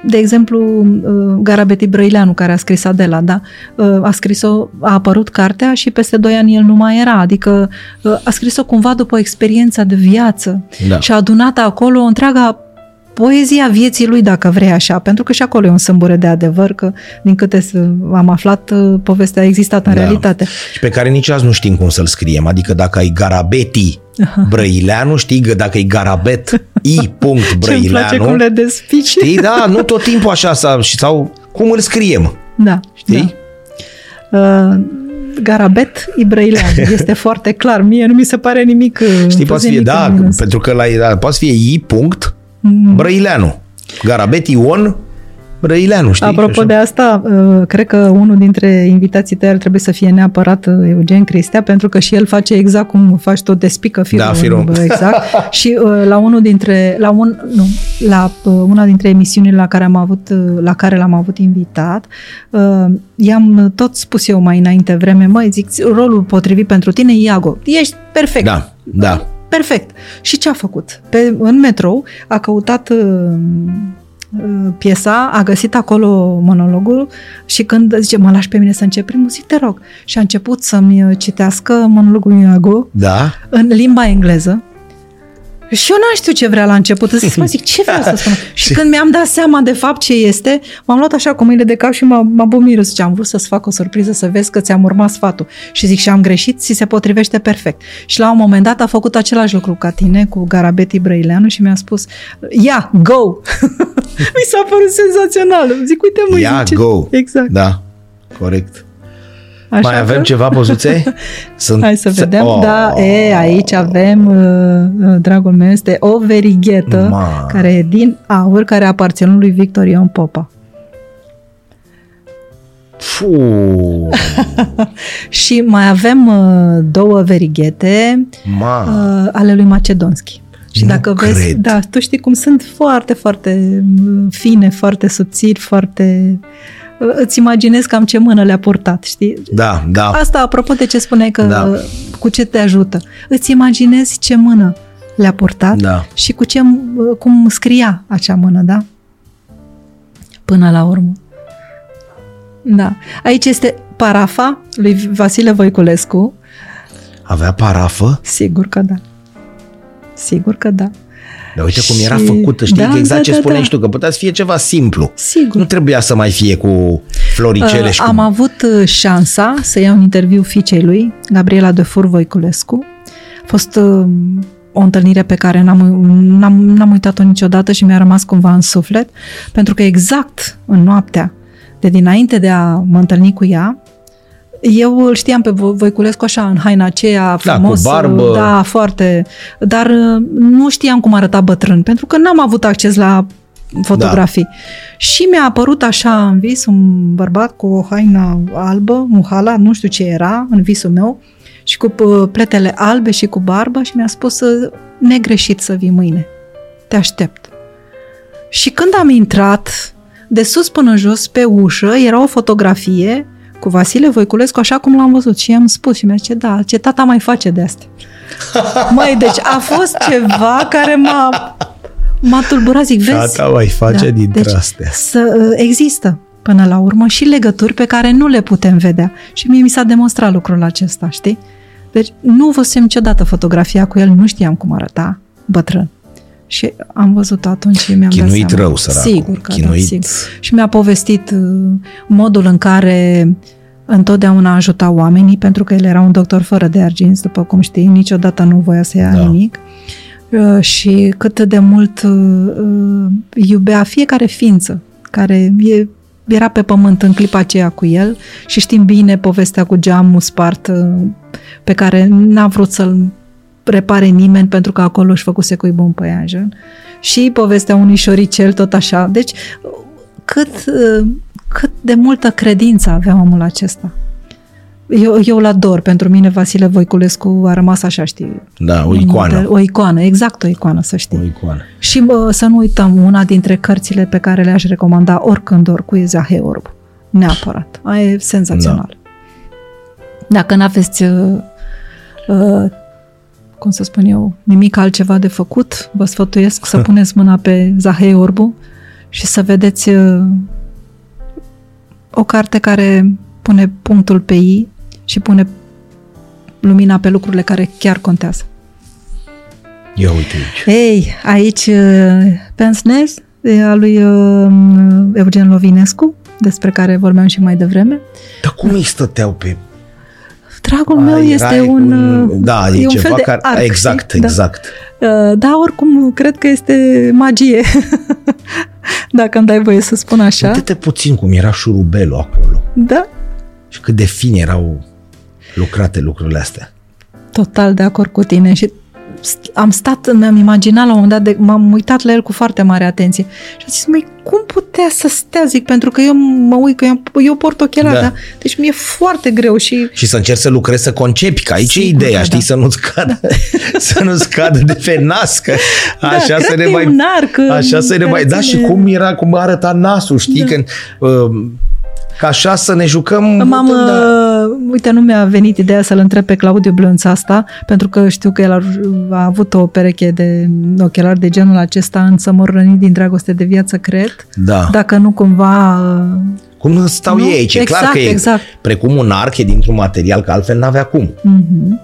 de exemplu, uh, Garabeti Brăileanu, care a scris Adela, da? Uh, a scris-o, a apărut cartea și peste doi ani el nu mai era, adică uh, a scris-o cumva după experiența de viață Da. și a adunat acolo întreaga poezia vieții lui, dacă vrei așa, pentru că și acolo e un sâmbure de adevăr, că din câte s- am aflat, povestea a existat în Da. realitate. Și pe care nici azi nu știm cum să-l scriem. Adică dacă ai Garabeti Brăileanu, știi că dacă e Garabet [LAUGHS] I. punct Ce-mi place Brăileanu, cum le despici. știi, da, nu tot timpul așa sau, și- sau cum îl scriem, Da. știi? Da. Uh, Garabet Ibrăilean. [LAUGHS] Este foarte clar. Mie nu mi se pare nimic uh, Știi, poate să fie, puzenic da, luminos. pentru că la, da, poate să fie I. punct Mm. Brăileanu. Garabet Ion Brăileanu, știi? Apropo Așa. de asta, uh, cred că unul dintre invitații tăi ar trebui să fie neapărat uh, Eugen Cristea, pentru că și el face exact cum faci tu, despică firul. Da, firul. uh, Exact. [LAUGHS] și uh, la unul dintre, la un, nu, la uh, una dintre emisiunile la care am avut, uh, la care l-am avut invitat, uh, i-am tot spus eu mai înainte vreme, măi, zic, rolul potrivit pentru tine e Iago. Ești perfect. Da, da. Perfect. Și ce a făcut? Pe, în metrou a căutat uh, uh, piesa, a găsit acolo monologul și când zice, mă lași pe mine să încep primul, zic, te rog. Și a început să-mi uh, citească monologul lui Iago Da? în limba engleză. Și eu n-am știut ce vrea la început. Zic, mă, zic, ce vrea să spună? [LAUGHS] Și când mi-am dat seama de fapt ce este, m-am luat așa cu mâinile de cap și m-a, m-a bumirul. Zice, am vrut să-ți fac o surpriză, să vezi că ți-am urmat sfatul. Și zic, și am greșit, ți se potrivește perfect. Și la un moment dat a făcut același lucru ca tine, cu Garabeti Brăileanu și mi-a spus, ia, go! [LAUGHS] Mi s-a părut senzațional. Zic, uite mă, Ia, zice, go! Exact. Da, corect. Așa Mai avem că- ceva pozuțe? [LAUGHS] Sunt... Hai să vedem. Oh. Da, e, aici avem, uh, uh, dragul meu, este o verighetă Ma. care e din aur, care aparține lui Victor Ion Popa. Fu, [LAUGHS] Și mai avem uh, două verighete ma. uh, ale lui Macedonski. Și Nu dacă vezi, cred. da, tu știi cum sunt foarte, foarte uh, fine, foarte subțiri, foarte... uh, Îți imaginezi cam ce mână le-a purtat, știi? Da, da. Asta, apropo de ce spuneai că Da. da. cu ce te ajută. Îți imaginezi ce mână le-a purtat Da. și cu ce, cum scria acea mână, da? Până la urmă. Da. Aici este parafa lui Vasile Voiculescu. Avea parafă? Sigur că da. Sigur că da. Dar uite cum era Și- făcută, știi? da, că exact da, ce da, spuneai da. și tu, că putea să fie ceva simplu. Sigur. Nu trebuia să mai fie cu floricele Uh, și cu... Am avut uh, șansa să iau un interviu fiicei lui, Gabriela de Fur Voiculescu. A fost uh, o întâlnire pe care n-am, n-am, n-am uitat-o niciodată și mi-a rămas cumva în suflet, pentru că exact în noaptea de dinainte de a mă întâlni cu ea, eu îl știam pe Vo- Voiculescu așa, în haina aceea, Da, cu frumos, barbă. da, foarte, dar uh, nu știam cum arăta bătrân, pentru că n-am avut acces la fotografii. Și mi-a apărut așa în vis un bărbat cu o haină albă, un halat, nu știu ce era, în visul meu, și cu uh, pletele albe și cu barbă și mi-a spus să negreșit să vii mâine. Te aștept. Și când am intrat, de sus până jos, pe ușă, era o fotografie cu Vasile Voiculescu, așa cum l-am văzut. Și i-am spus și mi-a zis, da, ce tata mai face de astea. [LAUGHS] Măi, deci a fost ceva care m-a, m-a tulburat. Zic, vezi? Tata mai face dintre deci, astea. Să, uh, există până la urmă și legături pe care nu le putem vedea. Și mie mi s-a demonstrat lucrul acesta, știi? Deci nu văzusem niciodată fotografia cu el, nu știam cum arăta bătrân. Și am văzut atunci și mi-am Chinuit dat seama. rău, săracul. Sigur că Chinuit. da, sigur. Și mi-a povestit uh, modul în care întotdeauna ajuta oamenii, pentru că el era un doctor fără de arginți, după cum știi, niciodată nu voia să ia Da. nimic. Uh, Și cât de mult uh, uh, iubea fiecare ființă care e, era pe pământ în clipa aceea cu el și știm bine povestea cu geamul spart uh, pe care n-a vrut să-l repare nimeni pentru că acolo își făcuse cuibul în păianjen. Și povestea unui șoricel tot așa. Deci cât, uh, cât de multă credință avea omul acesta. eu, eu îl ador. Pentru mine Vasile Voiculescu a rămas așa, știi? Da, o icoană. Multe, o icoană, exact o icoană, să știi. O icoană. Și bă, să nu uităm, una dintre cărțile pe care le-aș recomanda oricând, oricui, e Zahe Orb. Neapărat. Aia e senzațional. Da. Dacă n-aveți, uh, uh, cum să spun eu, nimic altceva de făcut, vă sfătuiesc să [LAUGHS] puneți mâna pe Zahe Orbu și să vedeți uh, o carte care pune punctul pe I și pune lumina pe lucrurile care chiar contează. Ia uite aici. Ei, aici uh, Pensnez, e a lui uh, Eugen Lovinescu, despre care vorbeam și mai devreme. Dar cum îi stăteau pe... Dragul meu Ai, este erai un, un- uh, da, e e un ceva fel de care- arc, exact, știi? exact. Da. Uh, Da, oricum, cred că este magie, [LAUGHS] dacă îmi dai voie să spun așa. Uite-te puțin cum era șurubelul acolo Da, și cât de fine erau lucrate lucrurile astea. total de acord cu tine și st- am stat, mi-am imaginat la un moment dat, de, m-am uitat la el cu foarte mare atenție și am zis, măi, cum putea să stea, zic, pentru că eu mă uit, că eu, eu port ochelari, Da. da. da? deci mi-e foarte greu și Și să încerci să lucrezi, să concepi, că aici e Sigur ideea, că știi, da. să nu-ți cadă, [LAUGHS] să nu-ți cadă de pe nas, că așa Da, cred să ne că e mai... un arc, așa să ne care mai... Da, și ține- cum era, cum arăta nasul, știi, Da. când... Uh, ca așa să ne jucăm... M-am, da. Uh, uite, nu mi-a venit ideea să-l întreb pe Claudiu Blânț asta, pentru că știu că el a, a avut o pereche de ochelari de genul acesta în Să mor rănit din dragoste de viață, cred. Da. Dacă nu cumva... uh, Cum stau Nu? ei aici? E clar Exact, că e exact. precum un arc, e dintr-un material, că altfel n-avea cum. mhm.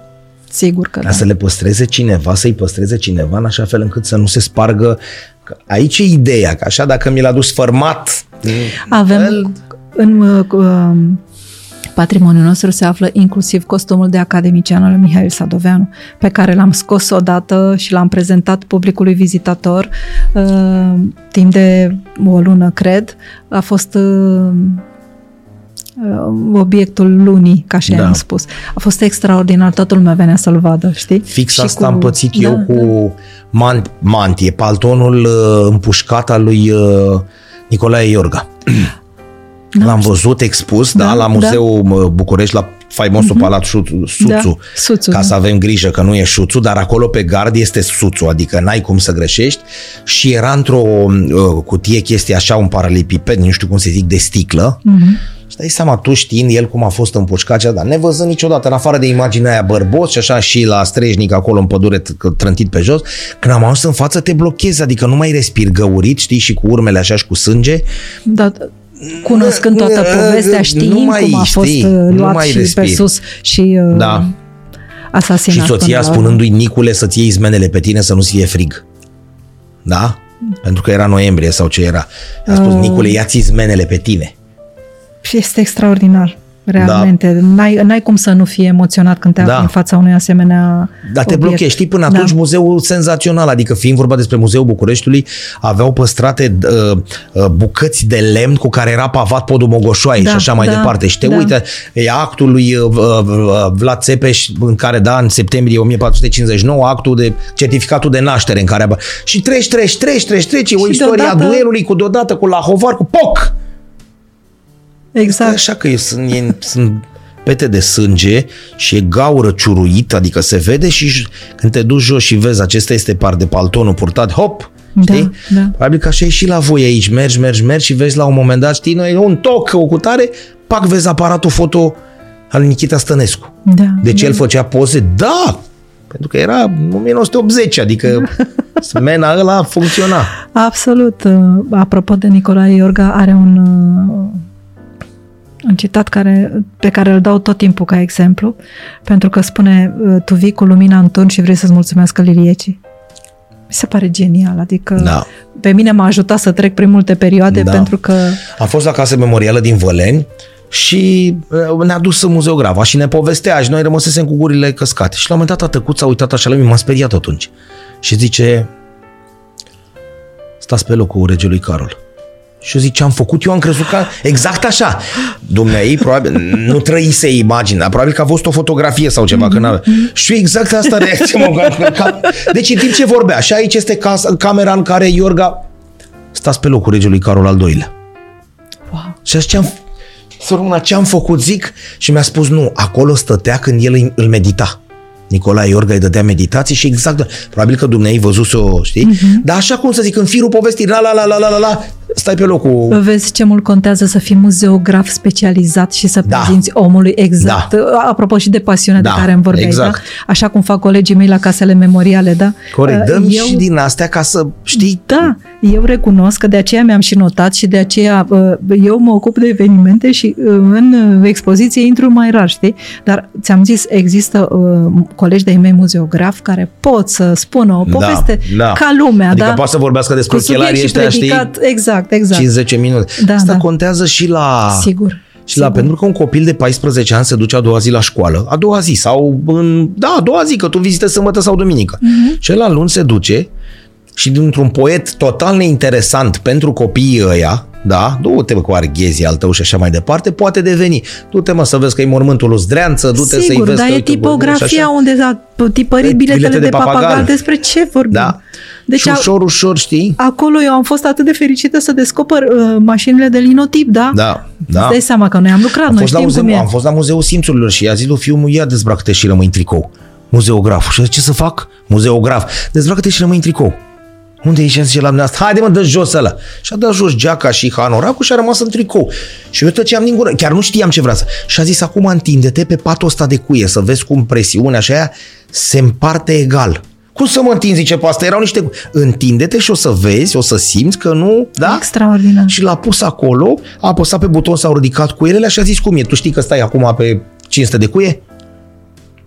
Sigur că Ca da. să le păstreze cineva, să-i păstreze cineva în așa fel încât să nu se spargă. Că Aici e ideea, că așa dacă mi l-a dus format, Avem el- în uh, uh, patrimoniul nostru se află inclusiv costumul de academician al lui Mihail Sadoveanu, pe care l-am scos odată și l-am prezentat publicului vizitator uh, timp de o lună, cred. A fost uh, uh, obiectul lunii, ca și Da. da. am spus. A fost extraordinar, toată lumea venea să-l vadă, știi? Fix Și asta cu- am pățit da, eu cu man, mantie, paltonul uh, împușcat al lui uh, Nicolae Iorga. [CLEARS THROAT] L-am văzut expus, da, Da, la da. Muzeul uh, București, la faimosul uh-huh. palat Șu- Suțu, Da, Suțu, ca da. să avem grijă că nu e Șuțu, dar acolo pe gard este Suțu, adică n-ai cum să greșești și era într-o uh, cutie chestie așa, un paralipiped, nu știu cum să zic, de sticlă, Mhm. și dai seama tu știind el cum a fost împușcat, cea, dar nevăzând niciodată, în afară de imaginea aia bărbos și așa și la strejnic acolo în pădure t- trântit pe jos, când am ajuns în față te blochezi, adică nu mai respiri găurit, știi, și cu urmele așa și cu sânge. Da, cunoscând toată povestea, știind Nu mai cum a fost știi, uh, nu luat mai și pe respiri. sus și uh, Da. asasinat. și soția până la urmă. spunându-i Nicule să-ți iei izmenele pe tine să nu-ți fie frig. Da? Pentru că era noiembrie sau ce era. A spus, Uh. Nicule, ia-ți izmenele pe tine. Și este extraordinar, realmente. Da. N-ai, n-ai cum să nu fii emoționat când te afli Da. în fața unui asemenea Dar te obiect. blochezi. Știi, până atunci Da. muzeul senzațional, adică fiind vorba despre Muzeul Bucureștiului, aveau păstrate uh, uh, bucăți de lemn cu care era pavat podul Mogoșoaie Da, și așa mai da, departe. Și te da. uite, e actul lui uh, uh, Vlad Țepeș, în care, da, în septembrie 1459, actul de certificatul de naștere în care... a- Și treci, treci, treci, treci, treci, e o Și istorie a deodată- duelului cu deodată cu Lahovar, cu POC! Exact. Așa că e, sunt, e, sunt pete de sânge și e gaură ciuruită, adică se vede și j- când te duci jos și vezi acesta este par de paltonul purtat, hop, Da, știi? da. Probabil că așa e și la voi aici, mergi, mergi, mergi și vezi la un moment dat, știi, noi un toc, o cutare, pac, vezi aparatul foto al Nikita Stănescu. Da, Deci da. el făcea poze? Da! Pentru că era 1980, adică [LAUGHS] smena ăla funcționa. Absolut. Uh, Apropo de Nicolae Iorga, are un, uh, un citat care, pe care îl dau tot timpul ca exemplu, pentru că spune uh, tu vii cu lumina în turn și vrei să-ți mulțumească liliecii. Mi se pare genial, adică Da. pe mine m-a ajutat să trec prin multe perioade Da. pentru că Am fost la casă memorială din Văleni și uh, ne-a dus în Muzeul Grava și ne povestea și noi rămăsesem cu gurile căscate. Și la un moment dat a tăcut, s-a uitat așa la mine, m-a speriat atunci. Și zice, stați pe locul regelui Carol. Și eu zic, ce am făcut? Eu am crezut că exact așa. Dumnezeu, probabil, nu trăise imaginea, probabil că a fost o fotografie sau ceva, că n-avea. Și eu exact asta reacție mă ca- Deci în timp ce vorbea, și aici este casa, camera în care Iorga, stați pe locul regelui Carol al doilea. wow, Și ziceam, Soruna, ce am făcut, zic? Și mi-a spus, nu, acolo stătea când el îl medita. Nicolae Iorga îi dădea meditații și exact, probabil că dumneai văzuse-o, știi? Uh-huh. Dar așa cum să zic, în firul povestii, la la la la la la la, stai pe locul. Vezi ce mult contează să fii muzeograf specializat și să da. prezinți omului exact. Da. Apropo și de pasiunea da. de care îmi vorbeai, exact. da? Așa cum fac colegii mei la casele memoriale, da? Corect, dăm eu, și din astea ca să știi. Da, eu recunosc că de aceea mi-am și notat și de aceea eu mă ocup de evenimente și în expoziție intru mai rar, știi? Dar ți-am zis, există colegi de-ai mei muzeograf care pot să spună o da, poveste da, da. ca lumea, adică da? poate să vorbească despre ochelarii ăștia, știi? Exact, exact. 5-10 minute. Da, Asta da. contează și la... Sigur. Și Sigur. la, pentru că un copil de 14 ani se duce a doua zi la școală, a doua zi sau în, da, a doua zi, că tu vizitezi sâmbătă sau duminică. Uh-huh. Și la luni se duce și dintr-un poet total neinteresant pentru copiii ăia, da, du-te cu arghezii al tău și așa mai departe, poate deveni. Du-te mă să vezi că e mormântul lui Zdreanță, du-te să-i vezi dar că e tipografia unde a tipărit biletele bilete de, de papagal. papagal. Despre ce vorbim? Da. Deci și ușor, ușor, știi? Acolo eu am fost atât de fericită să descoper uh, mașinile de linotip, da? Da, da. Îți dai seama că noi am lucrat, am noi fost știm la cum Am fost la Muzeul Simțurilor și i-a zis lui fiul ia dezbracă-te și rămâi în tricou. Muzeograf. Și ce să fac? Muzeograf. Dezbracă-te și rămâi în tricou. Unde e și zice la dumneavoastră? Haide mă, dă jos ăla. Și a dat jos geaca și hanoracul și a rămas în tricou. Și eu tăceam din gură. Chiar nu știam ce vrea să... Și a zis, acum întinde-te pe patul ăsta de cuie, să vezi cum presiunea și aia se împarte egal. Cum să mă întind, zice pe asta? Erau niște... Întinde-te și o să vezi, o să simți că nu... Da? Extraordinar. Și l-a pus acolo, a apăsat pe buton, s-au ridicat cuierele și a zis cum e. Tu știi că stai acum pe 500 de cuie?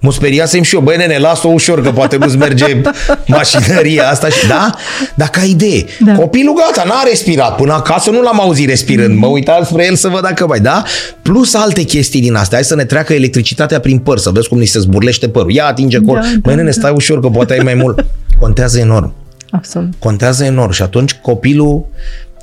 Mă speriasem și eu, băi nene, las-o ușor, că poate nu-ți merge mașinăria asta. Și, da? Dar ca idee, da. copilul gata, n-a respirat. Până acasă nu l-am auzit respirând. Mă uitam spre el să văd dacă mai, da? Plus alte chestii din astea. Hai să ne treacă electricitatea prin păr, să vezi cum ni se zburlește părul. Ia, atinge cor. Da, băi da, nene, da. stai ușor, că poate ai mai mult. Contează enorm. Absolut. Contează enorm. Și atunci copilul,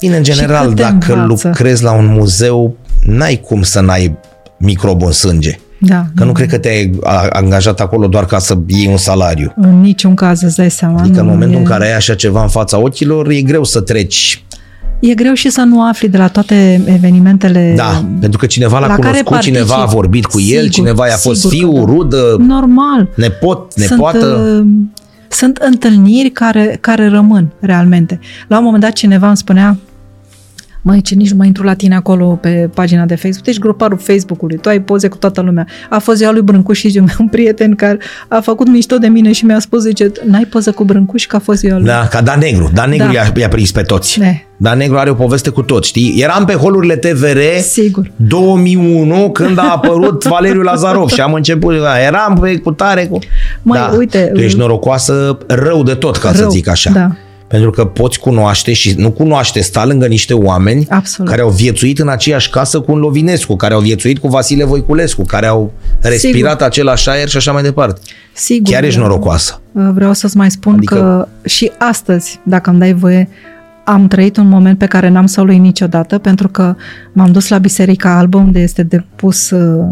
bine, în general, dacă învață? lucrezi la un muzeu, n-ai cum să n-ai microb în sânge. Da, că nu cred că te-ai angajat acolo doar ca să iei un salariu. În niciun caz îți dai seama. Adică în momentul e... în care ai așa ceva în fața ochilor, e greu să treci E greu și să nu afli de la toate evenimentele Da, pentru că cineva l-a la cunoscut, cineva a vorbit cu sigur, el, cineva i-a fost fiu, da. rudă, Normal. nepot, nepoată. Sunt, uh, sunt întâlniri care, care rămân realmente. La un moment dat cineva îmi spunea Măi, ce nici nu mai intru la tine acolo pe pagina de Facebook. Ești groparul Facebook-ului, tu ai poze cu toată lumea. A fost ziua lui Brâncuș și un prieten care a făcut mișto de mine și mi-a spus, zice, n-ai poză cu Brâncuș că a fost ziua lui. Da, ca Dan Negru. Dan Negru da. i-a, i-a prins pe toți. Ne. Dan Negru are o poveste cu toți, știi? Eram pe holurile TVR Sigur. 2001 când a apărut [LAUGHS] Valeriu Lazarov și am început, eram pe cu tare cu... Măi, da, uite... Tu ești norocoasă rău de tot, ca rău, să zic așa. Da. Pentru că poți cunoaște și nu cunoaște, sta lângă niște oameni Absolut. care au viețuit în aceeași casă cu un Lovinescu, care au viețuit cu Vasile Voiculescu, care au respirat Sigur. același aer și așa mai departe. Sigur. Chiar ești norocoasă. Vreau să-ți mai spun adică... că și astăzi, dacă îmi dai voie, am trăit un moment pe care n-am să-l uit niciodată, pentru că m-am dus la Biserica Albă, unde este depus uh,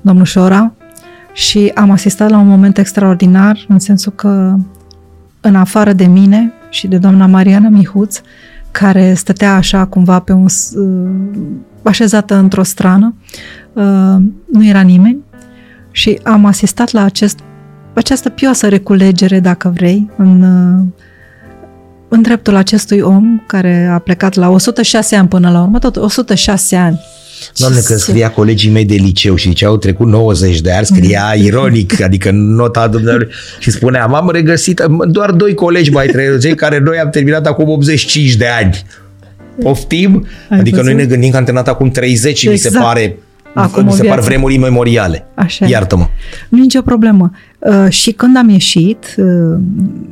domnul Șora, și am asistat la un moment extraordinar, în sensul că în afară de mine și de doamna Mariana Mihuț, care stătea așa cumva pe un uh, așezată într-o strană, uh, nu era nimeni. Și am asistat la acest, această pioasă reculegere, dacă vrei, în, uh, în dreptul acestui om care a plecat la 106 ani până la urmă, tot 106 ani Doamne, când scria colegii mei de liceu și ziceau trecut 90 de ani, scria ironic, adică nota dumneavoastră și spunea, m-am regăsit, doar doi colegi mai trebuie, cei care noi am terminat acum 85 de ani. Poftim? Ai adică văzut? noi ne gândim că am terminat acum 30 și exact. mi se exact. pare Acum mi se par vremuri imemoriale. Așa Iartă-mă. Nu nicio problemă. Uh, și când am ieșit uh,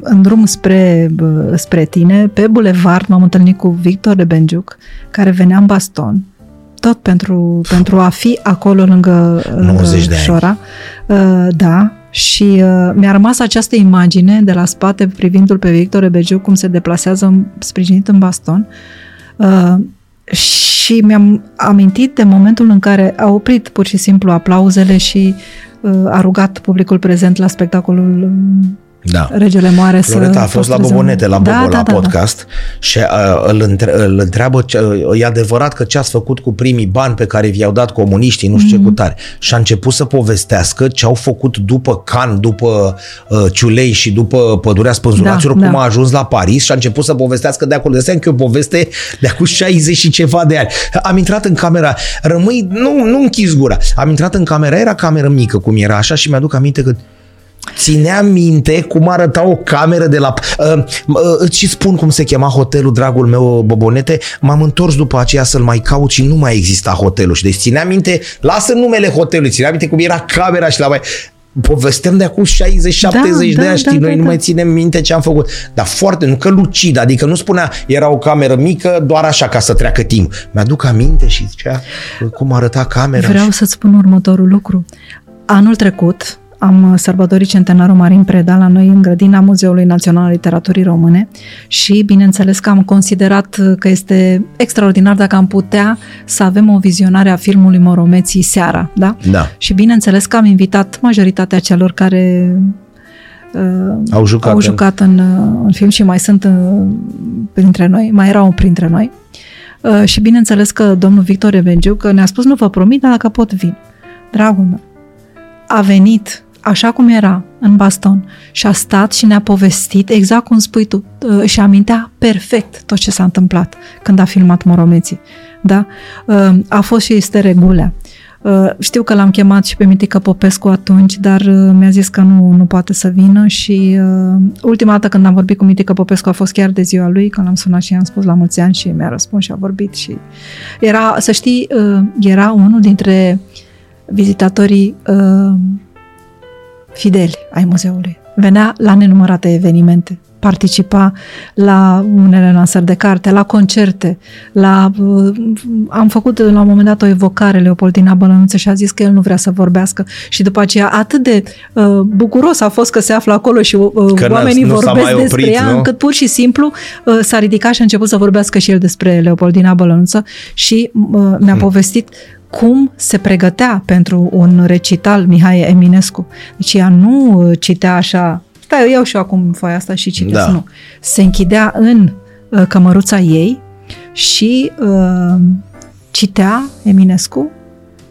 în drum spre, uh, spre tine, pe bulevard m-am întâlnit cu Victor de Benjuc, care venea în baston tot pentru, pentru a fi acolo lângă, lângă Șora. Uh, da, și uh, mi-a rămas această imagine de la spate privindu-l pe Victor Ebegiu cum se deplasează sprijinit în baston uh, și mi-am amintit de momentul în care a oprit pur și simplu aplauzele și a rugat publicul prezent la spectacolul Da. Regele moare să Loreta a fost la păstreze un- Bobonete, la Bobo, Da, la da, da, da. podcast și uh, îl, între, îl întreabă, ce, uh, e adevărat că ce ați făcut cu primii bani pe care vi-au dat comuniștii, nu știu Mhm. ce cu tare. Și a început să povestească ce au făcut după Can, după uh, Ciulei și după Pădurea Spânzuraților, Da, cum da. a ajuns la Paris și a început să povestească de acolo. De asta e o poveste de acum 60 și ceva de ani. Am intrat în camera, rămâi, nu, nu închis gura. Am intrat în camera, era cameră mică cum era așa și mi-aduc aminte că Țineam minte cum arăta o cameră de la... Uh, uh, îți și spun cum se chema hotelul, dragul meu, Bobonete. M-am întors după aceea să-l mai caut și nu mai exista hotelul. Și deci țineam minte, lasă numele hotelului, țineam minte cum era camera și la mai... Povestem de acum 60-70 Da, de da, ani, știi, da, noi da, nu da. mai ținem minte ce am făcut. Dar foarte, nu că lucid, adică nu spunea era o cameră mică doar așa ca să treacă timp. Mi-aduc aminte și zicea cum arăta camera. Vreau și... să-ți spun următorul lucru. Anul trecut am sărbătorit centenarul Marin Preda la noi în grădina Muzeului Național al Literaturii Române și bineînțeles că am considerat că este extraordinar dacă am putea să avem o vizionare a filmului Moromeții seara, da? Da. Și bineînțeles că am invitat majoritatea celor care uh, Au jucat au în- jucat în, uh, în film și mai sunt uh, printre noi, mai erau printre noi. Uh, și bineînțeles că domnul Victor Evengiu, că ne-a spus, nu vă promit, dar dacă pot vin. Dragul meu, a venit așa cum era, în baston, și a stat și ne-a povestit, exact cum spui tu, uh, și amintea perfect tot ce s-a întâmplat când a filmat Moromeții. Da? Uh, A fost și este regulea. Uh, Știu că l-am chemat și pe Mitică Popescu atunci, dar uh, mi-a zis că nu, nu poate să vină și uh, ultima dată când am vorbit cu Mitică Popescu a fost chiar de ziua lui, când l-am sunat și i-am spus la mulți ani și mi-a răspuns și a vorbit și era, să știi, uh, era unul dintre vizitatorii uh, fideli ai muzeului. Venea la nenumărate evenimente, participa la unele lansări de carte, la concerte, la, uh, am făcut la un moment dat o evocare Leopoldina Bălănuță și a zis că el nu vrea să vorbească și după aceea atât de uh, bucuros a fost că se află acolo și uh, Că n-a- oamenii nu s-a vorbesc mai despre oprit, ea, nu? încât pur și simplu uh, s-a ridicat și a început să vorbească și el despre Leopoldina Bălănuță și uh, mi-a Hmm. povestit cum se pregătea pentru un recital Mihai Eminescu. Deci ea nu uh, citea așa, stai, eu iau și eu acum foaia asta și citesc, Da. nu. Se închidea în uh, cămăruța ei și uh, citea Eminescu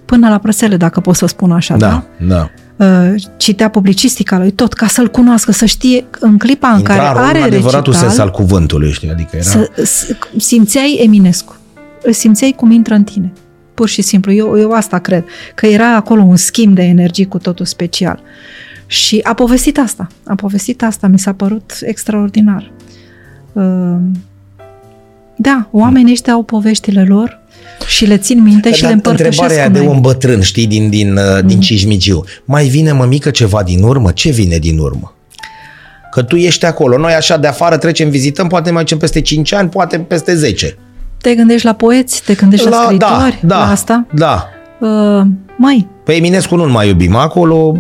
până la prăsele, dacă pot să spun așa, da? Da, da. Uh, citea publicistica lui tot ca să-l cunoască, să știe în clipa în Intra care în rol are în adevăratul recital, sens al cuvântului, știi, adică era... să, să, simțeai Eminescu. Îl simțeai cum intră în tine. Pur și simplu. Eu, eu asta cred. Că era acolo un schimb de energii cu totul special. Și a povestit asta. A povestit asta. Mi s-a părut extraordinar. Uh, Da, oamenii ăștia au poveștile lor și le țin minte și Dar le împărtășesc întrebarea aia cu de noi. om bătrân, știi, din, din, mm. din Cismigiu. Mai vine, mămică, ceva din urmă? Ce vine din urmă? Că tu ești acolo. Noi așa de afară trecem, vizităm, poate mai ducem peste 5 ani, poate peste 10. Te gândești la poeți, te gândești la, scriitori, da, da, la asta? Da. Uh, mai, Pe Eminescu nu-l mai iubim. Acolo,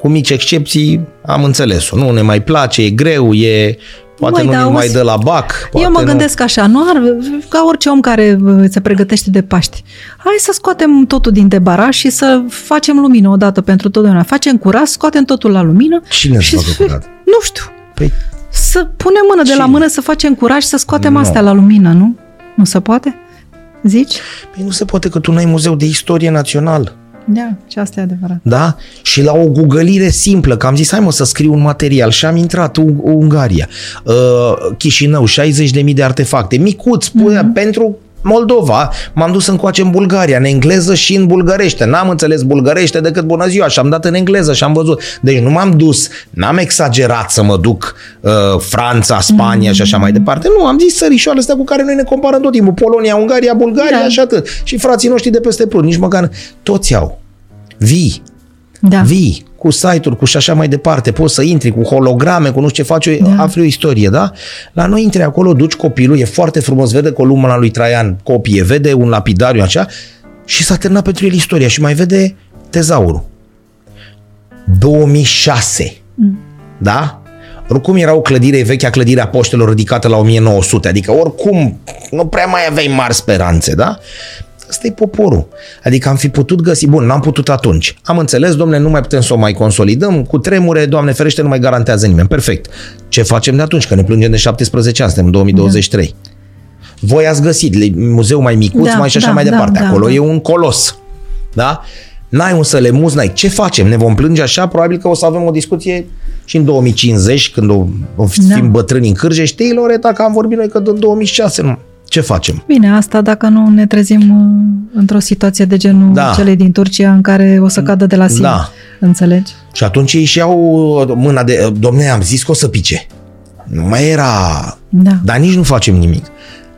cu mici excepții, am înțeles-o. Nu ne mai place, e greu, e... Poate Măi, nu da, ne mai auzi, dă la bac. Poate Eu mă nu. gândesc așa, nu ar, ca orice om care uh, se pregătește de Paști. Hai să scoatem totul din debaraș și să facem lumină odată pentru totdeauna. Facem curat, scoatem totul la lumină. Cine și să facă să- curat? Nu știu. Păi, Să punem mână de la Cine? mână să facem curaj și să scoatem Nu. astea la lumină, nu? Nu se poate? Zici? păi nu se poate că tu n-ai muzeu de istorie național. Da, și asta e adevărat. Da? Și la o gugălire simplă, că am zis, hai mă să scriu un material și am intrat în Ungaria, uh, Chișinău, 60.000 de artefacte, micuț, mm-hmm. pentru Moldova, m-am dus încoace în Bulgaria, în engleză și în bulgărește. N-am înțeles bulgărește decât bună ziua și am dat în engleză și am văzut. Deci nu m-am dus, n-am exagerat să mă duc uh, Franța, Spania mm-hmm. și așa mai departe. Nu, am zis sărișoarele astea cu care noi ne comparăm tot timpul. Polonia, Ungaria, Bulgaria Da. și atât. Și frații noștri de peste prut, nici măcar toți au. Vii, Da. vii cu site-uri, cu și așa mai departe, poți să intri cu holograme, cu nu știu ce faci, Da. da. afli o istorie, da? La noi intri acolo, duci copilul, e foarte frumos, vede columna lui Traian, copie, vede un lapidariu așa și s-a terminat pentru el istoria și mai vede tezaurul. 2006. Mm. Da? Oricum era o clădire, vechea clădire a poștelor ridicată la 1900, adică oricum nu prea mai aveai mari speranțe, da? Ăsta e poporul. Adică am fi putut găsi, bun, n-am putut atunci. Am înțeles, domnule, nu mai putem să o mai consolidăm, cu tremure, Doamne ferește, nu mai garantează nimeni. Perfect. Ce facem de atunci? Că ne plângem de 17 ani, suntem în 2023. Da. Voi ați găsit muzeu mai micuț, Da, mai și așa da, mai da, departe. da, Acolo da. e un colos. Da? N-ai un să le muzi, n-ai. Ce facem? Ne vom plânge așa? Probabil că o să avem o discuție și în 2050, când o, o fim Da. bătrâni în cârjeș. Știi, Loreta, că am vorbit noi că în 2006 nu. Ce facem? Bine, asta dacă nu ne trezim uh, într-o situație de genul Da. celei din Turcia în care o să cadă de la sine. Da. Înțelegi? Și atunci ei și iau mâna de... Domne, am zis că o să pice. Nu mai era... Da. Dar nici nu facem nimic.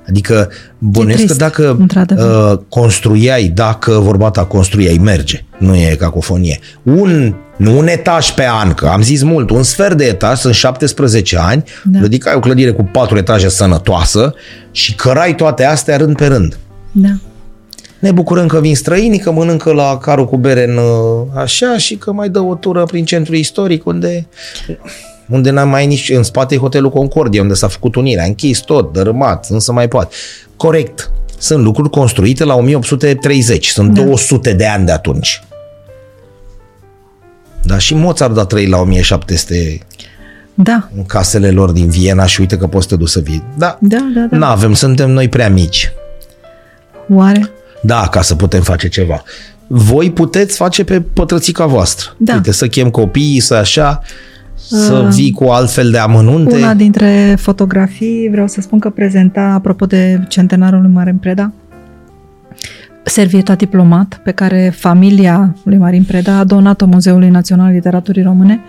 Adică bănuiesc că trist, dacă într-adevăr. uh, construiai, dacă vorba ta construiai, merge. Nu e cacofonie. Un, nu un etaj pe an, că am zis mult, un sfert de etaj, sunt 17 ani, Da. da. ridicai o clădire cu patru etaje sănătoasă și cărai toate astea rând pe rând. Da. Ne bucurăm că vin străinii, că mănâncă la carul cu bere în uh, așa și că mai dă o tură prin centrul istoric unde unde n-am mai nici în spate e hotelul Concordia, unde s-a făcut unirea, închis tot, dărâmat, însă mai poate. Corect. Sunt lucruri construite la 1830, sunt Da. da. 200 de ani de atunci. Dar și Mozart a trăit la 1700 Da. în casele lor din Viena și uite că poți să te duci să vii. Da, Da, da, da. nu avem, suntem noi prea mici. Oare? Da, ca să putem face ceva. Voi puteți face pe pătrățica voastră. Da. Uite, să chem copiii, să așa, să Uh, vii cu altfel de amănunte. Una dintre fotografii, vreau să spun că prezenta, apropo de centenarul lui Marin Preda, servieta diplomat pe care familia lui Marin Preda a donat-o Muzeului Național Literaturii Române.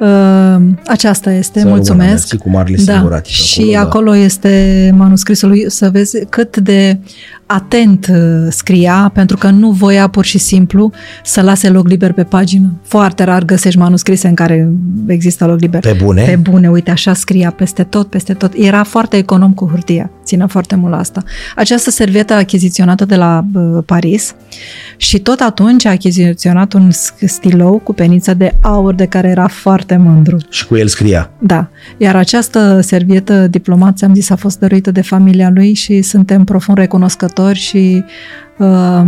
Uh, Aceasta este, Să rămână, mulțumesc. mersi cu marile da. singuratici Și acolo, da. acolo este manuscrisul lui, să vezi cât de atent uh, scria, pentru că nu voia pur și simplu să lase loc liber pe pagină. Foarte rar găsești manuscrise în care există loc liber. Pe bune? Pe bune, uite, așa scria peste tot, peste tot. Era foarte econom cu hârtia, ținea foarte mult la asta. Această servietă achiziționată de la uh, Paris și tot atunci a achiziționat un sc- stilou cu peniță de aur de care era foarte mândru. Și cu el scria. Da, iar această servietă diplomat, ți-am zis, a fost dăruită de familia lui și suntem profund recunoscători și uh,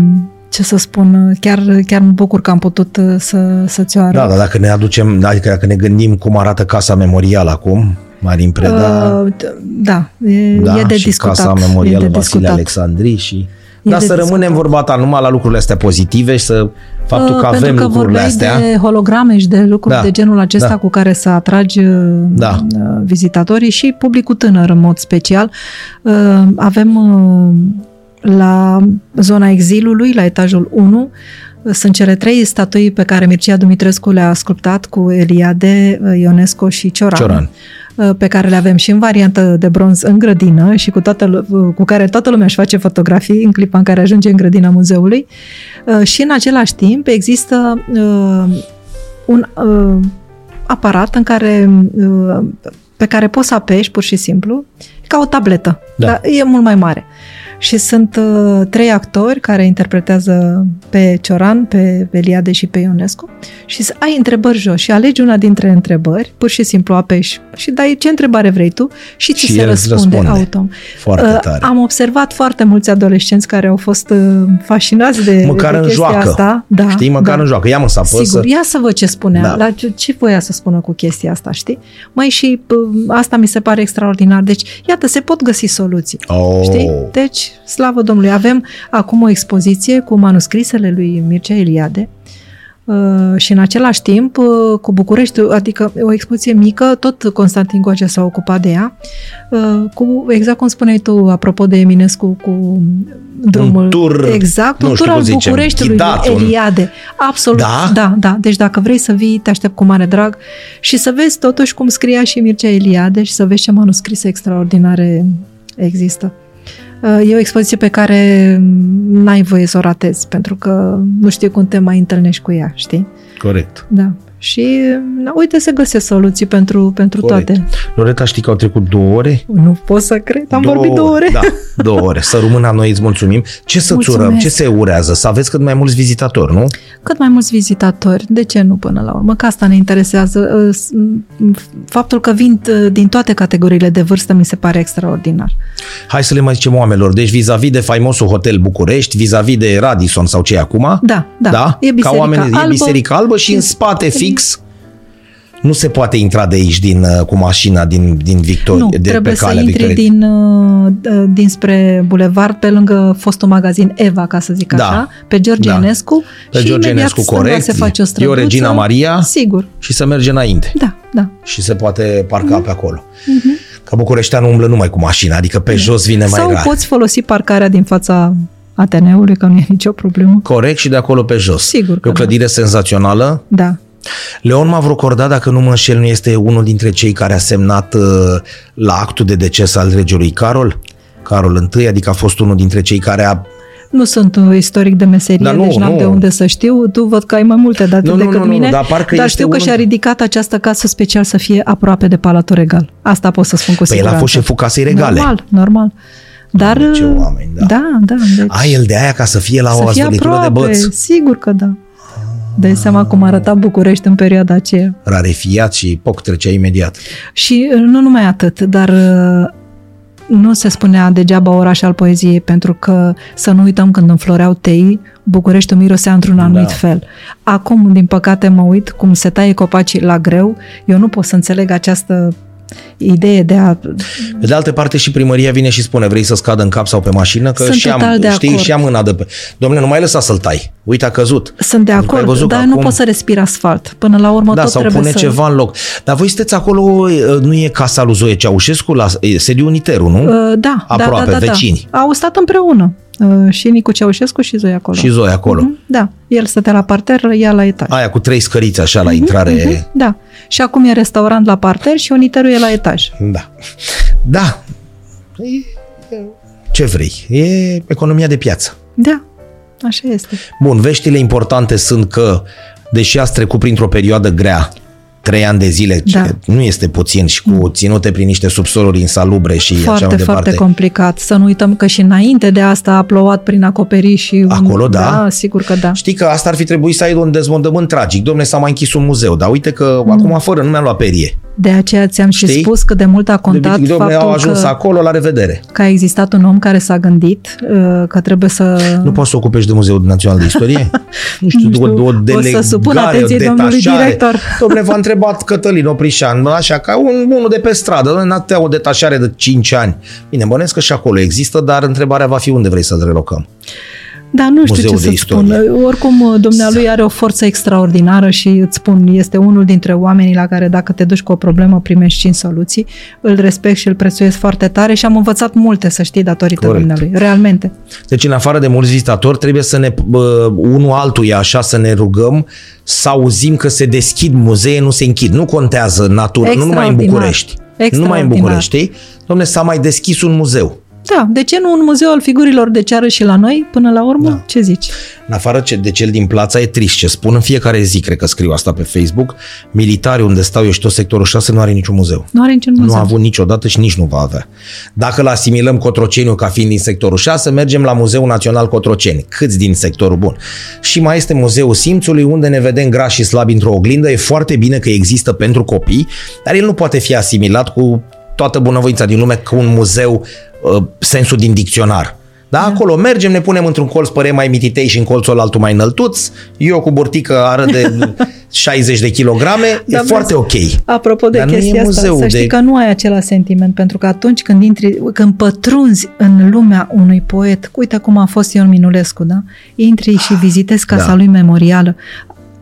ce să spun, chiar, chiar mă bucur că am putut uh, să, să-ți o arăt. Da, dar dacă ne aducem, adică dacă ne gândim cum arată casa memorială acum, Marin Preda, Uh, d- da, e, da, e de și discutat. casa e memorială de Vasile discutat. Alexandri și... E Dar de să rămânem discutat. vorba ta numai la lucrurile astea pozitive și să faptul Uh, că avem Pentru că lucrurile vorbeai astea. de holograme și de lucruri Da, de genul acesta da. cu care să atragi uh, Da. uh, vizitatorii și publicul tânăr în mod special. Uh, Avem uh, la zona exilului, la etajul 1, uh, sunt cele trei statui pe care Mircea Dumitrescu le-a sculptat cu Eliade, uh, Ionesco și Cioran. Cioran. Uh, pe care le avem și în variantă de bronz în grădină și cu, toată, lu- cu care toată lumea își face fotografii în clipa în care ajunge în grădina muzeului. Uh, Și în același timp există uh, un uh, aparat în care, uh, pe care poți să apeși pur și simplu, e ca o tabletă, Da. dar e mult mai mare. Și sunt uh, trei actori care interpretează pe Cioran, pe Eliade și pe Ionescu și să ai întrebări jos și alegi una dintre întrebări, pur și simplu apeși și dai ce întrebare vrei tu și ți Și se el îți răspunde, răspunde. autom. Foarte Uh, tare. Am observat foarte mulți adolescenți care au fost uh, fascinați de, Măcar de în chestia joacă. asta. Da, Știi, măcar da. în joacă. Ia mă să apăsă. Sigur, ia să văd ce spunea, Da. la ce, ce voia să spună cu chestia asta, știi? Mai și p- asta mi se pare extraordinar. Deci, iată, se pot găsi soluții. Oh. Știi? Deci, slavă Domnului. Avem acum o expoziție cu manuscrisele lui Mircea Eliade uh, și în același timp uh, cu București, adică o expoziție mică, tot Constantin Gogea s-a ocupat de ea, uh, cu, exact cum spuneai tu, apropo de Eminescu, cu drumul... Un tur, exact, nu un știu tur cum al zicem, Bucureștiului, ghidat, un- Eliade. Absolut, Da? da, da. Deci dacă vrei să vii, te aștept cu mare drag și să vezi totuși cum scria și Mircea Eliade și să vezi ce manuscrise extraordinare există. E o expoziție pe care n-ai voie să o ratezi, pentru că nu știu cum te mai întâlnești cu ea, știi? Corect. Da. Și na, uite, se găsesc soluții pentru, pentru Corect. toate. Loreta, știi că au trecut două ore? Nu pot să cred, am vorbit două ore. Da, [LAUGHS] două ore. Să rămână noi îți mulțumim. Ce să-ți Mulțumesc. țurăm? Ce se urează? Să aveți cât mai mulți vizitatori, nu? Cât mai mulți vizitatori, de ce nu până la urmă? Că asta ne interesează. Uh, s- m- Faptul că vin uh, din toate categoriile de vârstă mi se pare extraordinar. Hai să le mai zicem oamenilor. Deci vis-a-vis de faimosul hotel București, vis-a-vis de Radisson sau ce e acum, Da, da. da? E biserica Ca oameni, albă. e biserica albă și în spate fix nu se poate intra de aici din, uh, cu mașina din, din Victoria, nu, de trebuie pe să calea intri Victoriei. din, uh, uh, dinspre bulevard pe lângă fostul magazin Eva, ca să zic Da. așa, pe George Da. Enescu. Pe și George imediat Enescu, stânga corect. se face o E o străduță. Regina Maria. Sigur, Și să merge înainte. da, da. Și se poate parca Mhm. pe acolo. Ca Bucureșteanul umblă numai cu mașina, adică pe jos vine mai Sau rar. poți folosi parcarea din fața Ateneului, că nu e nicio problemă. Corect și de acolo pe jos. Sigur că E o clădire senzațională. Da. Leon Mavrocorda, dacă nu mă înșel, nu este unul dintre cei care a semnat uh, la actul de deces al regelui Carol? Carol I, adică a fost unul dintre cei care a... Nu sunt un istoric de meserie, Dar nu, deci n-am nu. de unde să știu. Tu văd că ai mai multe date Nu, nu, decât nu, nu, mine, dar parcă dar este știu că unul- și-a ridicat această casă special să fie aproape de Palatul Regal. Asta pot să spun cu Păi el siguranță. a fost șeful casei regale. Normal, normal. Dar, Ce oameni, da. da, da. Deci, A, el de aia ca să fie la o să fie azvelitură de aproape, băț. sigur că da. Dai seama cum arăta București în perioada aceea. Rarefiat și poc trecea imediat. Și uh, nu numai atât, dar uh, nu se spunea degeaba oraș al poeziei, pentru că să nu uităm când înfloreau tei, Bucureștiul mirosea într-un anumit Da. fel. Acum, din păcate, mă uit cum se taie copacii la greu, eu nu pot să înțeleg această idee de a... Pe de altă parte și primăria vine și spune vrei să scadă în cap sau pe mașină? Că Sunt și am, total de știi, acord. și am mâna de pe... Domnule, nu mai lăsa să-l tai. Uite, a căzut. Sunt de Pentru că ai acord, văzut dar că nu acum- pot să respir asfalt. Până la urmă Da, tot sau trebuie pune să... ceva în loc. Dar voi sunteți acolo, e, nu e casa lui Zoe Ceaușescu, la e sediul Uniteru, nu? Uh, da, Aproape, da, da, da, vecini. Da. Au stat împreună. Uh, și Nicu Ceaușescu și Zoe acolo. Și Zoe acolo. Mhm, Da, el stătea la parter, ea la etaj. Aia cu trei scăriți așa la intrare. Mhm, Da. Și acum e restaurant la parter și uniterul e la etaj. Da. Da. E- e- Ce vrei? E economia de piață. Da, așa este. Bun, veștile importante sunt că, deși ați trecut printr-o perioadă grea, trei ani de zile, Da. ce nu este puțin și cu ținute prin niște subsoluri insalubre și așa Foarte, mai departe. foarte complicat. Să nu uităm că și înainte de asta a plouat prin acoperiș și... un- Acolo, da? Da, sigur că da. Știi că asta ar fi trebuit să ai un dezmondământ tragic. Domne, s-a mai închis un muzeu, dar uite că mm. acum fără nu mi-a luat perie. De aceea ți-am și Știi? spus cât de mult a contat Domne, au faptul ajuns că, acolo, la revedere. că a existat un om care s-a gândit uh, că trebuie să... Nu poți să ocupești de Muzeul Național de Istorie? [LAUGHS] nu știu, Nu știu, o, o o să delegare, supun atenției o domnului detașare. director. [LAUGHS] Domnule, v-a întrebat Cătălin Oprișan, așa, ca un, unul de pe stradă, domnule, n-atea o detașare de 5 ani. Bine, bănesc că și acolo există, dar întrebarea va fi unde vrei să-l relocăm. Da, nu știu Muzeul ce de să-ți spun. istorie. Oricum, dumnealui are o forță extraordinară și îți spun, este unul dintre oamenii la care dacă te duci cu o problemă primești cinci soluții. Îl respect și îl prețuiesc foarte tare și am învățat multe, să știi, datorită Corect. dumnealui. Realmente. Deci, în afară de mulți vizitatori, trebuie să ne, bă, unul altuia, așa, să ne rugăm să auzim că se deschid muzee, nu se închid. Nu contează natura, nu numai în Extraordinar. București. Nu numai în Extraordinar. București, știi? Domnule, s-a mai deschis un muzeu. Da, de ce nu un muzeu al figurilor de ceară și la noi, până la urmă? Da. Ce zici? În afară ce- de cel din plața, e trist ce spun. În fiecare zi, cred că scriu asta pe Facebook, militarii unde stau eu și tot sectorul 6 nu are niciun muzeu. Nu are niciun muzeu. Nu a avut niciodată și nici nu va avea. Dacă îl asimilăm Cotroceniu ca fiind din sectorul 6, mergem la Muzeul Național Cotroceni. Câți din sectorul bun? Și mai este Muzeul Simțului, unde ne vedem grași și slabi într-o oglindă. E foarte bine că există pentru copii, dar el nu poate fi asimilat cu toată bunăvoința din lume cu un muzeu uh, sensul din dicționar. Da, acolo mergem, ne punem într-un colț, părem mai mititei și în colțul altul mai înăltuți, eu cu burtică ară de [LAUGHS] 60 de kilograme, e Dar foarte ok. Apropo de Dar nu e chestia asta, muzeu să știi de- că nu ai același sentiment, pentru că atunci când intri, când pătrunzi în lumea unui poet, uite cum a fost Ion Minulescu, da? Intri și vizitezi casa Da. lui memorială.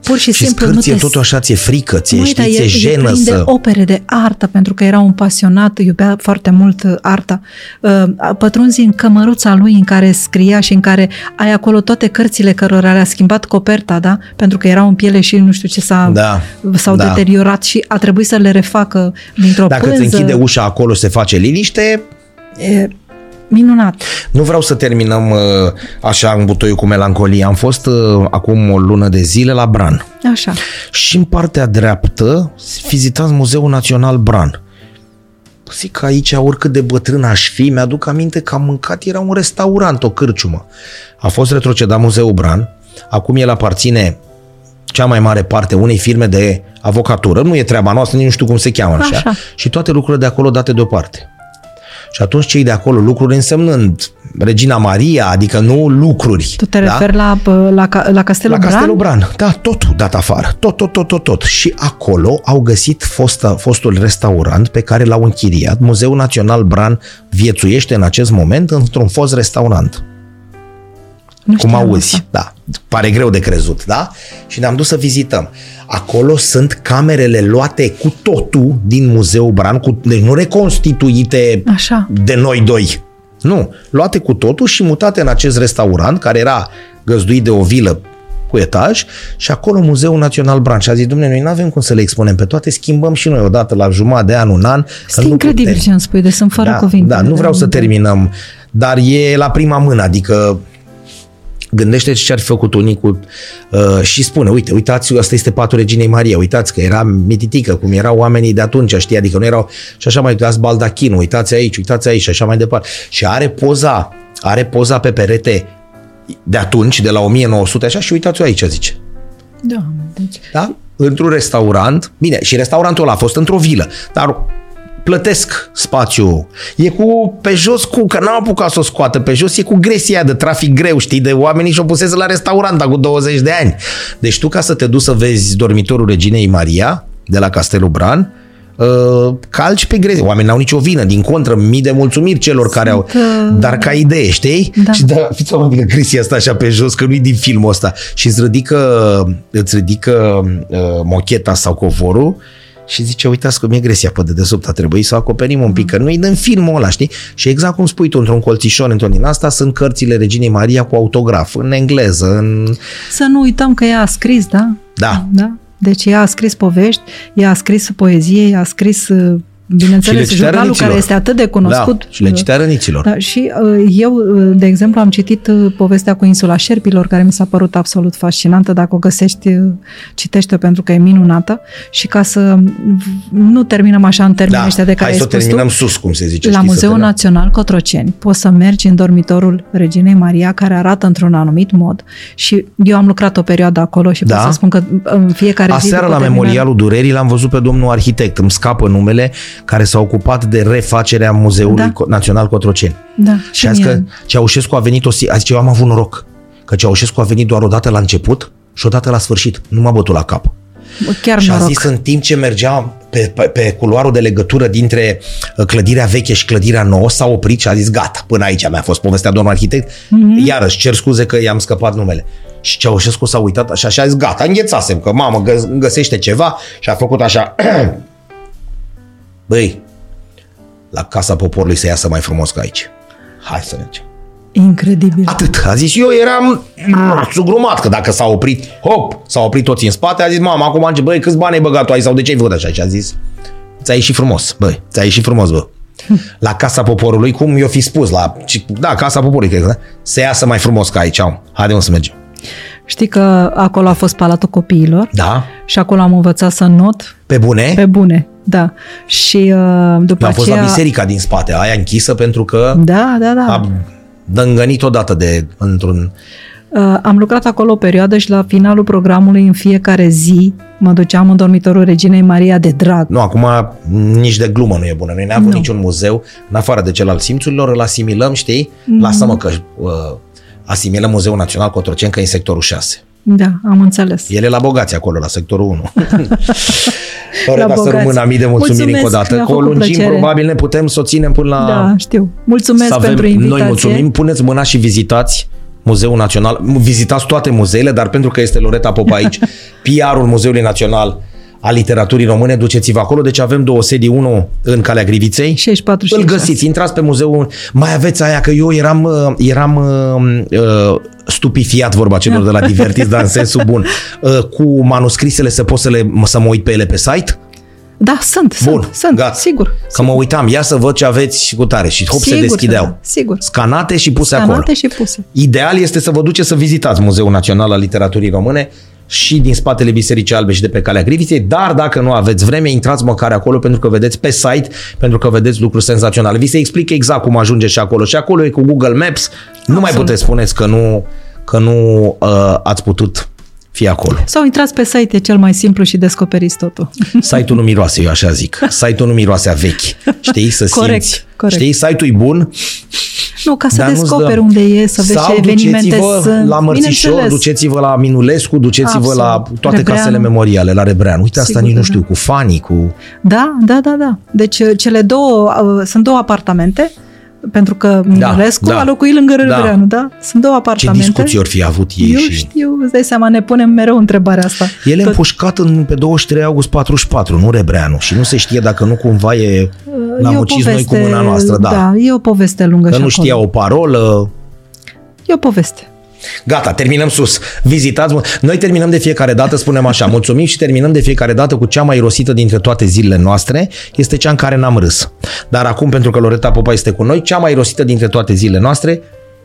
Pur și, Și simplu nu scârție te... totul așa, ți-e frică, ți-e, Măi, știi, dar ți-e e, e jenă plin de să... opere de artă, pentru că era un pasionat, iubea foarte mult uh, arta. Uh, Pătrunzi în cămăruța lui în care scria și în care ai acolo toate cărțile cărora le-a schimbat coperta, da? Pentru că erau în piele și nu știu ce s-a, Da, s-au da. deteriorat și a trebuit să le refacă dintr-o Dacă pânză. îți închide ușa acolo, se face liniște, E, Minunat. Nu vreau să terminăm uh, așa în butoiul cu melancolie. Am fost uh, acum o lună de zile la Bran. Așa. Și în partea dreaptă vizitați Muzeul Național Bran. Zic că aici, oricât de bătrân aș fi, mi-aduc aminte că am mâncat, era un restaurant, o cârciumă. A fost retrocedat Muzeul Bran, acum el aparține cea mai mare parte unei firme de avocatură, nu e treaba noastră, nici nu știu cum se cheamă așa, Așa. și toate lucrurile de acolo date deoparte. Și atunci cei de acolo, lucruri însemnând Regina Maria, adică nu lucruri. Tu te da? referi la, la, ca- la Castelul La Bran? Castelul Bran. Da, totul dat afară. Tot, tot, tot, tot, tot. Și acolo au găsit fosta, fostul restaurant pe care l-au închiriat. Muzeul Național Bran viețuiește în acest moment într-un fost restaurant. Nu Cum știam auzi, asta. da. Pare greu de crezut, da? Și ne-am dus să vizităm. Acolo sunt camerele luate cu totul din Muzeul Bran, cu, deci nu reconstituite Așa. de noi doi. Nu, luate cu totul și mutate în acest restaurant care era găzduit de o vilă cu etaj și acolo Muzeul Național Bran. Și a zis, domnule, noi nu avem cum să le expunem pe toate, schimbăm și noi odată la jumătate de an, un an. că Este nu incredibil putem. ce îmi spui, deci sunt fără da, cuvinte. Da, nu vreau să Da. terminăm, dar e la prima mână, adică gândește ce ar fi făcut unii cu, uh, și spune, uite, uitați, asta este patul Reginei Maria, uitați că era mititică, cum erau oamenii de atunci, știi, adică nu erau, și așa mai uitați baldachinul, uitați aici, uitați aici și așa mai departe. Și are poza, are poza pe perete de atunci, de la 1900, așa, și uitați-o aici, zice. Da, deci... Da? Într-un restaurant. Bine, și restaurantul ăla a fost într-o vilă, dar plătesc spațiu. E cu pe jos cu, că n-am apucat să o scoată pe jos, e cu gresia de trafic greu, știi, de oamenii și-o pusese la restaurant cu 20 de ani. Deci tu ca să te duci să vezi dormitorul Reginei Maria de la Castelul Bran, uh, calci pe gresie. Oamenii n-au nicio vină, din contră, mii de mulțumiri celor care au... uh, Dar ca idee, știi? Da. Și da, fiți o mică gresia asta așa pe jos, că nu-i din filmul ăsta. Și îți ridică, îți ridică uh, mocheta sau covorul și zice, uitați că mi-e gresia pe dedesubt, a trebuit să o acoperim un pic, că nu-i din filmul ăla, știi? Și exact cum spui tu, într-un colțișor, într-un din asta, sunt cărțile Reginei Maria cu autograf, în engleză, în... Să nu uităm că ea a scris, da? Da. da? Deci ea a scris povești, ea a scris poezie, ea a scris, uh, bineînțeles, citea jurnalul răniților. care este atât de cunoscut. Da, și le citea răniților. Da, și uh, eu, uh, de exemplu, am citit uh, povestea cu insula șerpilor, care mi s-a părut absolut fascinantă. Dacă o găsești, uh, citește pentru că e minunată. Și ca să v- nu terminăm așa în termenii Da, ăștia de care hai să ai o spus terminăm tu, sus, cum se zice. la știi, să Muzeul terminăm. Național Cotroceni poți să mergi în dormitorul Reginei Maria, care arată într-un anumit mod și eu am lucrat o perioadă acolo și Da? pot să spun că în fiecare zi... Aseară după la terminare- Memorialul Durerii l-am văzut pe domnul arhitect, îmi scapă numele, care s-a ocupat de refacerea Muzeului Da. Co- Național Cotroceni. Da, Și a zis mie- că Ceaușescu a venit o si- a zis, eu am avut noroc, că Ceaușescu a venit doar o dată la început și o dată la sfârșit. Nu m-a bătut la cap. Chiar Și a noroc. zis în timp ce mergea pe, pe, pe culoarul de legătură dintre uh, clădirea veche și clădirea nouă, s-a oprit și a zis gata, până aici mi-a fost povestea domnul arhitect. Mm-hmm. Iarăși, cer scuze că i-am scăpat numele. Și Ceaușescu s-a uitat așa și a zis gata, înghețasem, că mamă gă- îmi găsește ceva și a făcut așa. [CLEARS THROAT] Băi, la Casa Poporului să iasă mai frumos ca aici. Hai să mergem. Incredibil. Atât. A zis, eu eram mm, sugrumat, că dacă s-a oprit, hop, s-au oprit toți în spate, a zis, mama, acum începe, băi, câți bani ai băgat tu aici sau de ce ai făcut așa? Și a zis, ți-a ieșit frumos, băi, ți-a ieșit frumos, bă. La Casa Poporului, cum i-o fi spus, la, da, Casa Poporului, cred că, da? Să iasă mai frumos ca aici, au. Haide, mă, să mergem. Știi că acolo a fost Palatul Copiilor Da? și acolo am învățat să not Pe bune? pe bune. Da. Și uh, după Am fost aceea... la biserica din spate, aia închisă pentru că Da, da, da. a dângănit odată de, într-un... Uh, am lucrat acolo o perioadă și la finalul programului în fiecare zi mă duceam în dormitorul Reginei Maria de drag. Nu, acum nici de glumă nu e bună. Noi n-am avut Nu. niciun muzeu, în afară de cel al simțurilor, îl asimilăm, știi? Mhm. Lasă-mă că uh, asimilăm Muzeul Național Cotroceni, că e în sectorul 6. Da, am înțeles. El e la bogați acolo, la sectorul 1. Loreta, să bogați. rămână mii de mulțumiri Mulțumesc, încă o dată. mi-a Că o făcut lungim, plăcere. probabil ne putem să o ținem până la... Da, știu. Mulțumesc să avem, pentru invitație. Noi mulțumim, puneți mâna și vizitați Muzeul Național, vizitați toate muzeele, dar pentru că este Loreta Popa aici, [LAUGHS] PR-ul Muzeului Național al Literaturii Române, duceți-vă acolo, deci avem două sedii, unul în Calea Griviței, 64 și îl 6. găsiți, intrați pe muzeul, mai aveți aia că eu eram, uh, eram uh, uh, stupifiat vorba celor de la Divertis, dar în sensul bun, [LAUGHS] uh, cu manuscrisele să pot să, le, să mă uit pe ele pe site? Da, sunt, Bun, sunt, sunt, gata. sigur. Că mă uitam, ia să văd ce aveți și cu tare. Și hop, se Sigur că deschideau. da, sigur. Scanate și puse Scanate acolo. și puse. Ideal este să vă duceți să vizitați Muzeul Național al Literaturii Române și din spatele Bisericii Albe și de pe Calea Griviței, dar dacă nu aveți vreme, intrați măcar acolo pentru că vedeți pe site, pentru că vedeți lucruri senzaționale. Vi se explică exact cum ajungeți și acolo. Și acolo e cu Google Maps. Nu mai Absolut. puteți spuneți că nu, că nu uh, ați putut fi acolo. Sau intrați pe site, e cel mai simplu și descoperiți totul. Site-ul nu miroase, eu așa zic. Site-ul nu miroase a vechi. Știi? Să Corect, simți. corect. Știi? Site-ul e bun, Nu, ca să Dar nu-ți descoperi dă. unde e, să vezi Sau ce evenimente duceți-vă sunt. la Mărțișor, Bineînțeles. duceți-vă la Minulescu, duceți-vă Absolut. la toate Rebreanu. casele memoriale, la Rebrean. Uite, asta Sigur nici că nu da. știu, cu fanii, cu... Da, da, da, da. Deci uh, cele două, uh, sunt două apartamente, pentru că Minulescu da. a locuit lângă Da. Râvreanu, da. Sunt două Ce apartamente. discuții ori fi avut ei Eu și... știu, îți dai seama, ne punem mereu întrebarea asta. El e Tot- împușcat în, pe 23 august 44, nu Rebreanu. Și nu se știe dacă nu cumva e... L-am e o ucis noi cu mâna noastră, da. Da, e o poveste lungă Că și nu acolo. știa o parolă. E o poveste. Gata, terminăm sus. Vizitați Noi terminăm de fiecare dată, spunem așa, mulțumim și terminăm de fiecare dată cu cea mai rosită dintre toate zilele noastre, este cea în care n-am râs. Dar acum, pentru că Loreta Popa este cu noi, cea mai rosită dintre toate zilele noastre,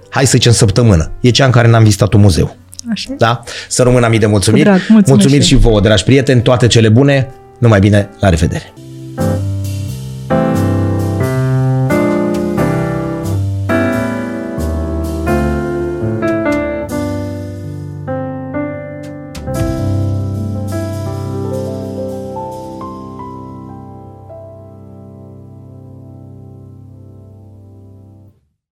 hai să zicem săptămână, e cea în care n-am vizitat un muzeu. Așa e? Da? Să rămână mii de mulțumiri. Cu drag, mulțumesc Mulțumiri și și vouă, dragi prieteni, toate cele bune, numai bine, la revedere!